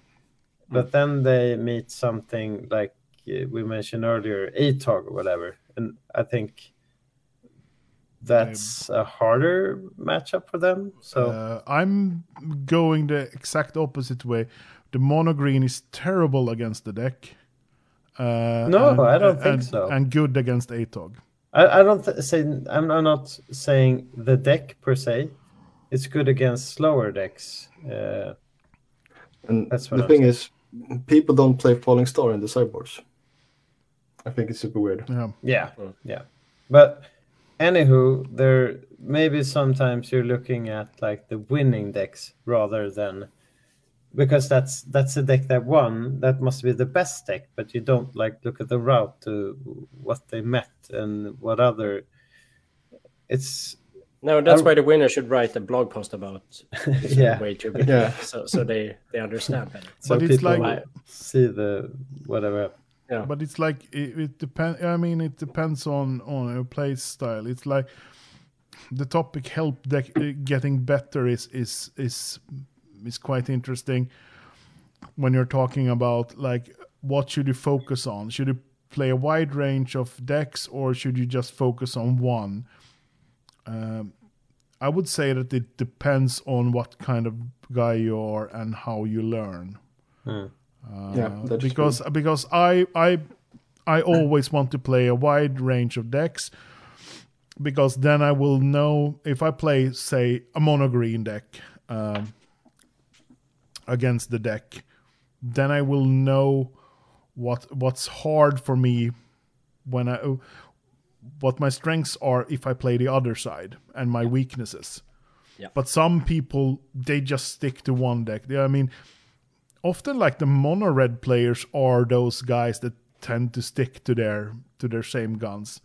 Speaker 2: But then they meet something like uh, we mentioned earlier, ATOG or whatever, and I think that's a harder matchup for them. So
Speaker 1: Uh, I'm going the exact opposite way. The mono green is terrible against the deck. Uh,
Speaker 2: No, I don't think
Speaker 1: and,
Speaker 2: so.
Speaker 1: And good against ATOG.
Speaker 2: I, I don't th- say I'm, I'm not saying the deck per se. It's good against slower decks. Uh,
Speaker 3: And
Speaker 2: That's what
Speaker 3: the
Speaker 2: I'm
Speaker 3: thing is, people don't play Falling Star in the sideboards. I think it's super weird.
Speaker 1: Yeah.
Speaker 2: Yeah,
Speaker 4: Mm.
Speaker 2: yeah. But anywho, there maybe sometimes you're looking at like the winning decks rather than because that's that's a deck that won. That must be the best deck, but you don't like look at the route to what they met and what other. It's
Speaker 4: No, that's
Speaker 2: I-
Speaker 4: why the winner should write a blog post about yeah.
Speaker 2: way Yeah.
Speaker 4: wager,
Speaker 3: Yeah.
Speaker 4: so so they they understand better.
Speaker 2: so
Speaker 1: But it's like-
Speaker 2: see the whatever.
Speaker 4: Yeah.
Speaker 1: but it's like it, it depends i mean it depends on on your play style it's like the topic help deck uh, getting better is is is is quite interesting when you're talking about like what should you focus on? Should you play a wide range of decks or should you just focus on one? Um, i would say that it depends on what kind of guy you are and how you learn.
Speaker 3: Yeah,
Speaker 1: uh,
Speaker 3: that's
Speaker 1: because because I I I always want to play a wide range of decks because then I will know if I play say a mono green deck um, against the deck, then I will know what what's hard for me when I what my strengths are if I play the other side and my weaknesses.
Speaker 4: Yeah.
Speaker 1: But some people they just stick to one deck. I mean, often like the mono red players are those guys that tend to stick to their to their same guns.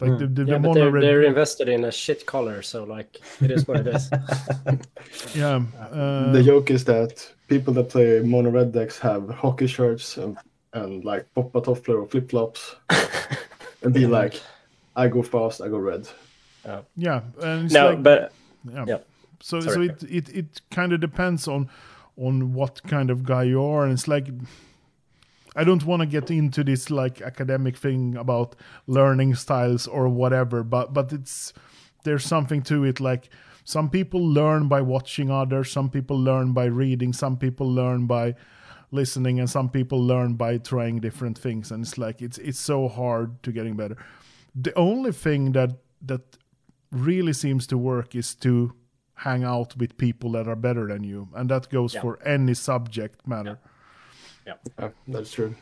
Speaker 1: Like the, the,
Speaker 4: Yeah,
Speaker 1: the
Speaker 4: but
Speaker 1: mono
Speaker 4: they're,
Speaker 1: red,
Speaker 4: they're invested in a shit color, so like it is what it is.
Speaker 1: yeah. Uh,
Speaker 3: the joke is that people that play mono red decks have hockey shirts and, and like poppa toffler or flip flops and be like, I go fast, I go red.
Speaker 1: yeah, and it's
Speaker 4: no,
Speaker 1: like,
Speaker 4: but
Speaker 1: yeah.
Speaker 4: yeah.
Speaker 1: So so it it, it kind of depends on on what kind of guy you are, and it's like I don't want to get into this like academic thing about learning styles or whatever, but but it's there's something to it. Like some people learn by watching others, some people learn by reading, some people learn by listening, and some people learn by trying different things. And it's like it's it's so hard to getting better. The only thing that that really seems to work is to hang out with people that are better than you, and that goes
Speaker 4: Yeah.
Speaker 1: for any subject matter.
Speaker 3: Yeah, that's true.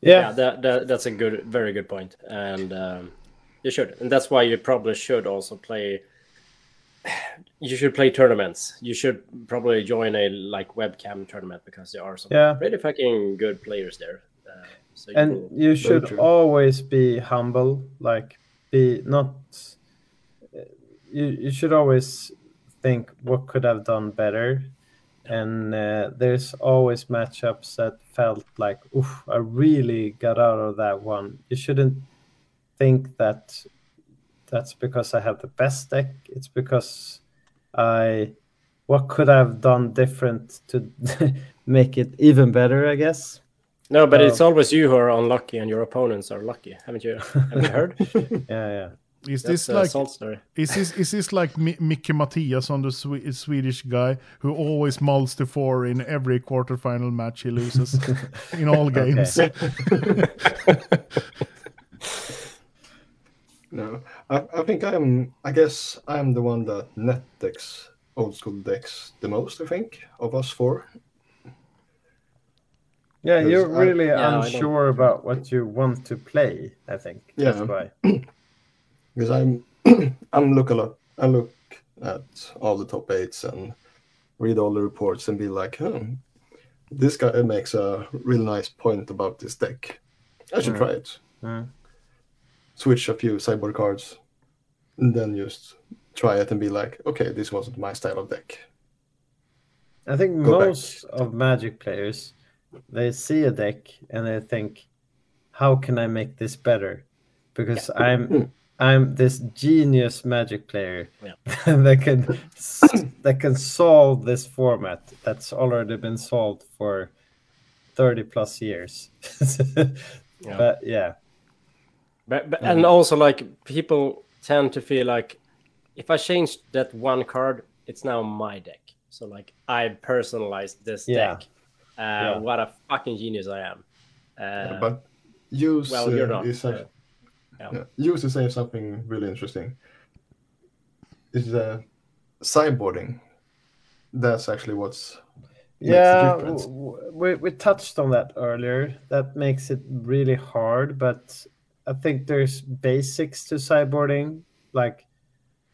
Speaker 2: Yeah,
Speaker 4: yeah, that, that that's a good, very good point, and um, you should, and that's why you probably should also play. You should play tournaments. You should probably join a like webcam tournament because there are some
Speaker 2: Yeah.
Speaker 4: pretty fucking good players there. Uh, so you
Speaker 2: and
Speaker 4: will-
Speaker 2: you should always be humble like be not you, you should always think what could have done better and uh, there's always matchups that felt like oof i really got out of that one you shouldn't think that that's because i have the best deck it's because i what could i have done different to make it even better i guess
Speaker 4: no, but it's always you who are unlucky, and your opponents are lucky. Haven't you? Haven't you heard?
Speaker 2: yeah yeah
Speaker 1: Is
Speaker 4: That's
Speaker 1: this
Speaker 4: a
Speaker 1: like
Speaker 4: salt story.
Speaker 1: is this is this like Mi- Mickey Mattias on the Swe- Swedish guy who always mulls to four in every quarterfinal match he loses in all games?
Speaker 3: No, I, I think I'm. I guess I'm the one that net decks old school decks the most. I think of us four.
Speaker 2: Yeah, you're
Speaker 3: I-
Speaker 2: really
Speaker 4: Yeah, I don't-
Speaker 2: unsure about what you want to play. I think that's
Speaker 3: Yeah.
Speaker 2: why.
Speaker 3: because I'm I'm look a lot. I look at all the top eights and read all the reports and be like, hmm, this guy makes a real nice point about this deck. I should
Speaker 2: Mm.
Speaker 3: try it.
Speaker 2: Mm.
Speaker 3: Switch a few sideboard cards, and then just try it and be like, okay, this wasn't my style of deck.
Speaker 2: I think
Speaker 3: Go back.
Speaker 2: most of Magic players they see a deck and they think, "How can I make this better?" Because I'm I'm this genius Magic player
Speaker 4: Yeah.
Speaker 2: that can that can solve this format that's already been solved for thirty plus years.
Speaker 4: Yeah.
Speaker 2: But yeah,
Speaker 4: But, but and also like people tend to feel like if I change that one card, it's now my deck. So like I personalized this
Speaker 2: Yeah.
Speaker 4: deck. Uh, What a fucking genius I am. Uh,
Speaker 3: but use
Speaker 4: well, you're
Speaker 3: uh,
Speaker 4: not. uh,
Speaker 3: a-
Speaker 4: yeah.
Speaker 3: Yeah, use to say something really interesting. Is the sideboarding. That's actually what's makes the
Speaker 2: yeah,
Speaker 3: difference.
Speaker 2: w- w- we we touched on that earlier. That makes it really hard, but I think there's basics to sideboarding, like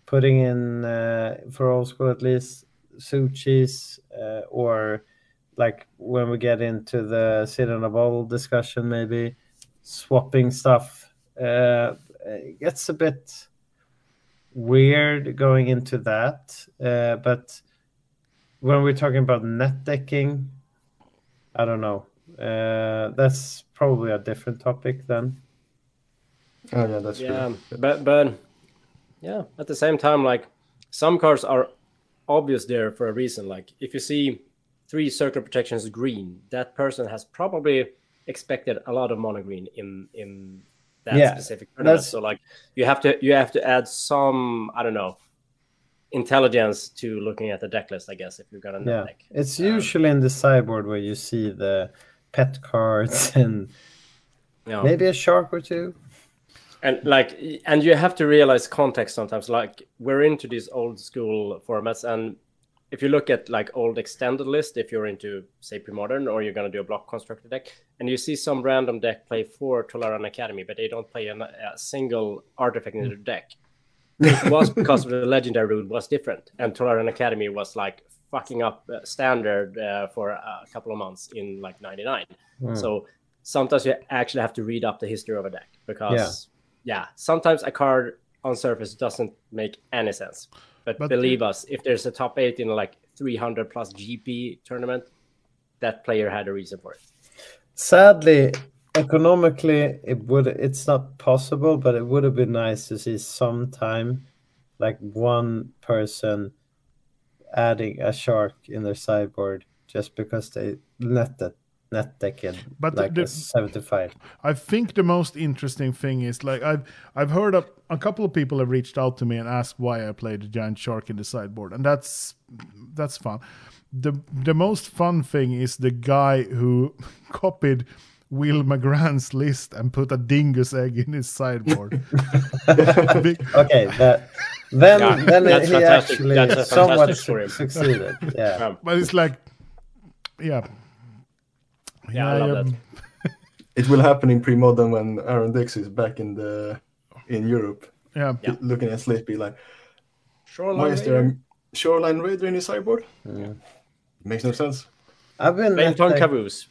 Speaker 2: putting in uh, for old school at least Su-Chis uh, or like when we get into the sit on a ball discussion, maybe swapping stuff. Uh, it gets a bit weird going into that, uh, but when we're talking about net decking, I don't know. Uh, that's probably a different topic then.
Speaker 3: Oh yeah, that's
Speaker 4: Yeah,
Speaker 3: true.
Speaker 4: but but yeah, at the same time, like some cars are obvious there for a reason. Like if you see three circle protections green, that person has probably expected a lot of mono green in in that
Speaker 2: Yeah,
Speaker 4: specific
Speaker 2: that's-
Speaker 4: So like you have to you have to add some I don't know intelligence to looking at the deck list, I guess, if you're gonna
Speaker 2: Yeah,
Speaker 4: deck.
Speaker 2: it's
Speaker 4: Um,
Speaker 2: usually in the sideboard where you see the pet cards and
Speaker 4: you know.
Speaker 2: maybe a shark or two.
Speaker 4: and like and you have to realize context sometimes like we're into these old school formats and if you look at like old extended list if you're into say pre-modern or you're going to do a block constructor deck and you see some random deck play for Tolarian Academy but they don't play an, a single artifact in their deck. It was because the legendary rule was different and Tolarian Academy was like fucking up uh, standard uh, for a couple of months in like 99 so sometimes you actually have to read up the history of a deck because yeah, sometimes a card on surface doesn't make any sense. But,
Speaker 1: But-
Speaker 4: believe us, if there's a top eight in like 300 plus GP tournament, that player had a reason for it.
Speaker 2: Sadly, economically, it would it's not possible, but it would have been nice to see sometime like one person adding a shark in their sideboard just because they net that net deck in
Speaker 1: But
Speaker 2: like
Speaker 1: the-
Speaker 2: a 75.
Speaker 1: I think the most interesting thing is like I've I've heard of a couple of people have reached out to me and asked why I played the giant shark in the sideboard, and that's that's fun. the The most fun thing is the guy who copied Will McGrann's list and put a dingus egg in his sideboard.
Speaker 2: Okay, that then
Speaker 4: Yeah,
Speaker 2: then
Speaker 4: that's
Speaker 2: he
Speaker 4: fantastic.
Speaker 2: actually
Speaker 4: That's
Speaker 2: somewhat su- succeeded. Yeah.
Speaker 1: But it's like, yeah,
Speaker 4: Yeah, I love that.
Speaker 3: It will happen in pre-modern when Aaron Dix is back in the in Europe,
Speaker 1: Yeah,
Speaker 4: Yeah.
Speaker 3: looking at Sleepy like, why
Speaker 4: Shoreline
Speaker 3: is there a Shoreline Raider in his sideboard? Makes no sense.
Speaker 2: I've been net
Speaker 4: Benton Caboose.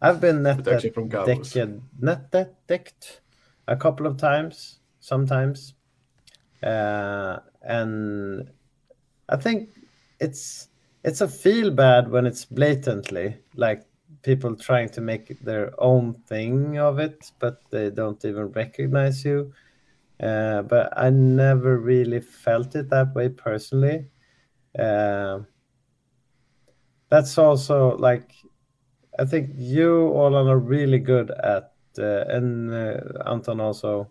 Speaker 2: I've been net
Speaker 3: Protection from Gavos.
Speaker 2: decked, net deck- decked a couple of times, sometimes, uh, and I think it's it's a feel bad when it's blatantly like people trying to make their own thing of it, but they don't even recognize you. Uh, but I never really felt it that way personally. Uh, that's also like I think you, Olan, are really good at, uh, and uh, Anton also.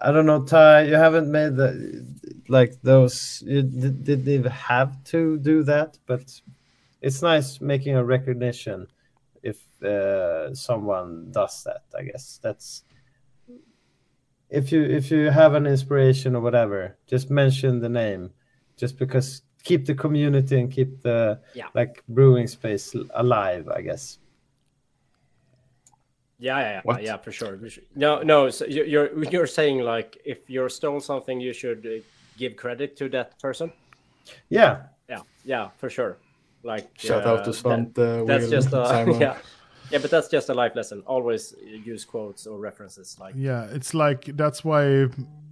Speaker 2: I don't know, Ty. You haven't made the like those. You did, didn't even have to do that, but it's nice making a recognition if uh, someone does that. I guess that's if you if you have an inspiration or whatever, just mention the name, just because keep the community and keep the
Speaker 4: Yeah.
Speaker 2: like brewing space alive. I guess.
Speaker 4: Yeah, yeah, yeah, yeah, for sure. No, no. So you- you're you're saying like if you're stole something, you should uh, give credit to that person.
Speaker 2: Yeah,
Speaker 4: Yeah, yeah, for sure. Like
Speaker 3: Shout
Speaker 4: uh,
Speaker 3: out to Svante,
Speaker 4: that's
Speaker 3: Will,
Speaker 4: just a
Speaker 3: Simon.
Speaker 4: yeah, yeah. But that's just a life lesson. Always use quotes or references. Like
Speaker 1: yeah. It's like that's why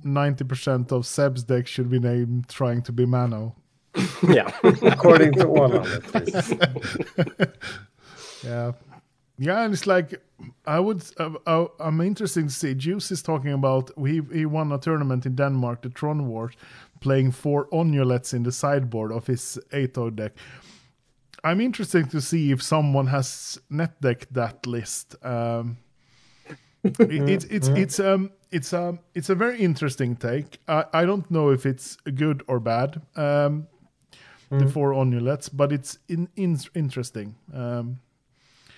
Speaker 1: ninety percent of Seb's deck should be named trying to be Mano.
Speaker 4: yeah,
Speaker 2: according to Olan, at least.
Speaker 1: Yeah, yeah, and it's like I would. Uh, uh, I'm interested to see. Juice is talking about he he won a tournament in Denmark, the Tron Wars, playing four Onulets in the sideboard of his Atog deck. I'm interested to see if someone has netdecked that list. Um, it, it's it's it's um it's um it's a very interesting take. I I don't know if it's good or bad. Um, the four Onulets, but it's in, in interesting. Um,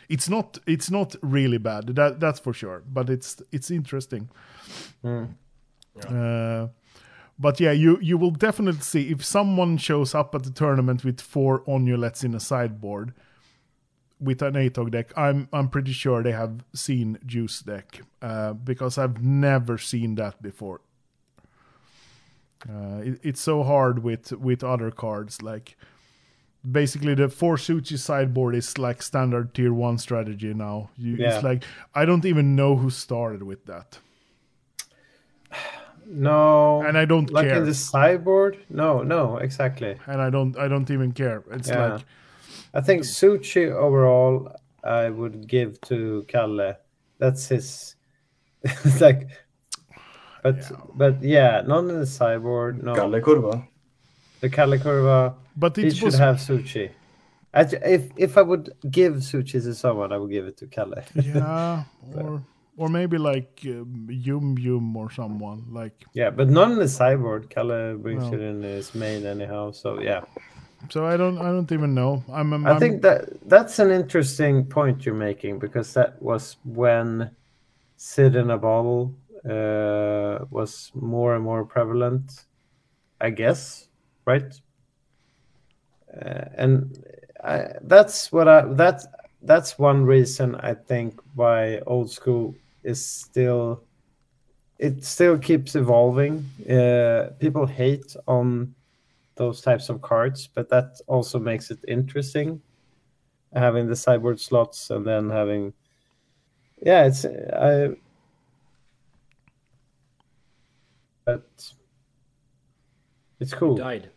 Speaker 1: it's not it's not really bad that that's for sure but it's it's interesting uh, but yeah you you will definitely see if someone shows up at the tournament with four onulets in a sideboard with an ATOG deck, I'm I'm pretty sure they have seen Juice deck uh, because I've never seen that before. Uh, it, it's so hard with with other cards like basically the four Su-Chi sideboard is like standard tier one strategy now. You,
Speaker 2: Yeah.
Speaker 1: It's like I don't even know who started with that,
Speaker 2: No.
Speaker 1: and I don't
Speaker 2: like
Speaker 1: care,
Speaker 2: in the sideboard? No, no, exactly.
Speaker 1: and I don't I don't even care. It's
Speaker 2: Yeah.
Speaker 1: like
Speaker 2: I think Su-Chi overall, I would give to Kalle. That's his. it's like, but
Speaker 1: Yeah.
Speaker 2: but yeah, not in the sideboard. No,
Speaker 3: Kalle Kurva.
Speaker 2: the Kalle Kurva
Speaker 1: but
Speaker 2: He
Speaker 1: it
Speaker 2: should
Speaker 1: was
Speaker 2: have Su-Chi. If if I would give Su-Chi to someone, I would give it to Kalle.
Speaker 1: yeah, or or maybe like um, Yum Yum or someone like.
Speaker 2: yeah, but not in the cyborg. Kalle brings
Speaker 1: No.
Speaker 2: it in his main anyhow. So yeah,
Speaker 1: So I don't I don't even know. I'm, I'm
Speaker 2: I think that that's an interesting point you're making because that was when Sid in a bottle uh, was more and more prevalent, I guess, right? Uh, and I, that's what I that's that's one reason I think why old school is still it still keeps evolving. Uh, people hate on those types of cards, but that also makes it interesting. Having the sideboard slots and then having, yeah, it's I. But it's cool
Speaker 4: Died.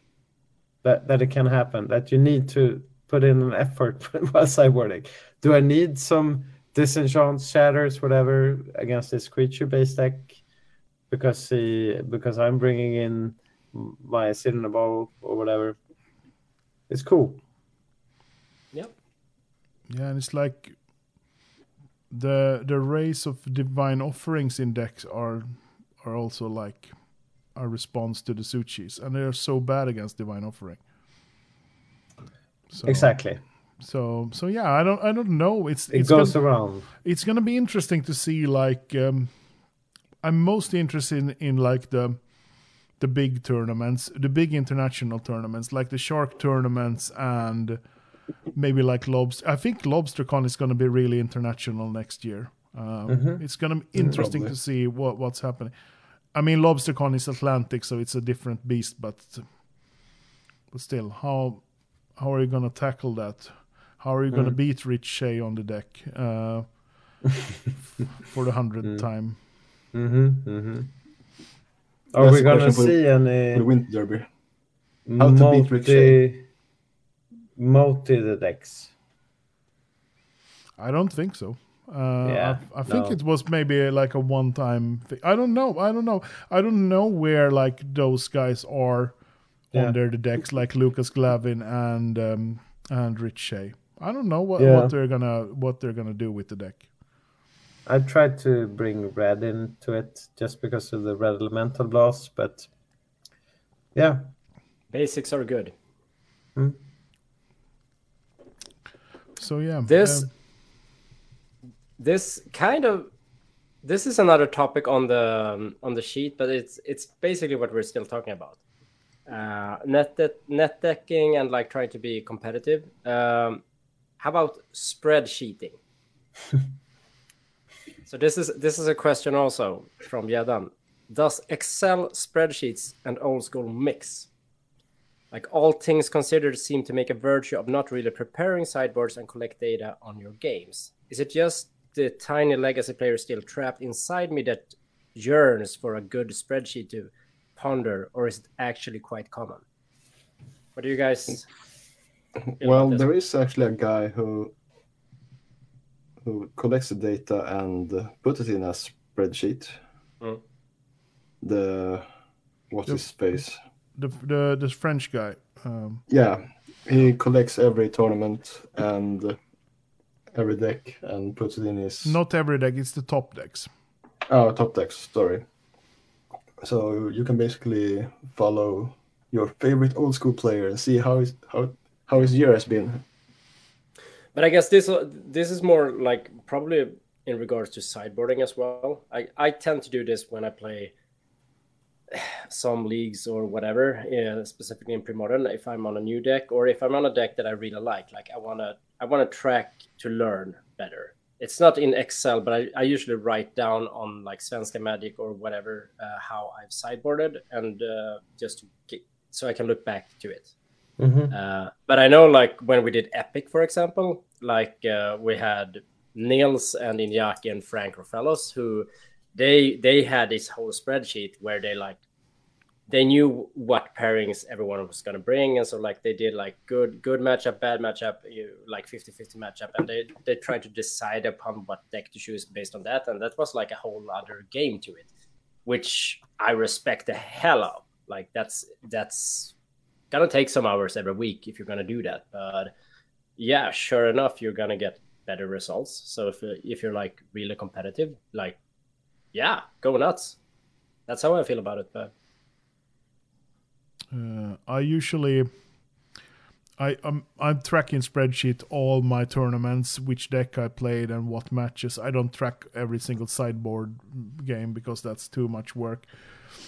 Speaker 2: that that it can happen. That you need to put in an effort while sideboarding. Do I need some disenchant shatters, whatever, against this creature-based deck? Because he, because I'm bringing in my sit in a ball or whatever. It's cool.
Speaker 4: Yep.
Speaker 1: Yeah, and it's like the the race of divine offerings in decks are are also like a response to the Su-Chis, and they're so bad against divine offering. So,
Speaker 2: Exactly.
Speaker 1: So so yeah, I don't I don't know. It's
Speaker 2: It
Speaker 1: it's
Speaker 2: goes
Speaker 1: gonna,
Speaker 2: around.
Speaker 1: it's gonna be interesting to see. Like um, I'm mostly interested in, in like the the big tournaments, the big international tournaments, like the Shark tournaments and maybe like Lobster. I think LobsterCon is going to be really international next year. Um, It's going to be interesting
Speaker 3: Probably.
Speaker 1: to see what what's happening. I mean, LobsterCon is Atlantic, so it's a different beast, but but still, how how are you going to tackle that? How are you going to beat Rich Shea on the deck uh, for the hundredth time?
Speaker 2: Mm-hmm, mm-hmm. Are
Speaker 3: That's
Speaker 2: we gonna
Speaker 3: question for
Speaker 2: see
Speaker 3: The
Speaker 2: any
Speaker 3: Winter Derby. How to beat Rich Shea.
Speaker 2: multi multi the decks?
Speaker 1: I don't think so. Uh,
Speaker 2: Yeah,
Speaker 1: I, I think
Speaker 2: no.
Speaker 1: it was maybe like a one-time thing. I don't know. I don't know. I don't know where like those guys are
Speaker 2: Yeah.
Speaker 1: on the decks, like Lucas Glavin and um, and Rich Shea. I don't know what,
Speaker 2: Yeah.
Speaker 1: what they're gonna what they're gonna do with the deck.
Speaker 2: I tried to bring red into it just because of the red elemental blast, but yeah,
Speaker 4: Basics are good.
Speaker 1: So yeah,
Speaker 4: This
Speaker 1: uh,
Speaker 4: this kind of this is another topic on the um, on the sheet, but it's it's basically what we're still talking about. Uh, net de- net decking and like trying to be competitive. Um, how about spreadsheeting? so this is this is a question also from Yadan. Does Excel spreadsheets and old school mix? Like all things considered, seem to make a virtue of not really preparing sideboards and collect data on your games. Is it just the tiny legacy player still trapped inside me that yearns for a good spreadsheet to ponder, or is it actually quite common? What do you guys? Feel
Speaker 3: Well, there is actually a guy who who collects the data and uh, put it in a spreadsheet.
Speaker 4: Mm.
Speaker 3: The what's
Speaker 1: Yep.
Speaker 3: his face?
Speaker 1: the the the French guy. Um,
Speaker 3: Yeah, he collects every tournament and uh, every deck and puts it in his
Speaker 1: not every deck; it's the top decks.
Speaker 3: oh top decks. Sorry. So you can basically follow your favorite old school player and see how his how how has been.
Speaker 4: But I guess this this is more like probably in regards to sideboarding as well. I, I tend to do this when I play some leagues or whatever, specifically in pre-modern. If I'm on a new deck or if I'm on a deck that I really like, like I wanna I want to track to learn better. It's not in Excel, but I, I usually write down on like Svenska Magic or whatever uh, how I've sideboarded, and uh, just get, so I can look back to it. Uh, but I know, like when we did Epic, for example, like uh, we had Nils and Inyaki and Frank Rofellos, who they they had this whole spreadsheet where they like they knew what pairings everyone was going to bring and so like they did like good good matchup bad matchup you like 50-50 matchup and they they tried to decide upon what deck to choose based on that and that was like a whole other game to it which i respect the hell of like that's that's gonna take some hours every week if you're gonna do that but yeah sure enough you're gonna get better results so if, if you're like really competitive like yeah go nuts that's how i feel about it but
Speaker 1: Uh, I usually I I'm, I'm tracking spreadsheet all my tournaments, which deck I played and what matches. I don't track every single sideboard game because that's too much work.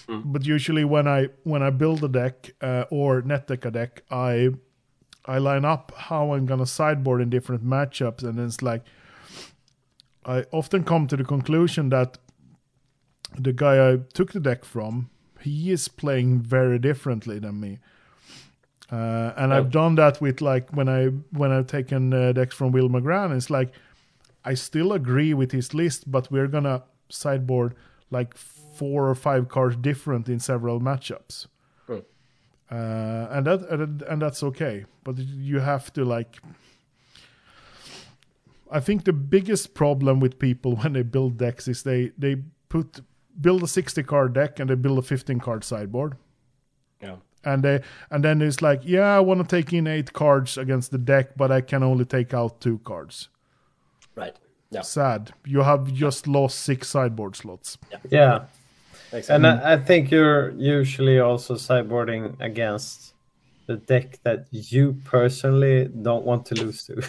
Speaker 1: But usually when I when I build a deck uh, or net deck a deck, I I line up how I'm gonna sideboard in different matchups, and it's like I often come to the conclusion that the guy I took the deck from, he is playing very differently than me. Uh, and I've done that with like when I when I've taken uh, decks from Will McGran. It's like I still agree with his list, but we're gonna sideboard like four or five cards different in several matchups.
Speaker 4: Hmm.
Speaker 1: Uh, and that and, and that's okay, but you have to like. I think the biggest problem with people when they build decks is they they put build a 60 card deck and they build a 15 card sideboard
Speaker 4: yeah
Speaker 1: and they and then it's like yeah i want to take in eight cards against the deck but i can only take out two cards
Speaker 4: right yeah
Speaker 1: sad you have just lost six sideboard slots
Speaker 2: Yeah.
Speaker 4: Exactly
Speaker 2: And I, I think you're usually also sideboarding against the deck that you personally don't want to lose to.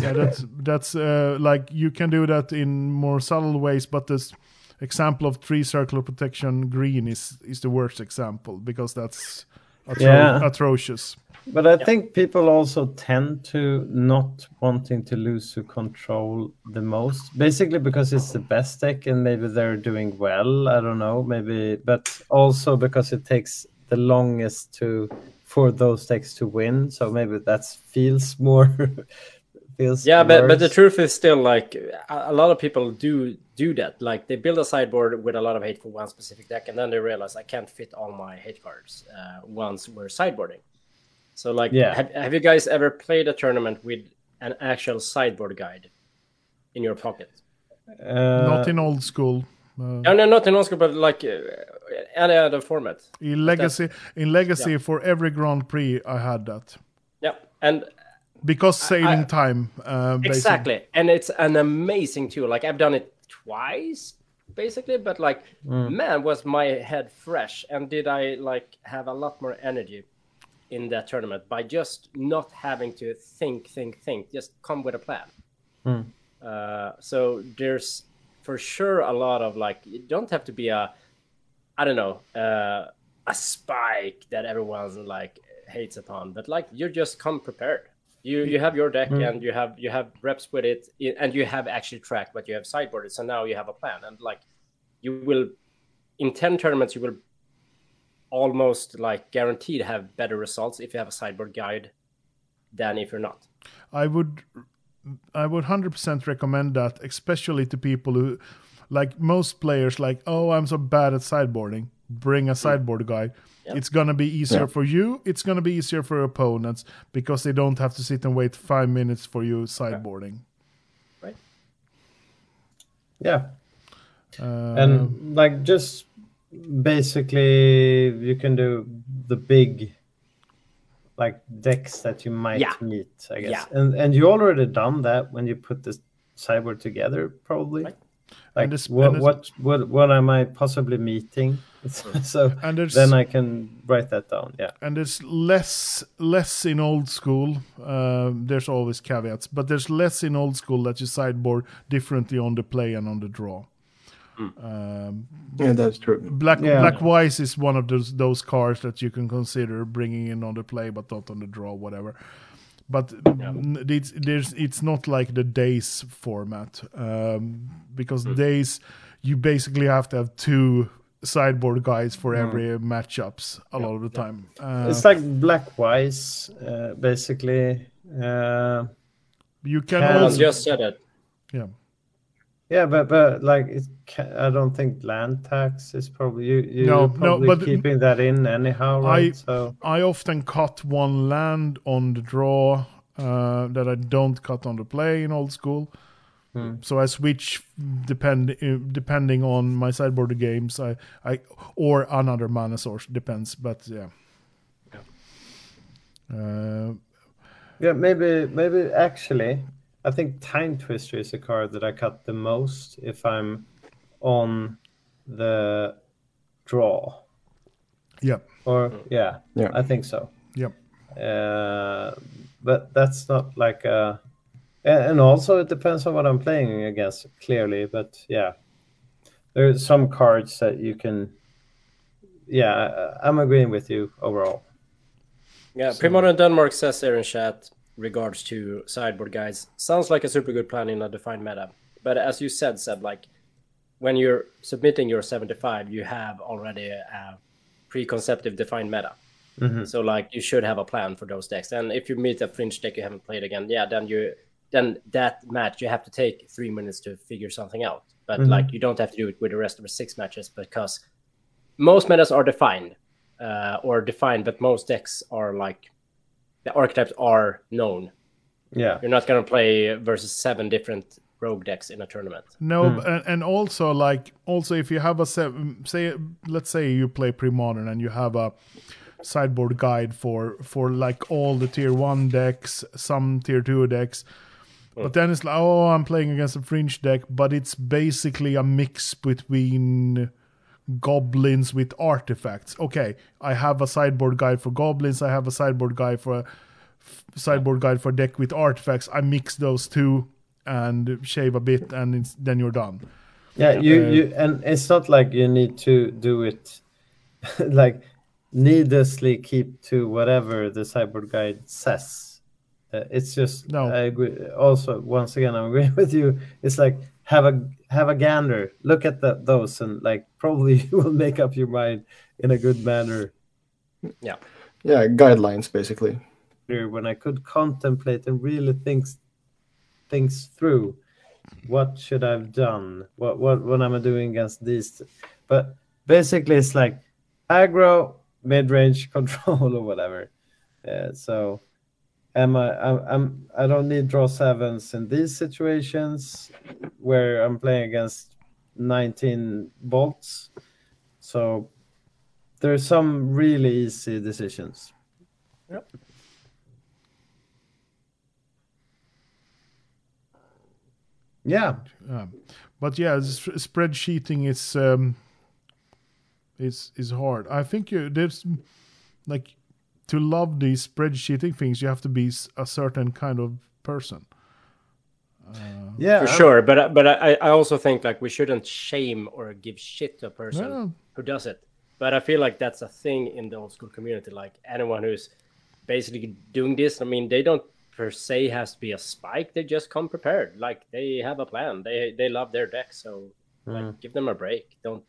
Speaker 1: yeah that's that's uh, like you can do that in more subtle ways but this example of three Circle of Protection green is is the worst example because that's atro-
Speaker 2: Yeah.
Speaker 1: atrocious
Speaker 2: But I think people also tend to not wanting to lose to control the most, basically because it's the best deck and maybe they're doing well. I don't know, maybe, but also because it takes the longest to for those decks to win. So maybe that feels more feels.
Speaker 4: yeah but, but the truth is still like a, a lot of people do do that like they build a sideboard with a lot of hate for one specific deck and then they realize i can't fit all my hate cards uh, once we're sideboarding so like
Speaker 2: Yeah.
Speaker 4: have, have you guys ever played a tournament with an actual sideboard guide in your pocket
Speaker 2: Uh,
Speaker 1: not in old school uh,
Speaker 4: no no not in old school, but like uh, any other format
Speaker 1: in legacy in legacy for every grand prix i had that
Speaker 4: yeah and
Speaker 1: because saving
Speaker 4: I-
Speaker 1: time uh, basically.
Speaker 4: Exactly, and it's an amazing tool. Like I've done it twice, basically, but like, man, was my head fresh, and did I like have a lot more energy in that tournament by just not having to think, think, think, just come with a plan. Uh, so there's for sure a lot of like, you don't have to be a, I don't know, uh, a spike that everyone like hates upon, but like you just come prepared. You you have your deck and you have you have reps with it and you have actually tracked what you have sideboarded. So now you have a plan and like you will in ten tournaments you will almost like guaranteed have better results if you have a sideboard guide than if you're not.
Speaker 1: I would I would 100% recommend that especially to people who like most players like oh I'm so bad at sideboarding. Bring a sideboard guide. It's going to be easier for you. It's going to be easier for your opponents because they don't have to sit and wait 5 minutes for you sideboarding.
Speaker 4: Right?
Speaker 2: yeah.
Speaker 1: uh,
Speaker 2: and like just basically you can do the big like decks that you might
Speaker 4: Yeah.
Speaker 2: meet i guess
Speaker 4: Yeah.
Speaker 2: and and you already done that when you put this cyber together probably
Speaker 4: Right.
Speaker 2: like
Speaker 1: And this-
Speaker 2: what,
Speaker 1: and
Speaker 2: what what what am i possibly meeting so
Speaker 1: And
Speaker 2: then i can write that down yeah
Speaker 1: and there's less less in old school uh, there's always caveats but there's less in old school that you sideboard differently on the play and on the draw um,
Speaker 3: Yeah, that's true.
Speaker 1: Black
Speaker 2: Yeah.
Speaker 1: Black Vise is one of those those cards that you can consider bringing in on the play, but not on the draw, whatever. but n- it's there's it's not like the days format um, because days you basically have to have two sideboard guys for every matchups a lot of the time. Uh,
Speaker 2: It's like Black Vise, uh, basically. Uh,
Speaker 1: you can
Speaker 2: Can-
Speaker 1: also
Speaker 4: just said it.
Speaker 1: yeah.
Speaker 2: Yeah, but but like it I don't think land tax is probably you. You're
Speaker 1: no,
Speaker 2: probably
Speaker 1: but-
Speaker 2: keeping that in anyhow, right?
Speaker 1: I-
Speaker 2: so
Speaker 1: I often cut one land on the draw uh, that I don't cut on the play in old school. So I switch depend uh, depending on my sideboard games. I I or another mana source depends, but yeah. Uh,
Speaker 2: yeah, maybe maybe actually, I think Timetwister is a card that I cut the most if I'm on the draw.
Speaker 1: yeah,
Speaker 2: Or yeah,
Speaker 3: Yeah.
Speaker 2: I think so.
Speaker 1: yeah.
Speaker 2: Uh, but that's not like a, a- and also it depends on what I'm playing against clearly. But yeah, there's some cards that you can. Yeah, I- I'm agreeing with you overall.
Speaker 4: Yeah, Premodern Denmark says there in chat regards to sideboard guys Sounds like a super good plan in a defined meta. But as you said, said like when you're submitting your 75, you have already a preconceptive defined meta. So like you should have a plan for those decks. And if you meet a fringe deck you haven't played again, yeah, then you then that match you have to take three minutes to figure something out. But like you don't have to do it with the rest of the six matches because most metas are defined uh, or defined, but most decks are like the archetypes are known.
Speaker 2: Yeah,
Speaker 4: You're not gonna play versus seven different rogue decks in a tournament.
Speaker 1: No, hmm. and, and also like also if you have a seven, say let's say you play pre-modern and you have a sideboard guide for for like all the tier one decks, some tier two decks. Hmm. But then it's like, oh, I'm playing against a fringe deck, but it's basically a mix between goblins with artifacts. Okay, I have a sideboard guide for goblins. I have a sideboard guide for sideboard guide for deck with artifacts. I mix those two and shave a bit, and it's, then you're done.
Speaker 2: yeah. You
Speaker 1: Uh,
Speaker 2: you and it's not like you need to do it like needlessly keep to whatever the cyborg guide says. Uh, it's just
Speaker 1: No.
Speaker 2: I agree. Also, once again, I'm agreeing with you. It's like have a have a gander, look at the, those, and like probably you will make up your mind in a good manner.
Speaker 4: Yeah.
Speaker 3: Yeah, guidelines basically.
Speaker 2: Here, When I could contemplate and really think things through, what should I've done? What what what am I doing against these? But basically, it's like aggro, mid range control, or whatever. Uh, so am I I'm, I'm I don't need draw sevens in these situations where I'm playing against 19 bolts. So there's some really easy decisions. Yep. Yeah,
Speaker 1: Um, but yeah, s- spreadsheeting is um, is is hard. I think you, there's like to love these spreadsheeting things, you have to be a certain kind of person.
Speaker 2: Uh, yeah,
Speaker 4: For sure, but uh, but I, I also think like we shouldn't shame or give shit to a person
Speaker 1: No.
Speaker 4: who does it. But I feel like that's a thing in the old school community. Like anyone who's basically doing this, I mean, they don't per se has to be a spike. They just come prepared. Like they have a plan. They they love their deck, so like mm. give them a break. Don't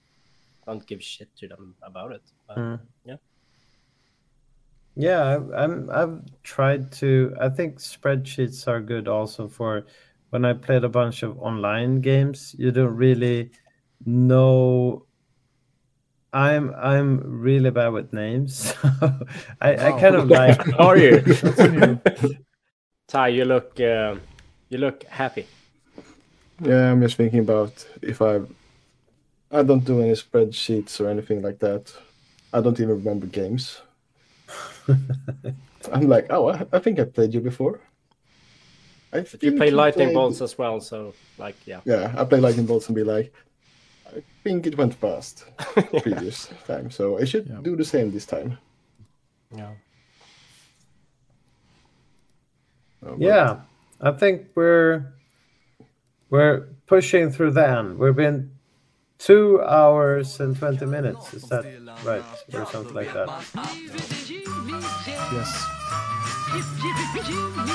Speaker 4: don't give shit to them about it. But, mm. Yeah.
Speaker 2: Yeah, I've, I'm. I've tried to. I think spreadsheets are good also for when I played a bunch of online games. You don't really know. I'm I'm really bad with names. I, I kind of like.
Speaker 4: Are you? Ty, you look uh, you look happy.
Speaker 3: Yeah, I'm just thinking about if I I don't do any spreadsheets or anything like that. I don't even remember games. I'm like, oh, I, I think I played you before. I
Speaker 4: You play lightning
Speaker 3: played-
Speaker 4: bolts as well, so like yeah.
Speaker 3: Yeah, I play lightning bolts and be like, I think it went past previous time, so I should
Speaker 1: Yeah.
Speaker 3: do the same this time.
Speaker 4: Yeah.
Speaker 3: Uh,
Speaker 2: Yeah, I think we're we're pushing through the end. We've been two hours and twenty minutes. Is that right, or something like that?
Speaker 1: Yes.